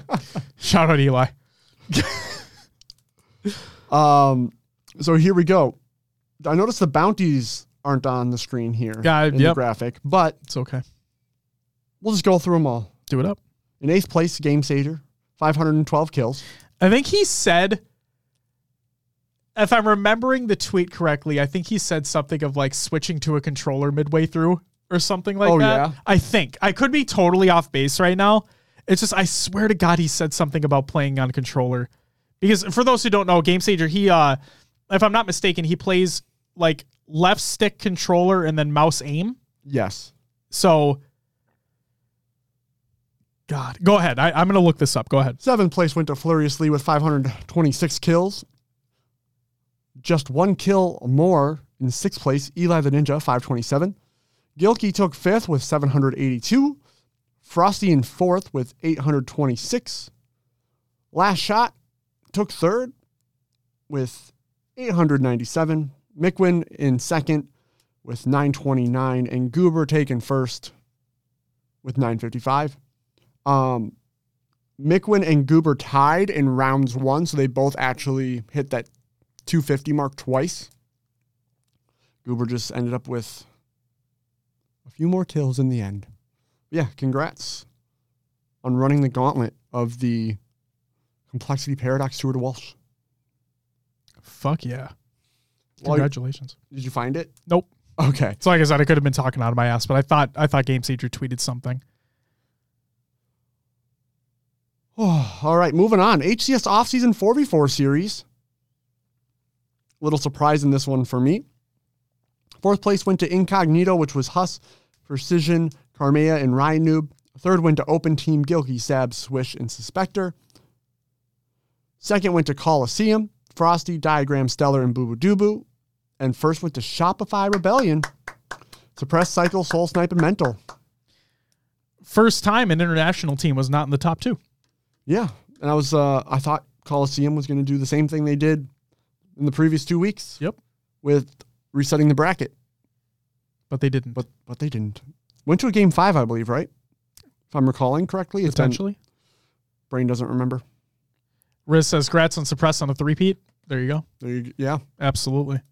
Shout out Eli. um so here we go. I noticed the bounties aren't on the screen here Yeah, in the graphic, but It's okay. we'll just go through them all. Do it up. In eighth place, Game Sager, 512 kills. I think he said, if I'm remembering the tweet correctly, I think he said something of like switching to a controller midway through or something like Oh, that. yeah? I think. I could be totally off base right now. It's just, I swear to God, he said something about playing on controller. Because for those who don't know, Game Sager, he, uh, if I'm not mistaken, he plays like left stick controller and then mouse aim. Yes. So, God, go ahead. I, I'm going to look this up. Go ahead. Seventh place went to Furiously with 526 kills. Just one kill more in sixth place, Eli the Ninja, 527. Gilkey took fifth with 782. Frosty in fourth with 826. Last shot took third with 897. Mikwen in second with 929. And Goober taken first with 955. Um, Mikwen and Goober tied in rounds one, so they both actually hit that 250 mark twice. Goober just ended up with a few more kills in the end. Yeah, congrats on running the gauntlet of the Complexity Paradox Tour de Walsh. Fuck yeah. Well, Congratulations. Did you find it? Nope. Okay. So like I said, I could have been talking out of my ass, but I thought I thought Game Sager tweeted something. Oh, all right, moving on. HCS offseason 4v4 series. Little surprise in this one for me. Fourth place went to Incognito, which was Huss, Precision, Carmea, and Ryan Noob. Third went to Open Team, Gilkey, Sab, Swish, and Suspector. Second went to Coliseum, Frosty, Diagram, Stellar, and Boo Boo Doo And first went to Shopify Rebellion, Suppress, Cykul, Soul Snipe, and Mental. First time an international team was not in the top two. Yeah, and I was uh, I thought Coliseum was going to do the same thing they did in the previous two weeks. Yep. With resetting the bracket, but they didn't. But but they didn't. Went to a game five, I believe, right? If I'm recalling correctly, it's potentially. Been, brain doesn't remember. Riz says, "Grats on suppress on a three-peat." There you go. There you, yeah, absolutely. I'm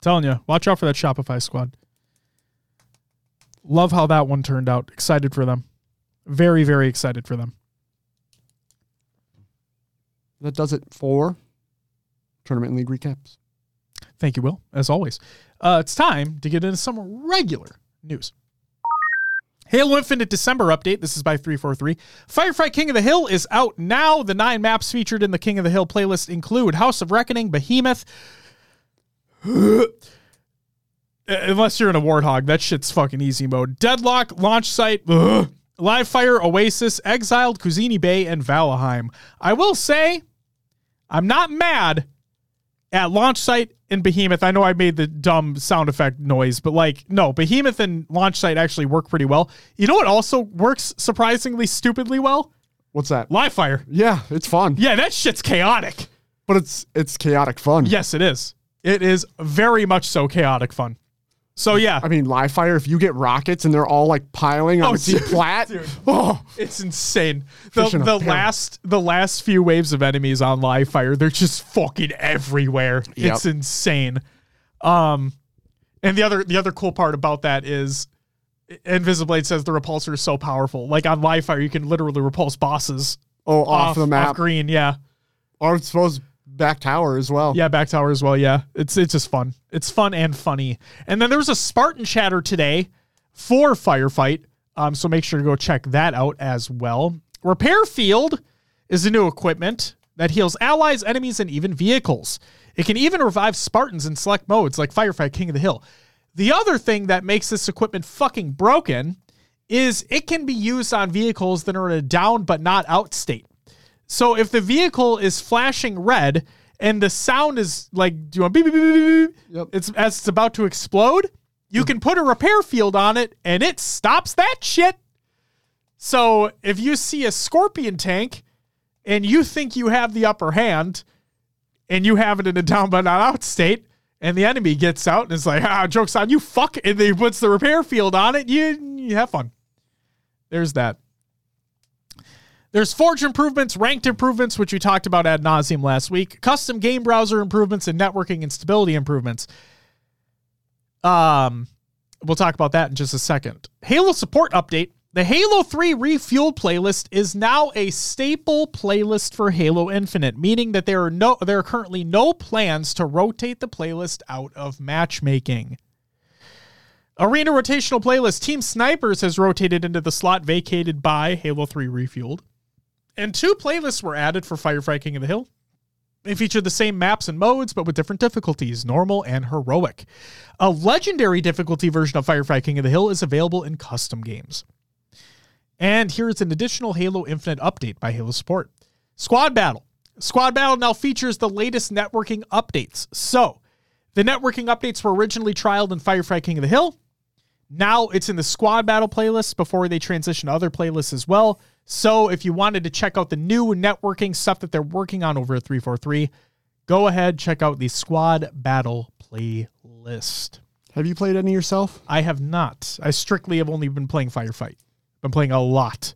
telling you, watch out for that Shopify squad. Love how that one turned out. Excited for them. Very, very excited for them. That does it for tournament league recaps. Thank you, Will, as always. Uh, it's time to get into some regular news. Halo Infinite December update. This is by 343. Firefight King of the Hill is out now. The nine maps featured in the King of the Hill playlist include House of Reckoning, Behemoth. Unless you're in a Warthog, that shit's fucking easy mode. Deadlock, Launch Site. Live Fire, Oasis, Exiled, Kusini Bay, and Valheim. I will say, I'm not mad at launch site and behemoth i know i made the dumb sound effect noise but like no behemoth and launch site actually work pretty well. You know what also works surprisingly stupidly well? What's that? Live fire. Yeah it's fun. Yeah that shit's chaotic. But it's it's chaotic fun. Yes it is. It is very much so chaotic fun so yeah, I mean, live fire. If you get rockets and they're all like piling on oh, plat, dude, oh, it's insane. The, the last the last few waves of enemies on live fire, they're just fucking everywhere. Yep. It's insane. Um, and the other the other cool part about that is, Invisiblade says the repulsor is so powerful. Like on live fire, you can literally repulse bosses. Oh, off, off the map, off green. Yeah. Or suppose back tower as well. Yeah, back tower as well. Yeah, it's it's just fun. It's fun and funny. And then there was a Spartan chatter today for Firefight. Um, so make sure to go check that out as well. Repair Field is a new equipment that heals allies, enemies, and even vehicles. It can even revive Spartans in select modes like Firefight King of the Hill. The other thing that makes this equipment fucking broken is it can be used on vehicles that are in a down but not out state. So if the vehicle is flashing red and the sound is like, do you want beep, beep, beep, beep, yep. it's as it's about to explode, you can put a repair field on it and it stops that shit. So if you see a scorpion tank and you think you have the upper hand and you have it in a down but not out state, and the enemy gets out and is like, ah, joke's on you, fuck, and he puts the repair field on it, you, you have fun. There's that. There's Forge improvements, ranked improvements, which we talked about ad nauseum last week, custom game browser improvements, and networking and stability improvements. Um, we'll talk about that in just a second. Halo support update. The Halo 3 Refueled playlist is now a staple playlist for Halo Infinite, meaning that there are no there are currently no plans to rotate the playlist out of matchmaking. Arena rotational playlist Team Snipers has rotated into the slot vacated by Halo 3 Refueled. And two playlists were added for Firefight King of the Hill. They feature the same maps and modes, but with different difficulties, normal and heroic. A legendary difficulty version of Firefight King of the Hill is available in custom games. And here's an additional Halo Infinite update by Halo Support. Squad Battle. Squad Battle now features the latest networking updates. So, The networking updates were originally trialed in Firefight King of the Hill. Now it's in the squad battle playlist before they transition to other playlists as well. So if you wanted to check out the new networking stuff that they're working on over at 343, go ahead, check out the squad battle playlist. Have you played any yourself? I have not. I strictly have only been playing Firefight. Been playing a lot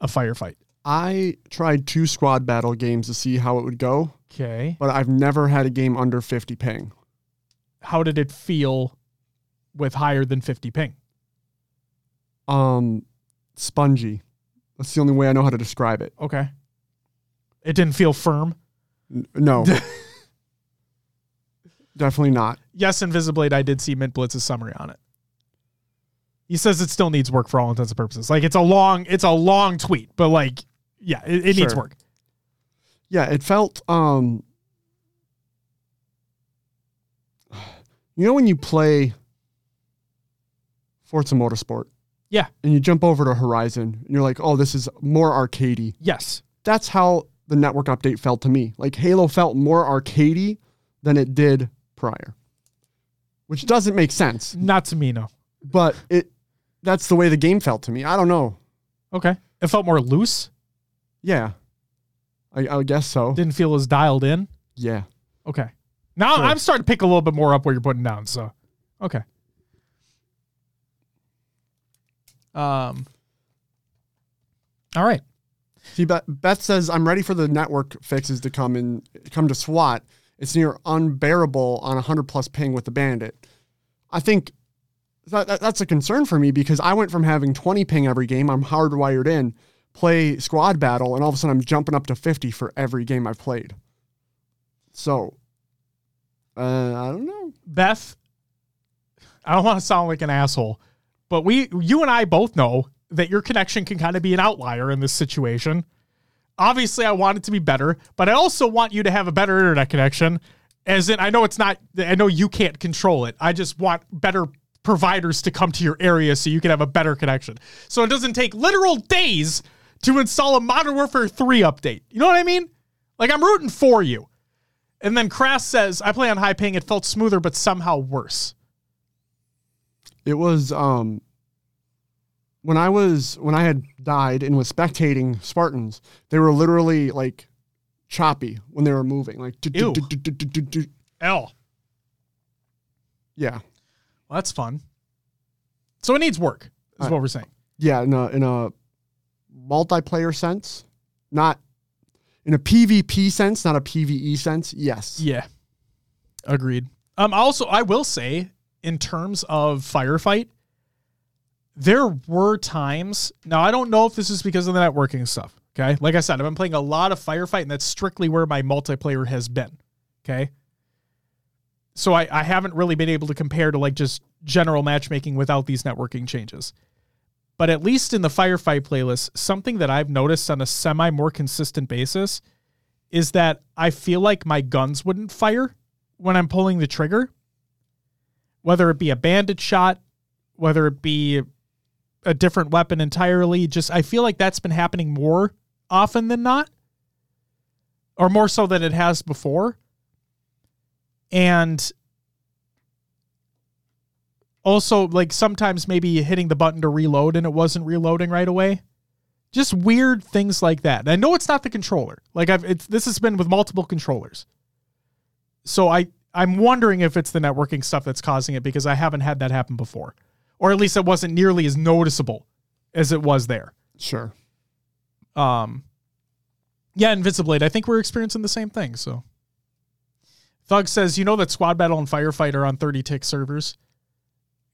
of Firefight. I tried two squad battle games to see how it would go, Okay. but I've never had a game under 50 ping. How did it feel with higher than 50 ping? Um, spongy. That's the only way I know how to describe it. Okay. It didn't feel firm. N- no. Definitely not. Yes, Invisiblade, I did see Mint Blitz's summary on it. He says it still needs work for all intents and purposes. Like it's a long, it's a long tweet, but like, yeah, it, it needs work. Yeah, it felt um You know when you play Forza Motorsport? Yeah. And you jump over to Horizon and you're like, "Oh, this is more arcadey." Yes. That's how the network update felt to me. Like Halo felt more arcadey than it did prior. Which doesn't make sense, Not to me, no. but it that's the way the game felt to me. I don't know. Okay. It felt more loose. Yeah. I, I guess so. Didn't feel as dialed in. Yeah. Okay. Now Sure. I'm starting to pick a little bit more up where you're putting down. So, okay. Um. All right. See, Beth, Beth says I'm ready for the network fixes to come and come to SWAT. It's near unbearable on 100 plus ping with the Bandit. I think that, that- that's a concern for me because I went from having 20 ping every game, I'm hardwired in, play squad battle, and all of a sudden I'm jumping up to 50 for every game I've played. So, uh, I don't know. Beth, I don't want to sound like an asshole, but we, you and I both know that your connection can kind of be an outlier in this situation. Obviously, I want it to be better, but I also want you to have a better internet connection. As in, I know it's not, I know you can't control it. I just want better providers to come to your area so you can have a better connection. So it doesn't take literal days to install a Modern Warfare 3 update. You know what I mean? Like, I'm rooting for you. And then Crass says, I play on high ping. It felt smoother, but somehow worse. It was um when I was when I had died and was spectating Spartans, they were literally like choppy when they were moving. Like Ew. L. yeah. Well, that's fun. So it needs work, is Uh, what we're saying. Yeah, in a in a multiplayer sense, not in a PvP sense, not a PvE sense. Yes. Yeah. Agreed. Um, also, I will say, in terms of firefight, there were times. Now, I don't know if this is because of the networking stuff. Okay. Like I said, I've been playing a lot of firefight, and that's strictly where my multiplayer has been. Okay. So I, I haven't really been able to compare to like just general matchmaking without these networking changes. But at least in the firefight playlist, something that I've noticed on a semi more consistent basis is that I feel like my guns wouldn't fire when I'm pulling the trigger. Whether it be a bandit shot, whether it be a different weapon entirely, just I feel like that's been happening more often than not, or more so than it has before. And also, like sometimes maybe hitting the button to reload and it wasn't reloading right away just weird things like that. And I know it's not the controller. Like I've it's this has been with multiple controllers. So I I'm wondering if it's the networking stuff that's causing it because I haven't had that happen before. Or at least it wasn't nearly as noticeable as it was there. Sure. Um Yeah, Invisiblade, I think we're experiencing the same thing, so Thug says, you know that Squad Battle and Firefight are on 30 tick servers.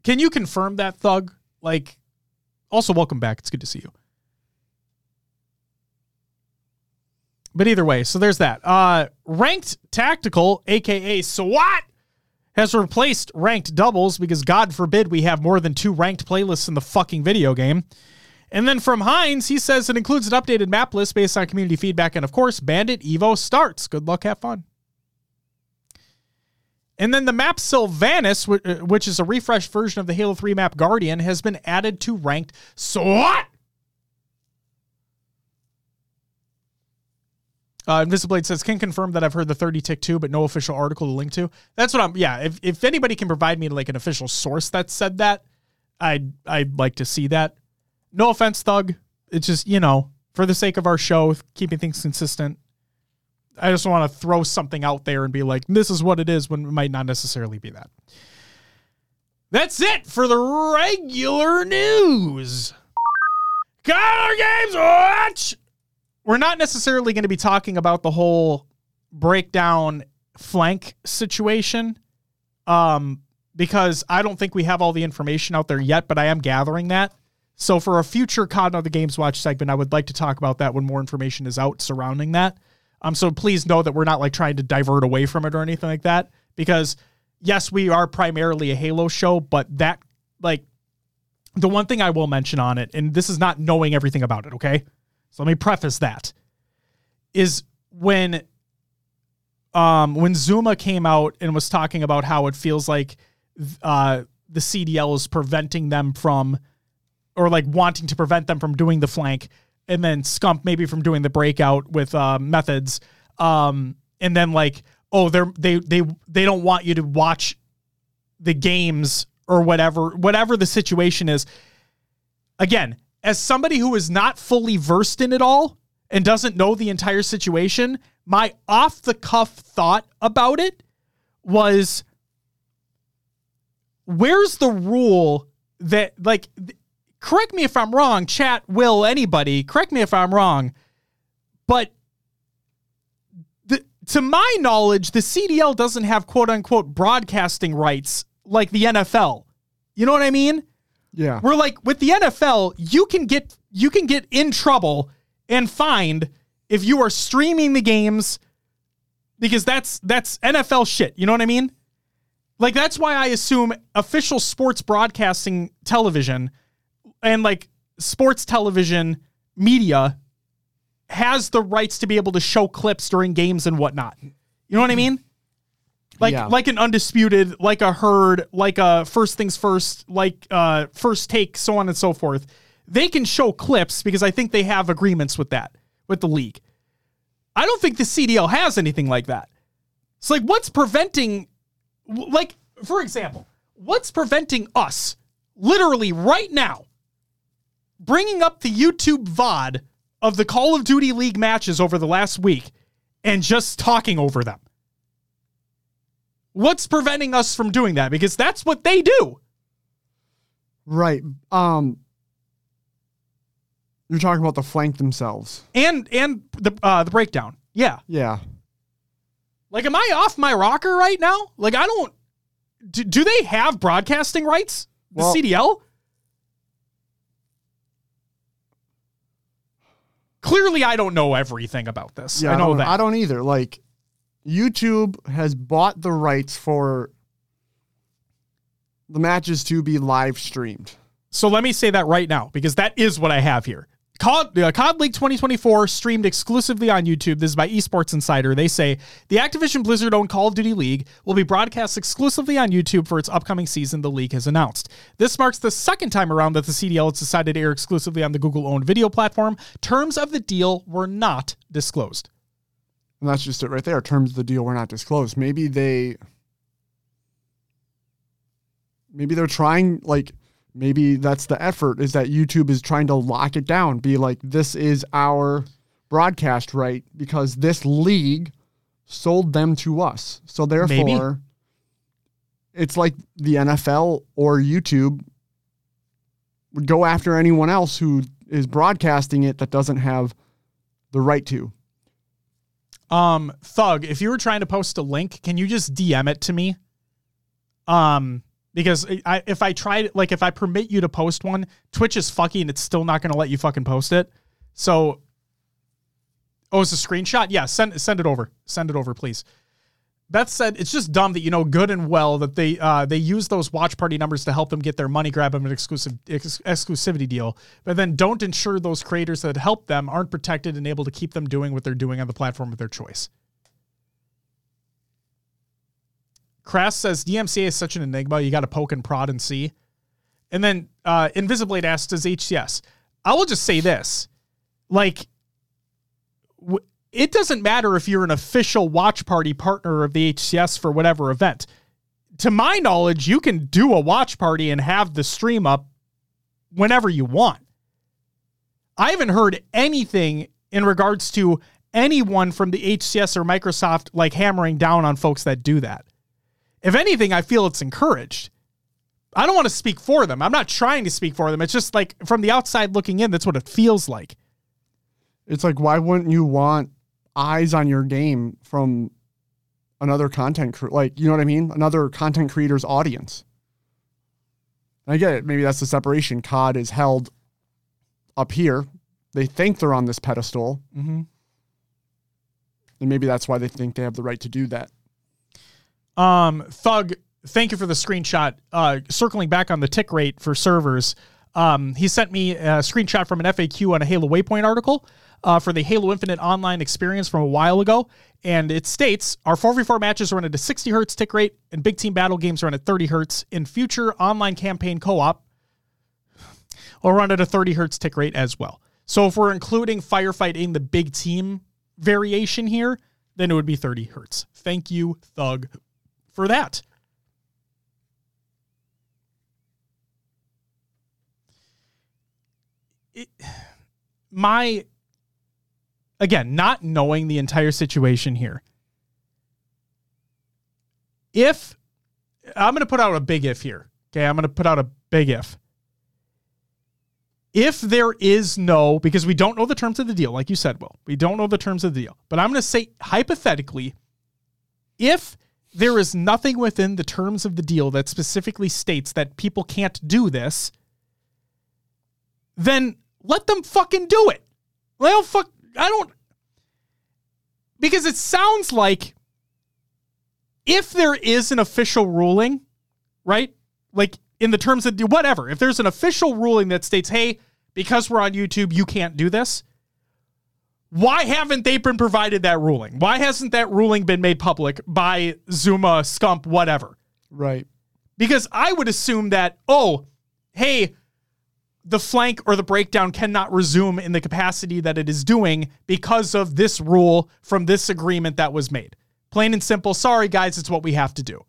Can you confirm that, Thug? Like, also welcome back. It's good to see you. But either way, so there's that. Uh ranked tactical, aka SWAT, has replaced ranked doubles because God forbid we have more than two ranked playlists in the fucking video game. And then from Heinz, he says it includes an updated map list based on community feedback, and of course, Bandit Evo starts. Good luck, have fun. And then the map Sylvanus, wh- uh, which is a refreshed version of the Halo 3 map Guardian, has been added to ranked SWAT. Uh, Invisiblade says, can confirm that I've heard the 30 tick too, but no official article to link to. That's what I'm, yeah. If, if anybody can provide me like an official source that said that, I'd, I'd like to see that. No offense, Thug. It's just, you know, for the sake of our show, keeping things consistent, I just want to throw something out there and be like, this is what it is when it might not necessarily be that. That's it for the regular news. Color Games Watch! We're not necessarily going to be talking about the whole breakdown flank situation um, because I don't think we have all the information out there yet, but I am gathering that. So for a future COD of the Games Watch segment, I would like to talk about that when more information is out surrounding that. Um, so please know that we're not like trying to divert away from it or anything like that because – yes, we are primarily a Halo show, but that like the one thing I will mention on it, and this is not knowing everything about it, okay? So let me preface that. Is when um when Zoomaa came out and was talking about how it feels like uh the CDL is preventing them from or like wanting to prevent them from doing the flank and then Scump maybe from doing the breakout with uh, Methodz um and then like oh they're they they they don't want you to watch the games or whatever whatever the situation is again as somebody who is not fully versed in it all and doesn't know the entire situation my off the cuff thought about it was where's the rule that like correct me if i'm wrong chat will anybody correct me if i'm wrong but to my knowledge, the CDL doesn't have quote unquote broadcasting rights like the NFL. You know what I mean? Yeah. We're like with the NFL, you can get you can get in trouble and fined if you are streaming the games because that's that's NFL shit. You know what I mean? Like that's why I assume official sports broadcasting television and like sports television media has the rights to be able to show clips during games and whatnot. You know what I mean? Like yeah. like an undisputed, like a herd, like a first things first, like uh first take, so on and so forth. They can show clips because I think they have agreements with that, with the league. I don't think the CDL has anything like that. It's like what's preventing like for example, what's preventing us literally right now bringing up the YouTube VOD of the Call of Duty League matches over the last week and just talking over them. What's preventing us from doing that? Because that's what they do. Right. Um You're talking about the flank themselves. And and the uh the breakdown. Yeah. Yeah. Like am I off my rocker right now? Like I don't do, do they have broadcasting rights? The well, CDL? clearly I don't know everything about this. Yeah, I know I that. I don't either. Like YouTube has bought the rights for the matches to be live streamed. So let me say that right now because that is what I have here. COD, uh, COD League 2024 streamed exclusively on YouTube. This is by Esports Insider. They say the Activision Blizzard owned Call of Duty League will be broadcast exclusively on YouTube for its upcoming season, the league has announced. This marks the second time around that the CDL has decided to air exclusively on the Google owned video platform. Terms of the deal were not disclosed. And that's just it right there. Terms of the deal were not disclosed. Maybe they. Maybe they're trying, like, maybe that's the effort is that YouTube is trying to lock it down, be like, this is our broadcast right because this league sold them to us. So therefore, maybe. it's like the NFL or YouTube would go after anyone else who is broadcasting it that doesn't have the right to. Um, Thug, if you were trying to post a link, can you just DM it to me? Um, because I, if I try like if I permit you to post one, Twitch is fucking. It's still not going to let you fucking post it. So, oh, it's a screenshot. Yeah, send send it over. Send it over, please. Beth said it's just dumb that you know good and well that they uh, they use those watch party numbers to help them get their money grab them an exclusive ex- exclusivity deal, but then don't ensure those creators that help them aren't protected and able to keep them doing what they're doing on the platform of their choice. Crass says DMCA is such an enigma. You got to poke and prod and see. And then uh, Invisiblade asks, does HCS? I will just say this. Like, it doesn't matter if you're an official watch party partner of the HCS for whatever event. To my knowledge, you can do a watch party and have the stream up whenever you want. I haven't heard anything in regards to anyone from the HCS or Microsoft like hammering down on folks that do that. If anything, I feel it's encouraged. I don't want to speak for them. I'm not trying to speak for them. It's just like from the outside looking in, that's what it feels like. It's like, why wouldn't you want eyes on your game from another content cre- like you know what I mean? Another content creator's audience. I get it. Maybe that's the separation. COD is held up here. They think they're on this pedestal. Mm-hmm. And maybe that's why they think they have the right to do that. Um, Thug, thank you for the screenshot. Uh, circling back on the tick rate for servers, um, he sent me a screenshot from an FAQ on a Halo Waypoint article uh, for the Halo Infinite online experience from a while ago. And it states our 4v4 matches run at a 60 hertz tick rate, and big team battle games run at 30 hertz. In future online campaign co op, will run at a 30 hertz tick rate as well. So if we're including firefighting the big team variation here, then it would be 30 hertz. Thank you, Thug, for that. It, my again, not knowing the entire situation here. If I'm going to put out a big if here. Okay, I'm going to put out a big if. If there is no, because we don't know the terms of the deal, like you said, Will, we don't know the terms of the deal. But I'm going to say hypothetically, if there is nothing within the terms of the deal that specifically states that people can't do this, then let them fucking do it. Well, fuck, I don't, because it sounds like if there is an official ruling, right? Like in the terms of whatever, if there's an official ruling that states, hey, because we're on YouTube, you can't do this. Why haven't they been provided that ruling? Why hasn't that ruling been made public by Zoomaa, Scump, whatever? Right. Because I would assume that, oh, hey, the flank or the breakdown cannot resume in the capacity that it is doing because of this rule from this agreement that was made. Plain and simple, sorry guys, it's what we have to do.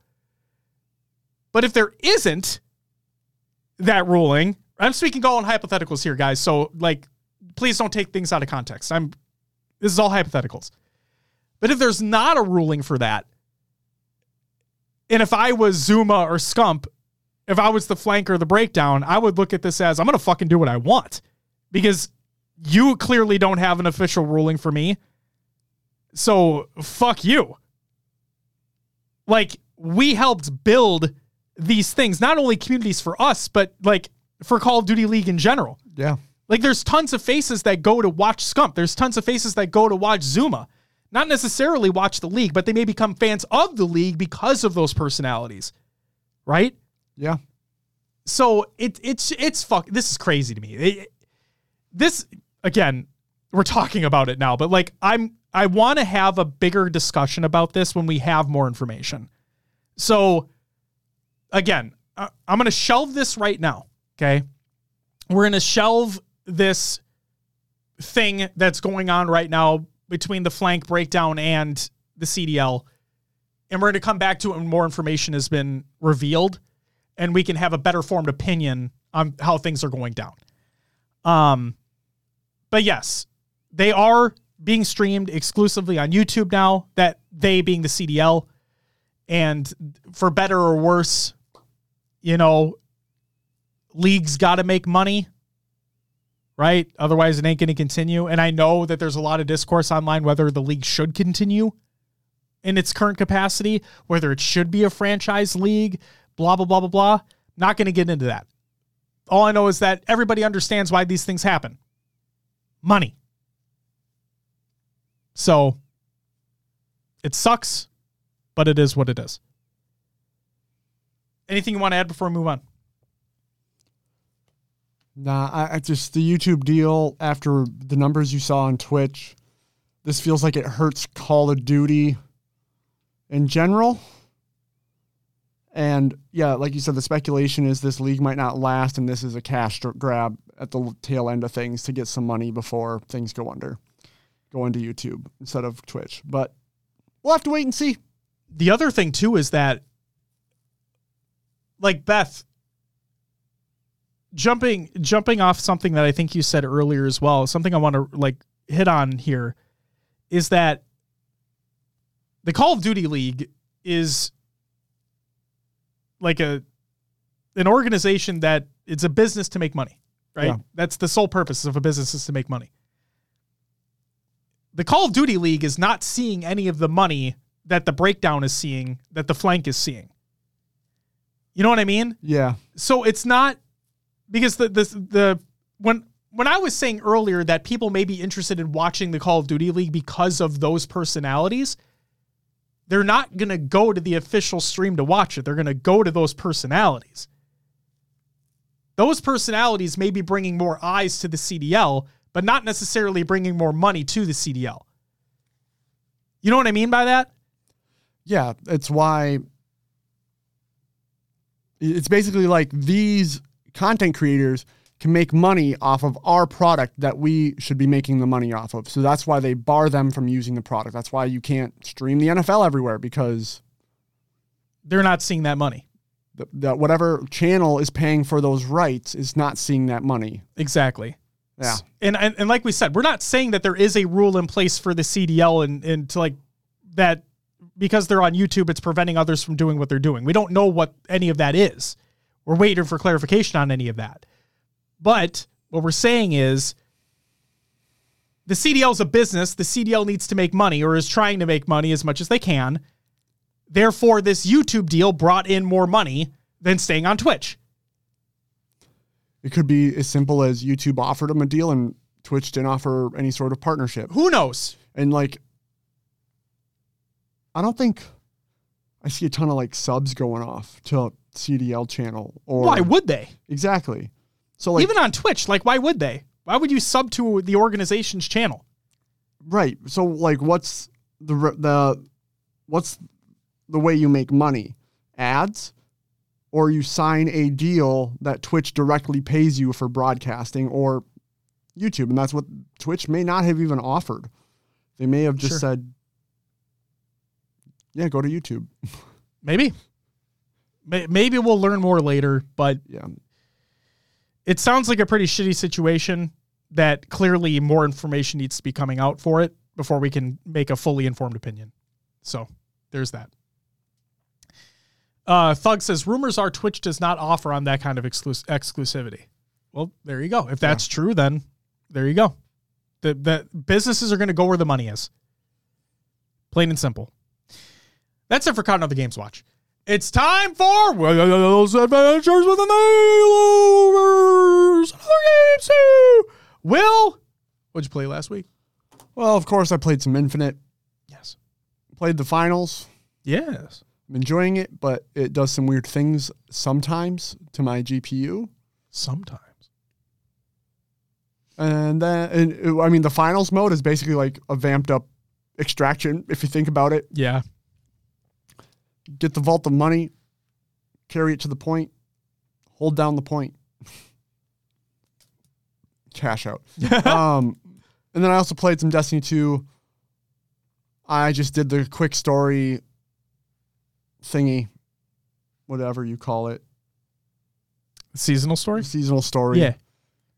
But if there isn't that ruling, I'm speaking all in hypotheticals here, guys. So like please don't take things out of context. I'm this is all hypotheticals. But if there's not a ruling for that, and if I was Zoomaa or Scump, if I was the flanker, the breakdown, I would look at this as I'm going to fucking do what I want because you clearly don't have an official ruling for me. So fuck you. Like, we helped build these things, not only communities for us, but like for Call of Duty League in general. Yeah. Like, there's tons of faces that go to watch Scump. There's tons of faces that go to watch Zoomaa. Not necessarily watch the league, but they may become fans of the league because of those personalities. Right? Yeah. So it it's it's fuck. This is crazy to me. It, this again, we're talking about it now, but like I'm I want to have a bigger discussion about this when we have more information. So again, I, I'm going to shelve this right now. Okay, we're going to shelve this thing that's going on right now between the flank breakdown and the CDL, and we're going to come back to it when more information has been revealed and we can have a better formed opinion on how things are going down. Um, but yes, they are being streamed exclusively on YouTube now. That they being the CDL, and for better or worse, you know, leagues got to make money, right? Otherwise, it ain't going to continue. And I know that there's a lot of discourse online whether the league should continue in its current capacity, whether it should be a franchise league, blah, blah, blah, blah, blah. Not going to get into that. All I know is that everybody understands why these things happen money. So it sucks, but it is what it is. Anything you want to add before we move on? Nah, I, I just the YouTube deal after the numbers you saw on Twitch, this feels like it hurts Call of Duty in general. And yeah, like you said, the speculation is this league might not last, and this is a cash grab at the tail end of things to get some money before things go under. going to YouTube instead of Twitch. But we'll have to wait and see. The other thing too is that like Beth jumping jumping off something that I think you said earlier as well, something I want to like hit on here is that the Call of Duty League is like a an organization that it's a business to make money, right? Yeah. That's the sole purpose of a business is to make money. The Call of Duty League is not seeing any of the money that the breakdown is seeing, that the flank is seeing. You know what I mean? Yeah. so it's not because the the the when when I was saying earlier that people may be interested in watching the Call of Duty League because of those personalities, they're not going to go to the official stream to watch it. They're going to go to those personalities. Those personalities may be bringing more eyes to the CDL, but not necessarily bringing more money to the CDL. You know what I mean by that? Yeah. It's why it's basically like these content creators can make money off of our product that we should be making the money off of. So that's why they bar them from using the product. That's why you can't stream the NFL everywhere because They're not seeing that money. That the, whatever channel is paying for those rights is not seeing that money. Exactly. Yeah. And, and and like we said, we're not saying that there is a rule in place for the CDL and and to like that because they're on YouTube, it's preventing others from doing what they're doing. We don't know what any of that is. We're waiting for clarification on any of that. But what we're saying is the CDL is a business. The CDL needs to make money or is trying to make money as much as they can. Therefore, this YouTube deal brought in more money than staying on Twitch. It could be as simple as YouTube offered them a deal and Twitch didn't offer any sort of partnership. Who knows? And like, I don't think I see a ton of like subs going off to CDL channel or Why would they? exactly. So like, Even on Twitch, like why would they? Why would you sub to the organization's channel? right. So like, what's the the what's the way you make money? Ads, or you sign a deal that Twitch directly pays you for broadcasting, or YouTube, and that's what Twitch may not have even offered. They may have just Sure. said, "Yeah, go to YouTube." Maybe. Maybe we'll learn more later, but Yeah, it sounds like a pretty shitty situation that clearly more information needs to be coming out for it before we can make a fully informed opinion. So there's that. Uh, Thug says rumors are Twitch does not offer on that kind of exclus- exclusivity. Well, there you go. If that's true, then there you go. The the businesses are going to go where the money is. Plain and simple. That's it for CoD and Other Games Watch. It's time for Will's Adventures with the Nailovers. Another game too. Will, what'd you play last week? Well, of course, I played some Infinite, Yes. played the finals. Yes. I'm enjoying it, but it does some weird things sometimes to my GPU. Sometimes. And then, and, I mean, the finals mode is basically like a vamped up extraction, if you think about it. Yeah. Get the vault of money, carry it to the point, hold down the point, cash out. um, and then I also played some Destiny 2. I just did the quick story thingy, whatever you call it, Seasonal story? seasonal story. Yeah.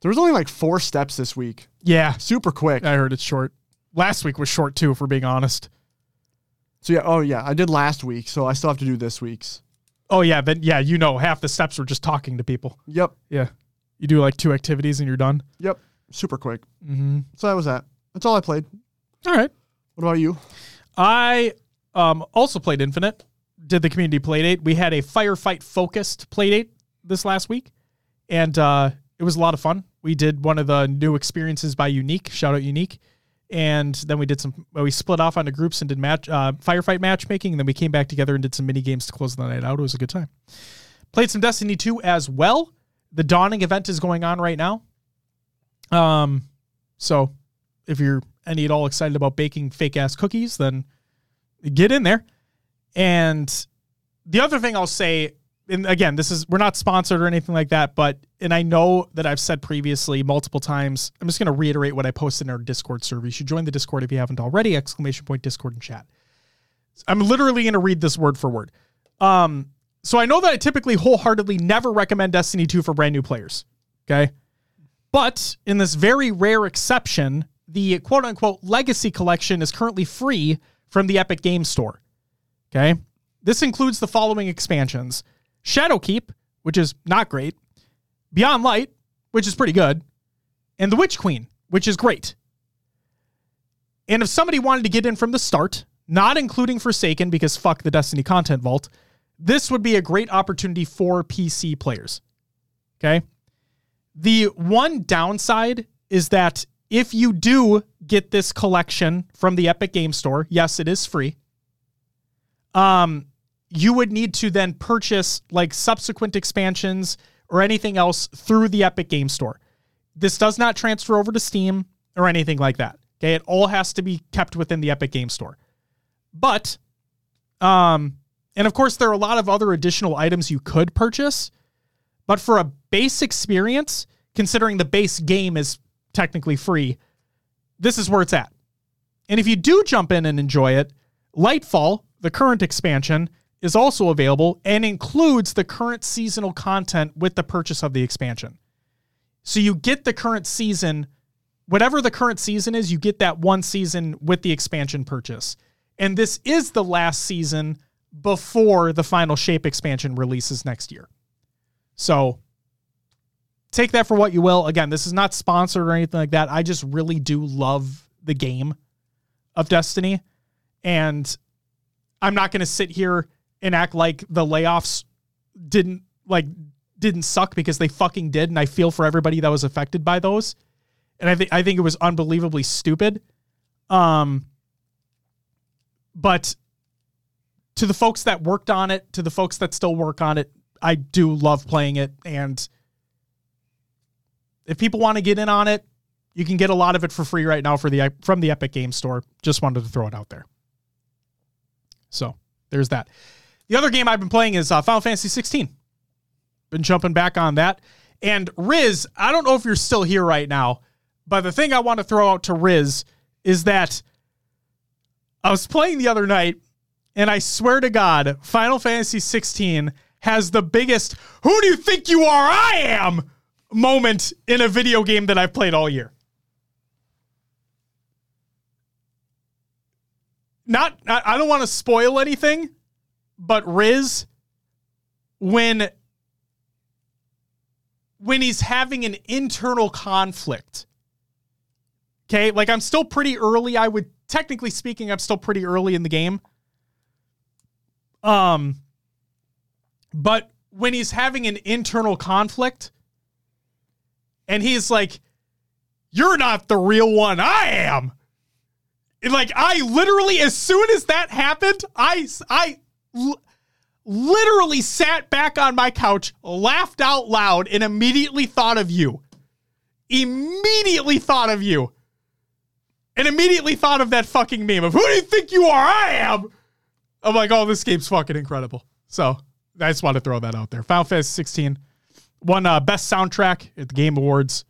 There was only like four steps this week. Yeah. Super quick. I heard it's short. Last week was short too, if we're being honest. So yeah, oh yeah, I did last week, so I still have to do this week's. Oh yeah, then yeah, you know, half the steps were just talking to people. Yep, Yeah. You do like two activities and you're done. yep, super quick. Mm-hmm. So that was that. That's all I played. All right. What about you? I um, also played Infinite, did the community playdate. We had a firefight focused playdate this last week, and uh, it was a lot of fun. We did one of the new experiences by Unique, shout out Unique, and then we did some. We split off onto groups and did match uh, firefight matchmaking, and then we came back together and did some mini games to close the night out. It was a good time. Played some Destiny 2 as well. The Dawning event is going on right now. Um, so if you're any at all excited about baking fake ass cookies, then get in there. And the other thing I'll say and again, this is we're not sponsored or anything like that, but and I know that I've said previously multiple times. I'm just going to reiterate what I posted in our Discord server. You should join the Discord if you haven't already. Exclamation point Discord and chat. I'm literally going to read this word for word. Um, so I know that I typically wholeheartedly never recommend Destiny 2 for brand new players. Okay. But in this very rare exception, the quote unquote legacy collection is currently free from the Epic Game Store. Okay. This includes the following expansions Shadowkeep, which is not great, Beyond Light, which is pretty good, and The Witch Queen, which is great. And if somebody wanted to get in from the start, not including Forsaken because fuck the Destiny content vault, this would be a great opportunity for PC players. Okay. The one downside is that if you do get this collection from the Epic Game Store, yes, it is free. Um, you would need to then purchase like subsequent expansions or anything else through the Epic Game Store. This does not transfer over to Steam or anything like that. Okay, it all has to be kept within the Epic Game Store. But um and of course there are a lot of other additional items you could purchase, but for a base experience, considering the base game is technically free, this is where it's at. And if you do jump in and enjoy it, Lightfall, the current expansion, is also available and includes the current seasonal content with the purchase of the expansion. So you get the current season, whatever the current season is, you get that one season with the expansion purchase. And this is the last season before the final shape expansion releases next year. So take that for what you will. Again, this is not sponsored or anything like that. I just really do love the game of Destiny. And I'm not going to sit here and act like the layoffs didn't like didn't suck because they fucking did and I feel for everybody that was affected by those. And I think I think it was unbelievably stupid. Um but to the folks that worked on it, to the folks that still work on it, I do love playing it and if people want to get in on it, you can get a lot of it for free right now for the from the Epic Game Store. Just wanted to throw it out there. So, there's that. The other game I've been playing is uh, Final Fantasy 16. Been jumping back on that. And Riz, I don't know if you're still here right now, but the thing I want to throw out to Riz is that I was playing the other night, and I swear to God, Final Fantasy 16 has the biggest "Who do you think you are? I am" moment in a video game that I've played all year. Not, I don't want to spoil anything, but Riz, when when he's having an internal conflict. Okay, like I'm still pretty early. I would technically speaking, I'm still pretty early in the game. Um, but when he's having an internal conflict, and he's like, "You're not the real one. I am." And like I literally, as soon as that happened, I I literally sat back on my couch, laughed out loud, and immediately thought of you. Immediately thought of you. And immediately thought of that fucking meme of who do you think you are? I am. I'm like, oh, this game's fucking incredible. So I just want to throw that out there. Final Fantasy 16 won uh, best soundtrack at the Game Awards,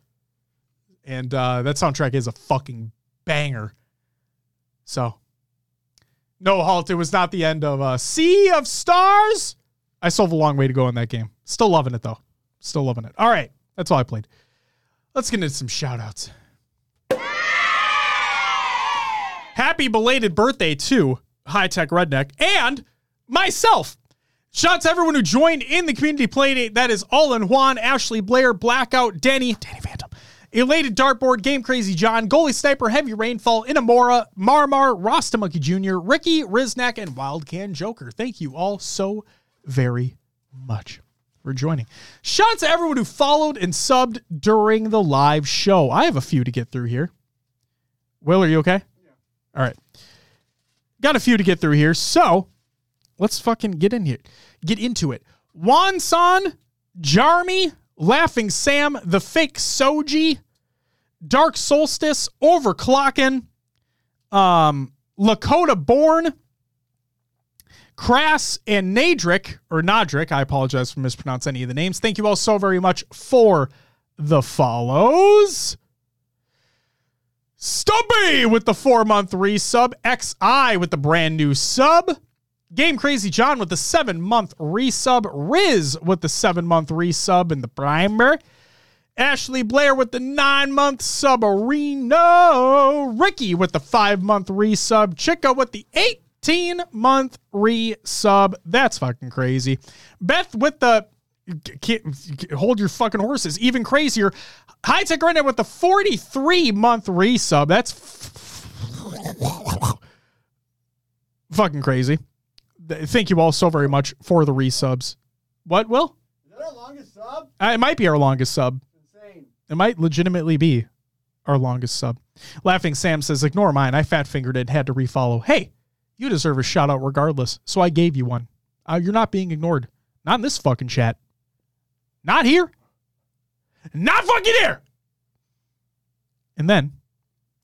and uh, that soundtrack is a fucking banger. So no, Halt, it was not the end of a Sea of Stars. I still have a long way to go in that game. Still loving it, though. Still loving it. All right. That's all I played. Let's get into some shout outs. Happy belated birthday to High Tech Redneck and myself. Shout out to everyone who joined in the community play date. That is All Juan, Ashley Blair, Blackout, Denny, Danny Phantom, Elated Dartboard, Game Crazy John, Goalie Sniper, Heavy Rainfall, Inamora, Marmar, Rasta Monkey Jr., Ricky, Riznak, and Wildcan Joker. Thank you all so very much for joining. Shout out to everyone who followed and subbed during the live show. I have a few to get through here. Will, are you okay? Yeah. All right. Got a few to get through here. So let's fucking get in here. Get into it. Wanson, Jarmy, Laughing Sam, The Fake Soji, Dark Solstice, Overclocking, um, Lakota Born, Crass and Nadric, or Nadric, I apologize for mispronouncing any of the names. Thank you all so very much for the follows. Stubby with the four month resub. XI with the brand new sub. Game Crazy John with the seven month resub. Riz with the seven month resub in the primer. Ashley Blair with the nine month sub. Reno. Ricky with the five month resub. Chica with the 18 month resub. That's fucking crazy. Beth with the hold your fucking horses. Even crazier. High Tech Redneck with the 43 month resub. That's fucking crazy. Thank you all so very much for the resubs. What, Will? Is that our longest sub? Uh, it might be our longest sub. It might legitimately be our longest sub. Laughing Sam says, ignore mine. I fat fingered it, had to refollow. Hey, you deserve a shout out regardless. So I gave you one. Uh, you're not being ignored. Not in this fucking chat. Not here. Not fucking here. And then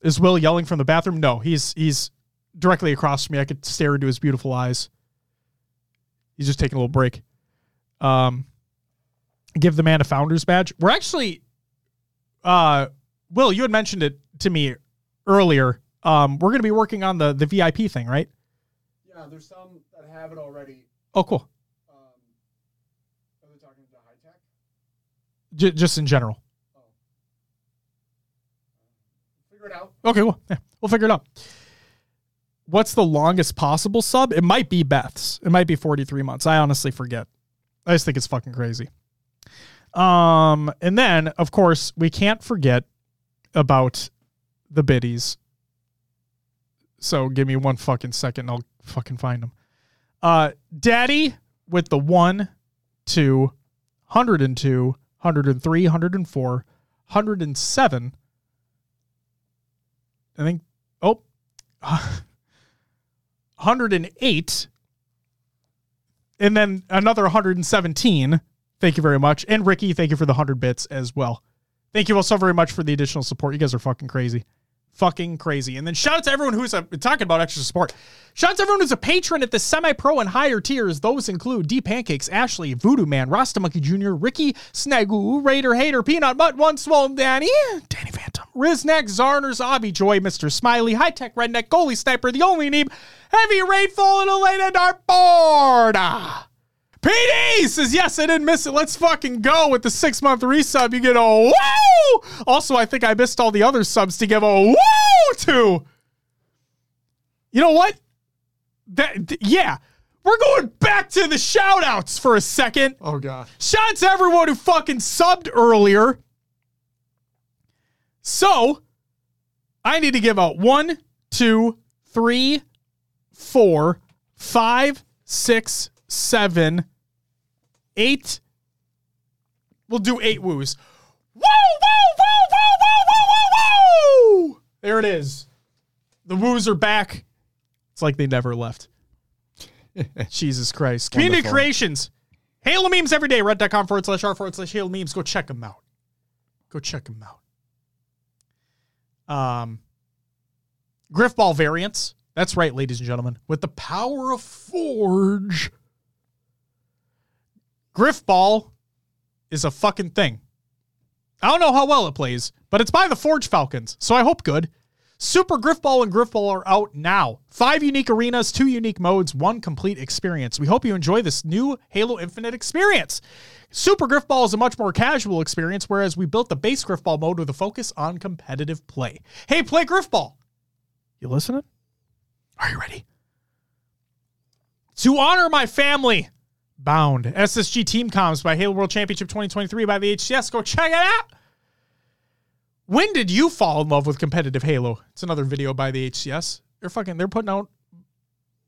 is Will yelling from the bathroom? No, he's he's directly across from me. I could stare into his beautiful eyes. He's just taking a little break. Um, give the man a founder's badge. We're actually, uh, Will, you had mentioned it to me earlier. Um, we're going to be working on the the VIP thing, right? Yeah, there's some that have it already. Oh, cool. Um, are they talking to high tech? J- just in general. Oh. Figure it out. Okay, well, yeah, we'll figure it out. What's the longest possible sub? It might be Beth's. It might be 43 months. I honestly forget. I just think it's fucking crazy. Um, and then of course we can't forget about the biddies. So give me one fucking second. I'll fucking find them. Uh, Daddy with the one, two, 102, 103, 104, 107. I think, oh, 108. And then another 117. Thank you very much. And Ricky, thank you for the 100 bits as well. Thank you all so very much for the additional support. You guys are fucking crazy. Fucking crazy. And then shout out to everyone who's a, talking about extra support. Shout out to everyone who's a patron at the semi pro and higher tiers. Those include D Pancakes, Ashley, Voodoo Man, Rasta Monkey Jr., Ricky, Snagu, Raider, Hater, Peanut, Mutt, One Swollen Danny, Danny Phantom, Riznek, Zarners, Obby Joy, Mr. Smiley, High Tech Redneck, Goalie Sniper, The Only Neeb, Heavy Rainfall, and Elena Dartboard. Ah. PD says, yes, I didn't miss it. Let's fucking go with the six month resub. You get a woo. Also, I think I missed all the other subs to give a woo to. You know what? That, th- yeah, we're going back to the shout outs for a second. Oh god. Shout out to everyone who fucking subbed earlier. So, I need to give out one, two, three, four, five, six, seven, eight. We'll do eight woos. Woo, woo, woo, woo, woo, woo, woo, woo. There it is. The woos are back. It's like they never left. Jesus Christ. Community Wonderful. Creations. Halo memes every day. Reddit.com forward slash r forward slash Halo memes. Go check them out. Go check them out. Um, Grifball variants. That's right, ladies and gentlemen. With the power of Forge. Grifball is a fucking thing. I don't know how well it plays, but it's by the Forge Falcons, so I hope good. Super Grifball and Grifball are out now. Five unique arenas, two unique modes, one complete experience. We hope you enjoy this new Halo Infinite experience. Super Grifball is a much more casual experience, whereas we built the base Grifball mode with a focus on competitive play. Hey, play Grifball. You listening? Are you ready? To honor my family, Bound. SSG Team Comms by Halo World Championship 2023 by the HCS. Go check it out. When did you fall in love with competitive Halo? It's another video by the HCS. They're fucking they're putting out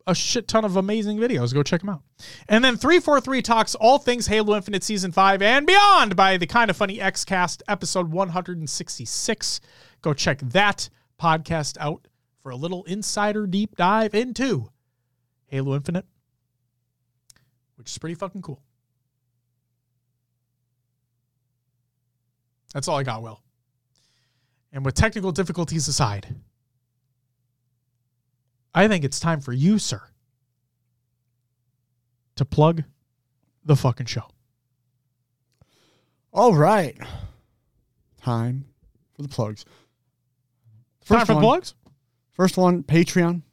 a shit ton of amazing videos. Go check them out. And then 343 talks all things Halo Infinite Season 5 and beyond by the Kind of Funny Xcast episode 166. Go check that podcast out for a little insider deep dive into Halo Infinite, which is pretty fucking cool. That's all I got, Will. And with technical difficulties aside, I think it's time for you, sir, to plug the fucking show. All right. Time for the plugs. Time First for the one, plugs? first one, Patreon.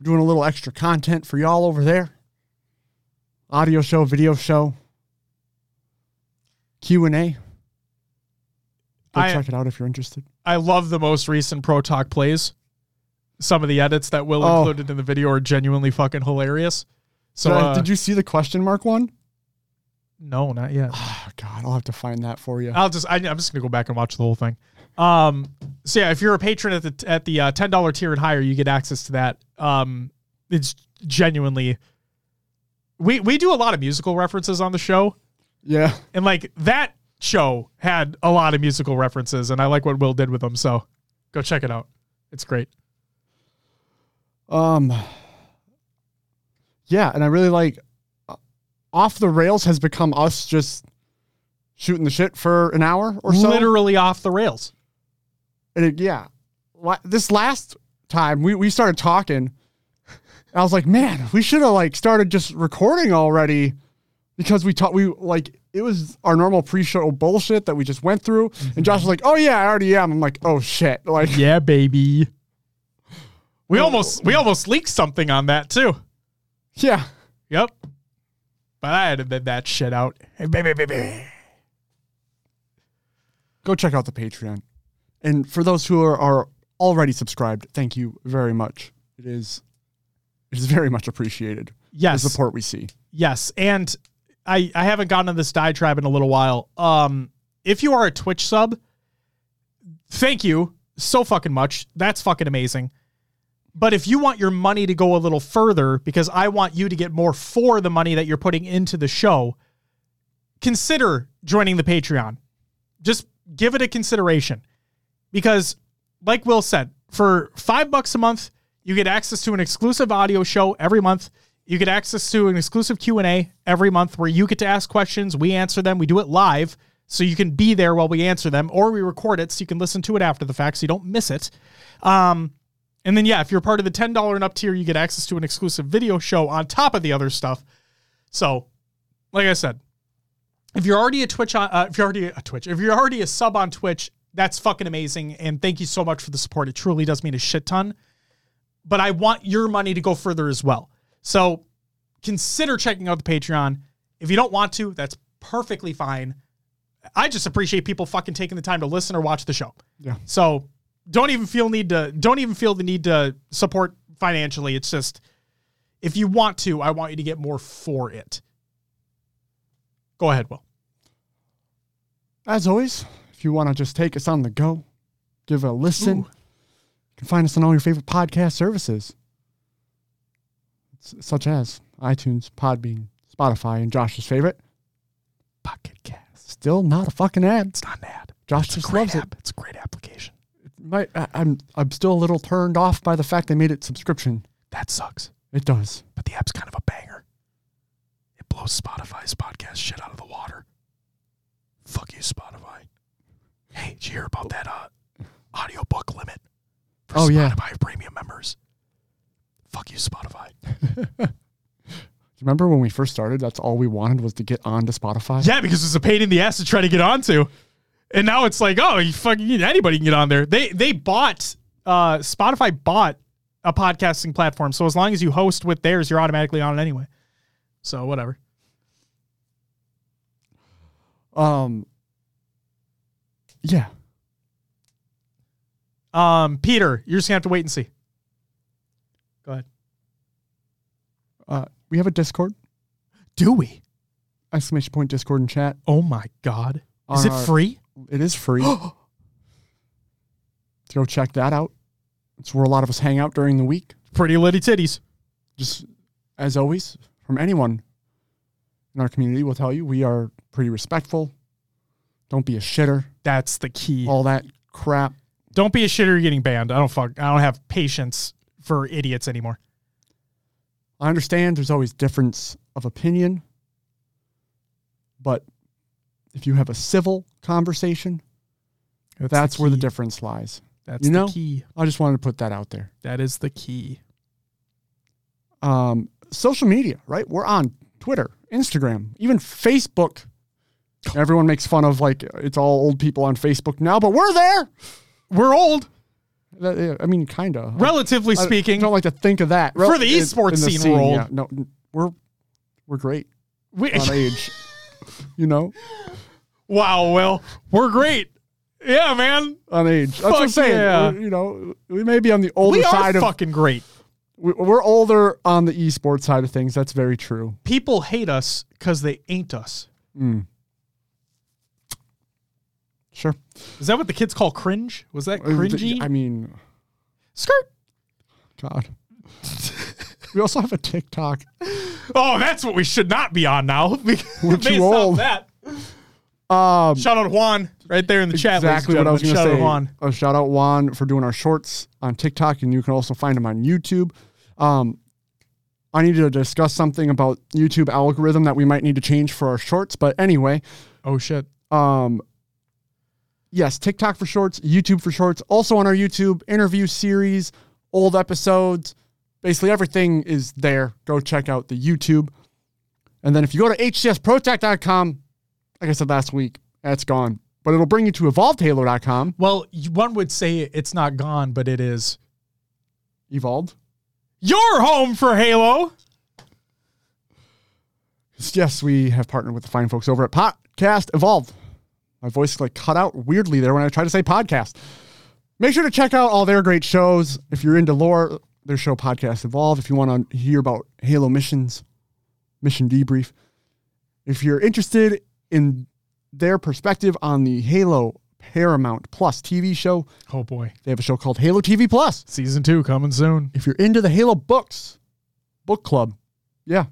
We're doing a little extra content for y'all over there. Audio show, video show, Q and A. Go I- check it out if you're interested. I love the most recent Pro Talk plays. Some of the edits that Will Oh. included in the video are genuinely fucking hilarious. So So, uh, did you see the question mark one? No, not yet. Oh God, I'll have to find that for you. I'll just I, I'm just gonna go back and watch the whole thing. Um, so yeah, if you're a patron at the at the uh, ten dollar tier and higher, you get access to that. Um, it's genuinely we we do a lot of musical references on the show, Yeah. and like that show had a lot of musical references, and I like what Will did with them. So go check it out. It's great. Um. Yeah, and I really like uh, off the rails has become us just shooting the shit for an hour or so. Literally off the rails. And it, yeah, this last time we we started talking, I was like, man, we should have like started just recording already because we talked. We like it was our normal pre-show bullshit that we just went through, and Josh was like, oh yeah, I already am. I'm like, oh shit, like Yeah, baby. We almost we almost leaked something on that too. yeah. Yep. But I edited that shit out. Hey, baby, baby. go check out the Patreon. And for those who are, are already subscribed, thank you very much. It is it is very much appreciated. Yes. The support we see. Yes. And I I haven't gotten to this diatribe in a little while. Um if you are a Twitch sub, thank you so fucking much. That's fucking amazing. But if you want your money to go a little further, because I want you to get more for the money that you're putting into the show, consider joining the Patreon. Just give it a consideration. Because, like Will said, for five bucks a month, you get access to an exclusive audio show every month. You get access to an exclusive Q&A every month where you get to ask questions, we answer them, we do it live so you can be there while we answer them or we record it so you can listen to it after the fact so you don't miss it. Um, and then yeah, if you're part of the $10 and up tier, you get access to an exclusive video show on top of the other stuff. So, like I said, if you're already a Twitch on, uh, if you're already a Twitch, if you're already a sub on Twitch, that's fucking amazing. And thank you so much for the support. It truly does mean a shit ton. But I want your money to go further as well. So consider checking out the Patreon. If you don't want to, that's perfectly fine. I just appreciate people fucking taking the time to listen or watch the show. Yeah. So don't even feel need to don't even feel the need to support financially. It's just if you want to, I want you to get more for it. Go ahead, Will. As always, if you want to just take us on the go, give a listen, Ooh. You can find us on all your favorite podcast services, such as iTunes, Podbean, Spotify, and Josh's favorite. Pocket Cast. Still not a fucking ad. It's not an ad. Josh It's just loves it. app. It's a great application. My, I, I'm I'm still a little turned off by the fact they made it subscription. That sucks. It does. But the app's kind of a banger. It blows Spotify's podcast shit out of the water. Fuck you, Spotify. Hey, did you hear about that uh audiobook limit for Oh, yeah. Spotify premium members? Fuck you, Spotify. Remember when we first started? That's all we wanted was to get onto Spotify. Yeah, because it's a pain in the ass to try to get onto. And now it's like, oh, you fucking anybody can get on there. They they bought uh Spotify bought a podcasting platform. So as long as you host with theirs, you're automatically on it anyway. So whatever. Um. Yeah. Um, Peter, you're just gonna have to wait and see. Go ahead. Uh, we have a Discord. Do we? Exclamation point Discord and chat. Oh my god. Is it our- free? It is free. Go check that out. It's where a lot of us hang out during the week. Pretty litty titties. Just as always, from anyone in our community will tell you we are pretty respectful. Don't be a shitter. That's the key. All that crap. Don't be a shitter you're getting banned. I don't fuck I don't have patience for idiots anymore. I understand there's always difference of opinion, but if you have a civil conversation, that's, where the difference lies. That's you the know? key. I just wanted to put that out there. That is the key. Um, social media, right? We're on Twitter, Instagram, even Facebook. Everyone makes fun of like it's all old people on Facebook now, but we're there. We're old, uh, I mean, kind of. relatively I speaking. don't like to think of that For the in- esports in the scene, we're old. Yeah, no, we're we're great We- on age. you know, wow, well, we're great. Yeah, man. on age. That's what I'm saying. yeah. You know, we may be on the older We are side of. fucking great. we- We're older on the esports side of things. That's very true. People hate us because they ain't us. Hmm. Sure. Is that what the kids call cringe? Was that Uh, cringy? I mean, Skirt. God. we also have a TikTok. Oh, that's what we should not be on now. We, We're too old. That. Um, Shout out Juan right there in the chat. exactly what I was going to say. Shout out Juan. Uh, shout out Juan for doing our shorts on TikTok, and you can also find them on YouTube. Um, I need to discuss something about YouTube algorithm that we might need to change for our shorts. But anyway, Oh shit. um, yes, TikTok for shorts, YouTube for shorts. Also on our YouTube, interview series, old episodes. Basically, everything is there. Go check out the YouTube. And then if you go to hcsprotalk.com, like I said last week, that's gone. But it'll bring you to evolvedhalo.com. Well, one would say it's not gone, but it is. Evolved. Your home for Halo. Yes, we have partnered with the fine folks over at Podcast Evolved. My voice like cut out weirdly there when I tried to say podcast. Make sure to check out all their great shows. If you're into lore, their show Podcast Evolve. If you want to hear about Halo missions, mission debrief. If you're interested in their perspective on the Halo Paramount Plus TV show, Oh boy. they have a show called Halo TV Plus. Season two coming soon. If you're into the Halo books, book club, yeah,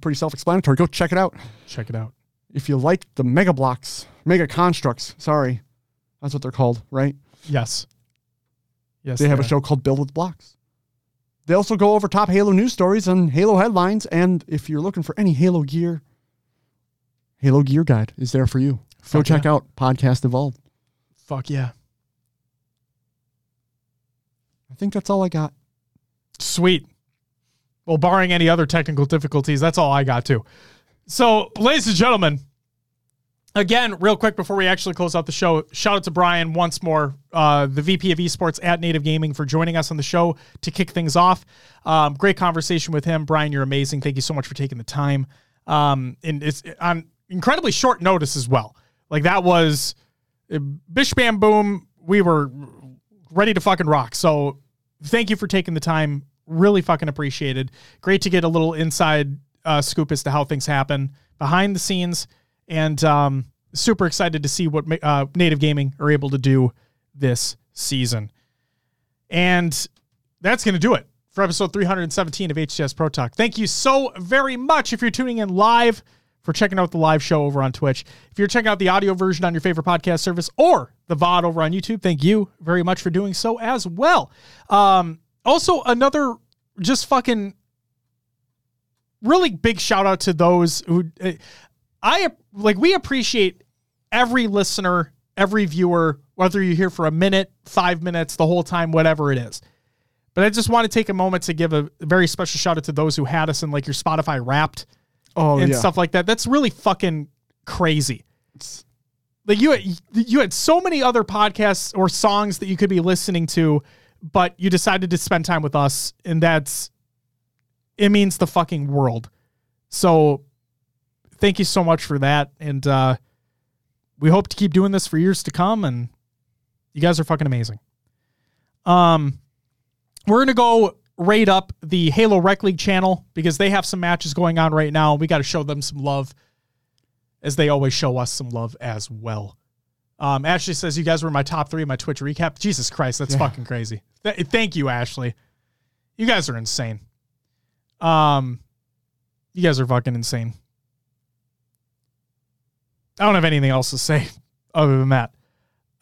pretty self-explanatory. Go check it out. Check it out. If you like the Mega Bloks, mega constructs, sorry, that's what they're called, right? Yes. Yes. They have a show called Build with Blocks. They also go over top Halo news stories and Halo headlines. And if you're looking for any Halo gear, Halo Gear Guide is there for you. Go check yeah. out Podcast Evolved. Fuck yeah. I think that's all I got. Sweet. Well, barring any other technical difficulties, that's all I got too. So, ladies and gentlemen, again, real quick before we actually close out the show, shout out to Bryon once more, uh, the VP of Esports at Native Gaming, for joining us on the show to kick things off. Um, great conversation with him. Bryon, you're amazing. Thank you so much for taking the time. Um, and it's on incredibly short notice as well. Like that was uh, bish bam boom. We were ready to fucking rock. So thank you for taking the time. Really fucking appreciated. Great to get a little inside uh, scoop as to how things happen behind the scenes, and um, super excited to see what uh, Native Gaming are able to do this season. And that's going to do it for episode 317 of HCS Pro Talk. Thank you so very much if you're tuning in live for checking out the live show over on Twitch. If you're checking out the audio version on your favorite podcast service or the VOD over on YouTube, thank you very much for doing so as well. Um, also, another just fucking really big shout out to those who uh, I like. We appreciate every listener, every viewer, whether you're here for a minute, five minutes, the whole time, whatever it is. But I just want to take a moment to give a very special shout out to those who had us in like your Spotify Wrapped Oh, and yeah. stuff like that. That's really fucking crazy. Like you, you had so many other podcasts or songs that you could be listening to, but you decided to spend time with us, and that's it means the fucking world. So, thank you so much for that, and uh, we hope to keep doing this for years to come. And you guys are fucking amazing. Um, we're gonna go rate up the Halo Rec League channel because they have some matches going on right now. We got to show them some love, as they always show us some love as well. Um, Ashley says you guys were my top three in my Twitch recap. Jesus Christ, that's fucking crazy. Th- thank you, Ashley. You guys are insane. Um, you guys are fucking insane. I don't have anything else to say other than that.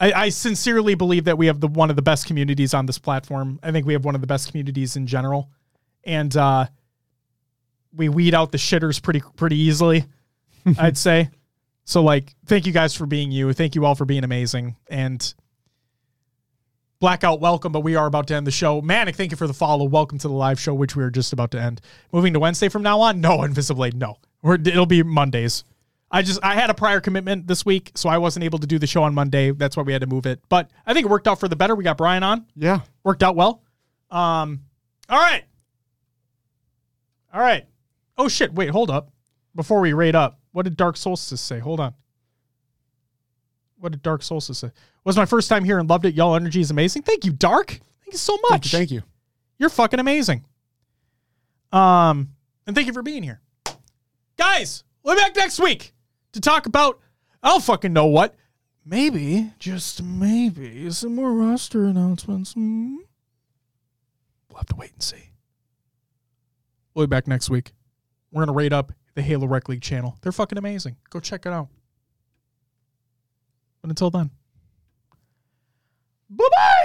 I, I sincerely believe that we have the one of the best communities on this platform. I think we have one of the best communities in general, and uh, we weed out the shitters pretty pretty easily. I'd say. So like, thank you guys for being you. Thank you all for being amazing. And Blackout, welcome, but we are about to end the show. Manic, thank you for the follow. Welcome to the live show, which we are just about to end. Moving to Wednesday from now on? No, Invisiblade, no. We're, it'll be Mondays. I just I had a prior commitment this week, so I wasn't able to do the show on Monday. That's why we had to move it. But I think it worked out for the better. We got Bryon on. Yeah. Worked out well. Um, all right. All right. Oh shit! Wait, hold up. Before we rate up, what did Dark Solstice say? Hold on. What did Dark Solstice say? Was my first time here and loved it. Y'all energy is amazing. Thank you, Dark. Thank you so much. Thank you. Thank you. You're fucking amazing. Um, and thank you for being here, guys. We'll be back next week to talk about I don't fucking know what. Maybe, just maybe, some more roster announcements. Hmm? We'll have to wait and see. We'll be back next week. We're gonna rate up the Halo Rec League channel. They're fucking amazing. Go check it out. But until then, Bye bye.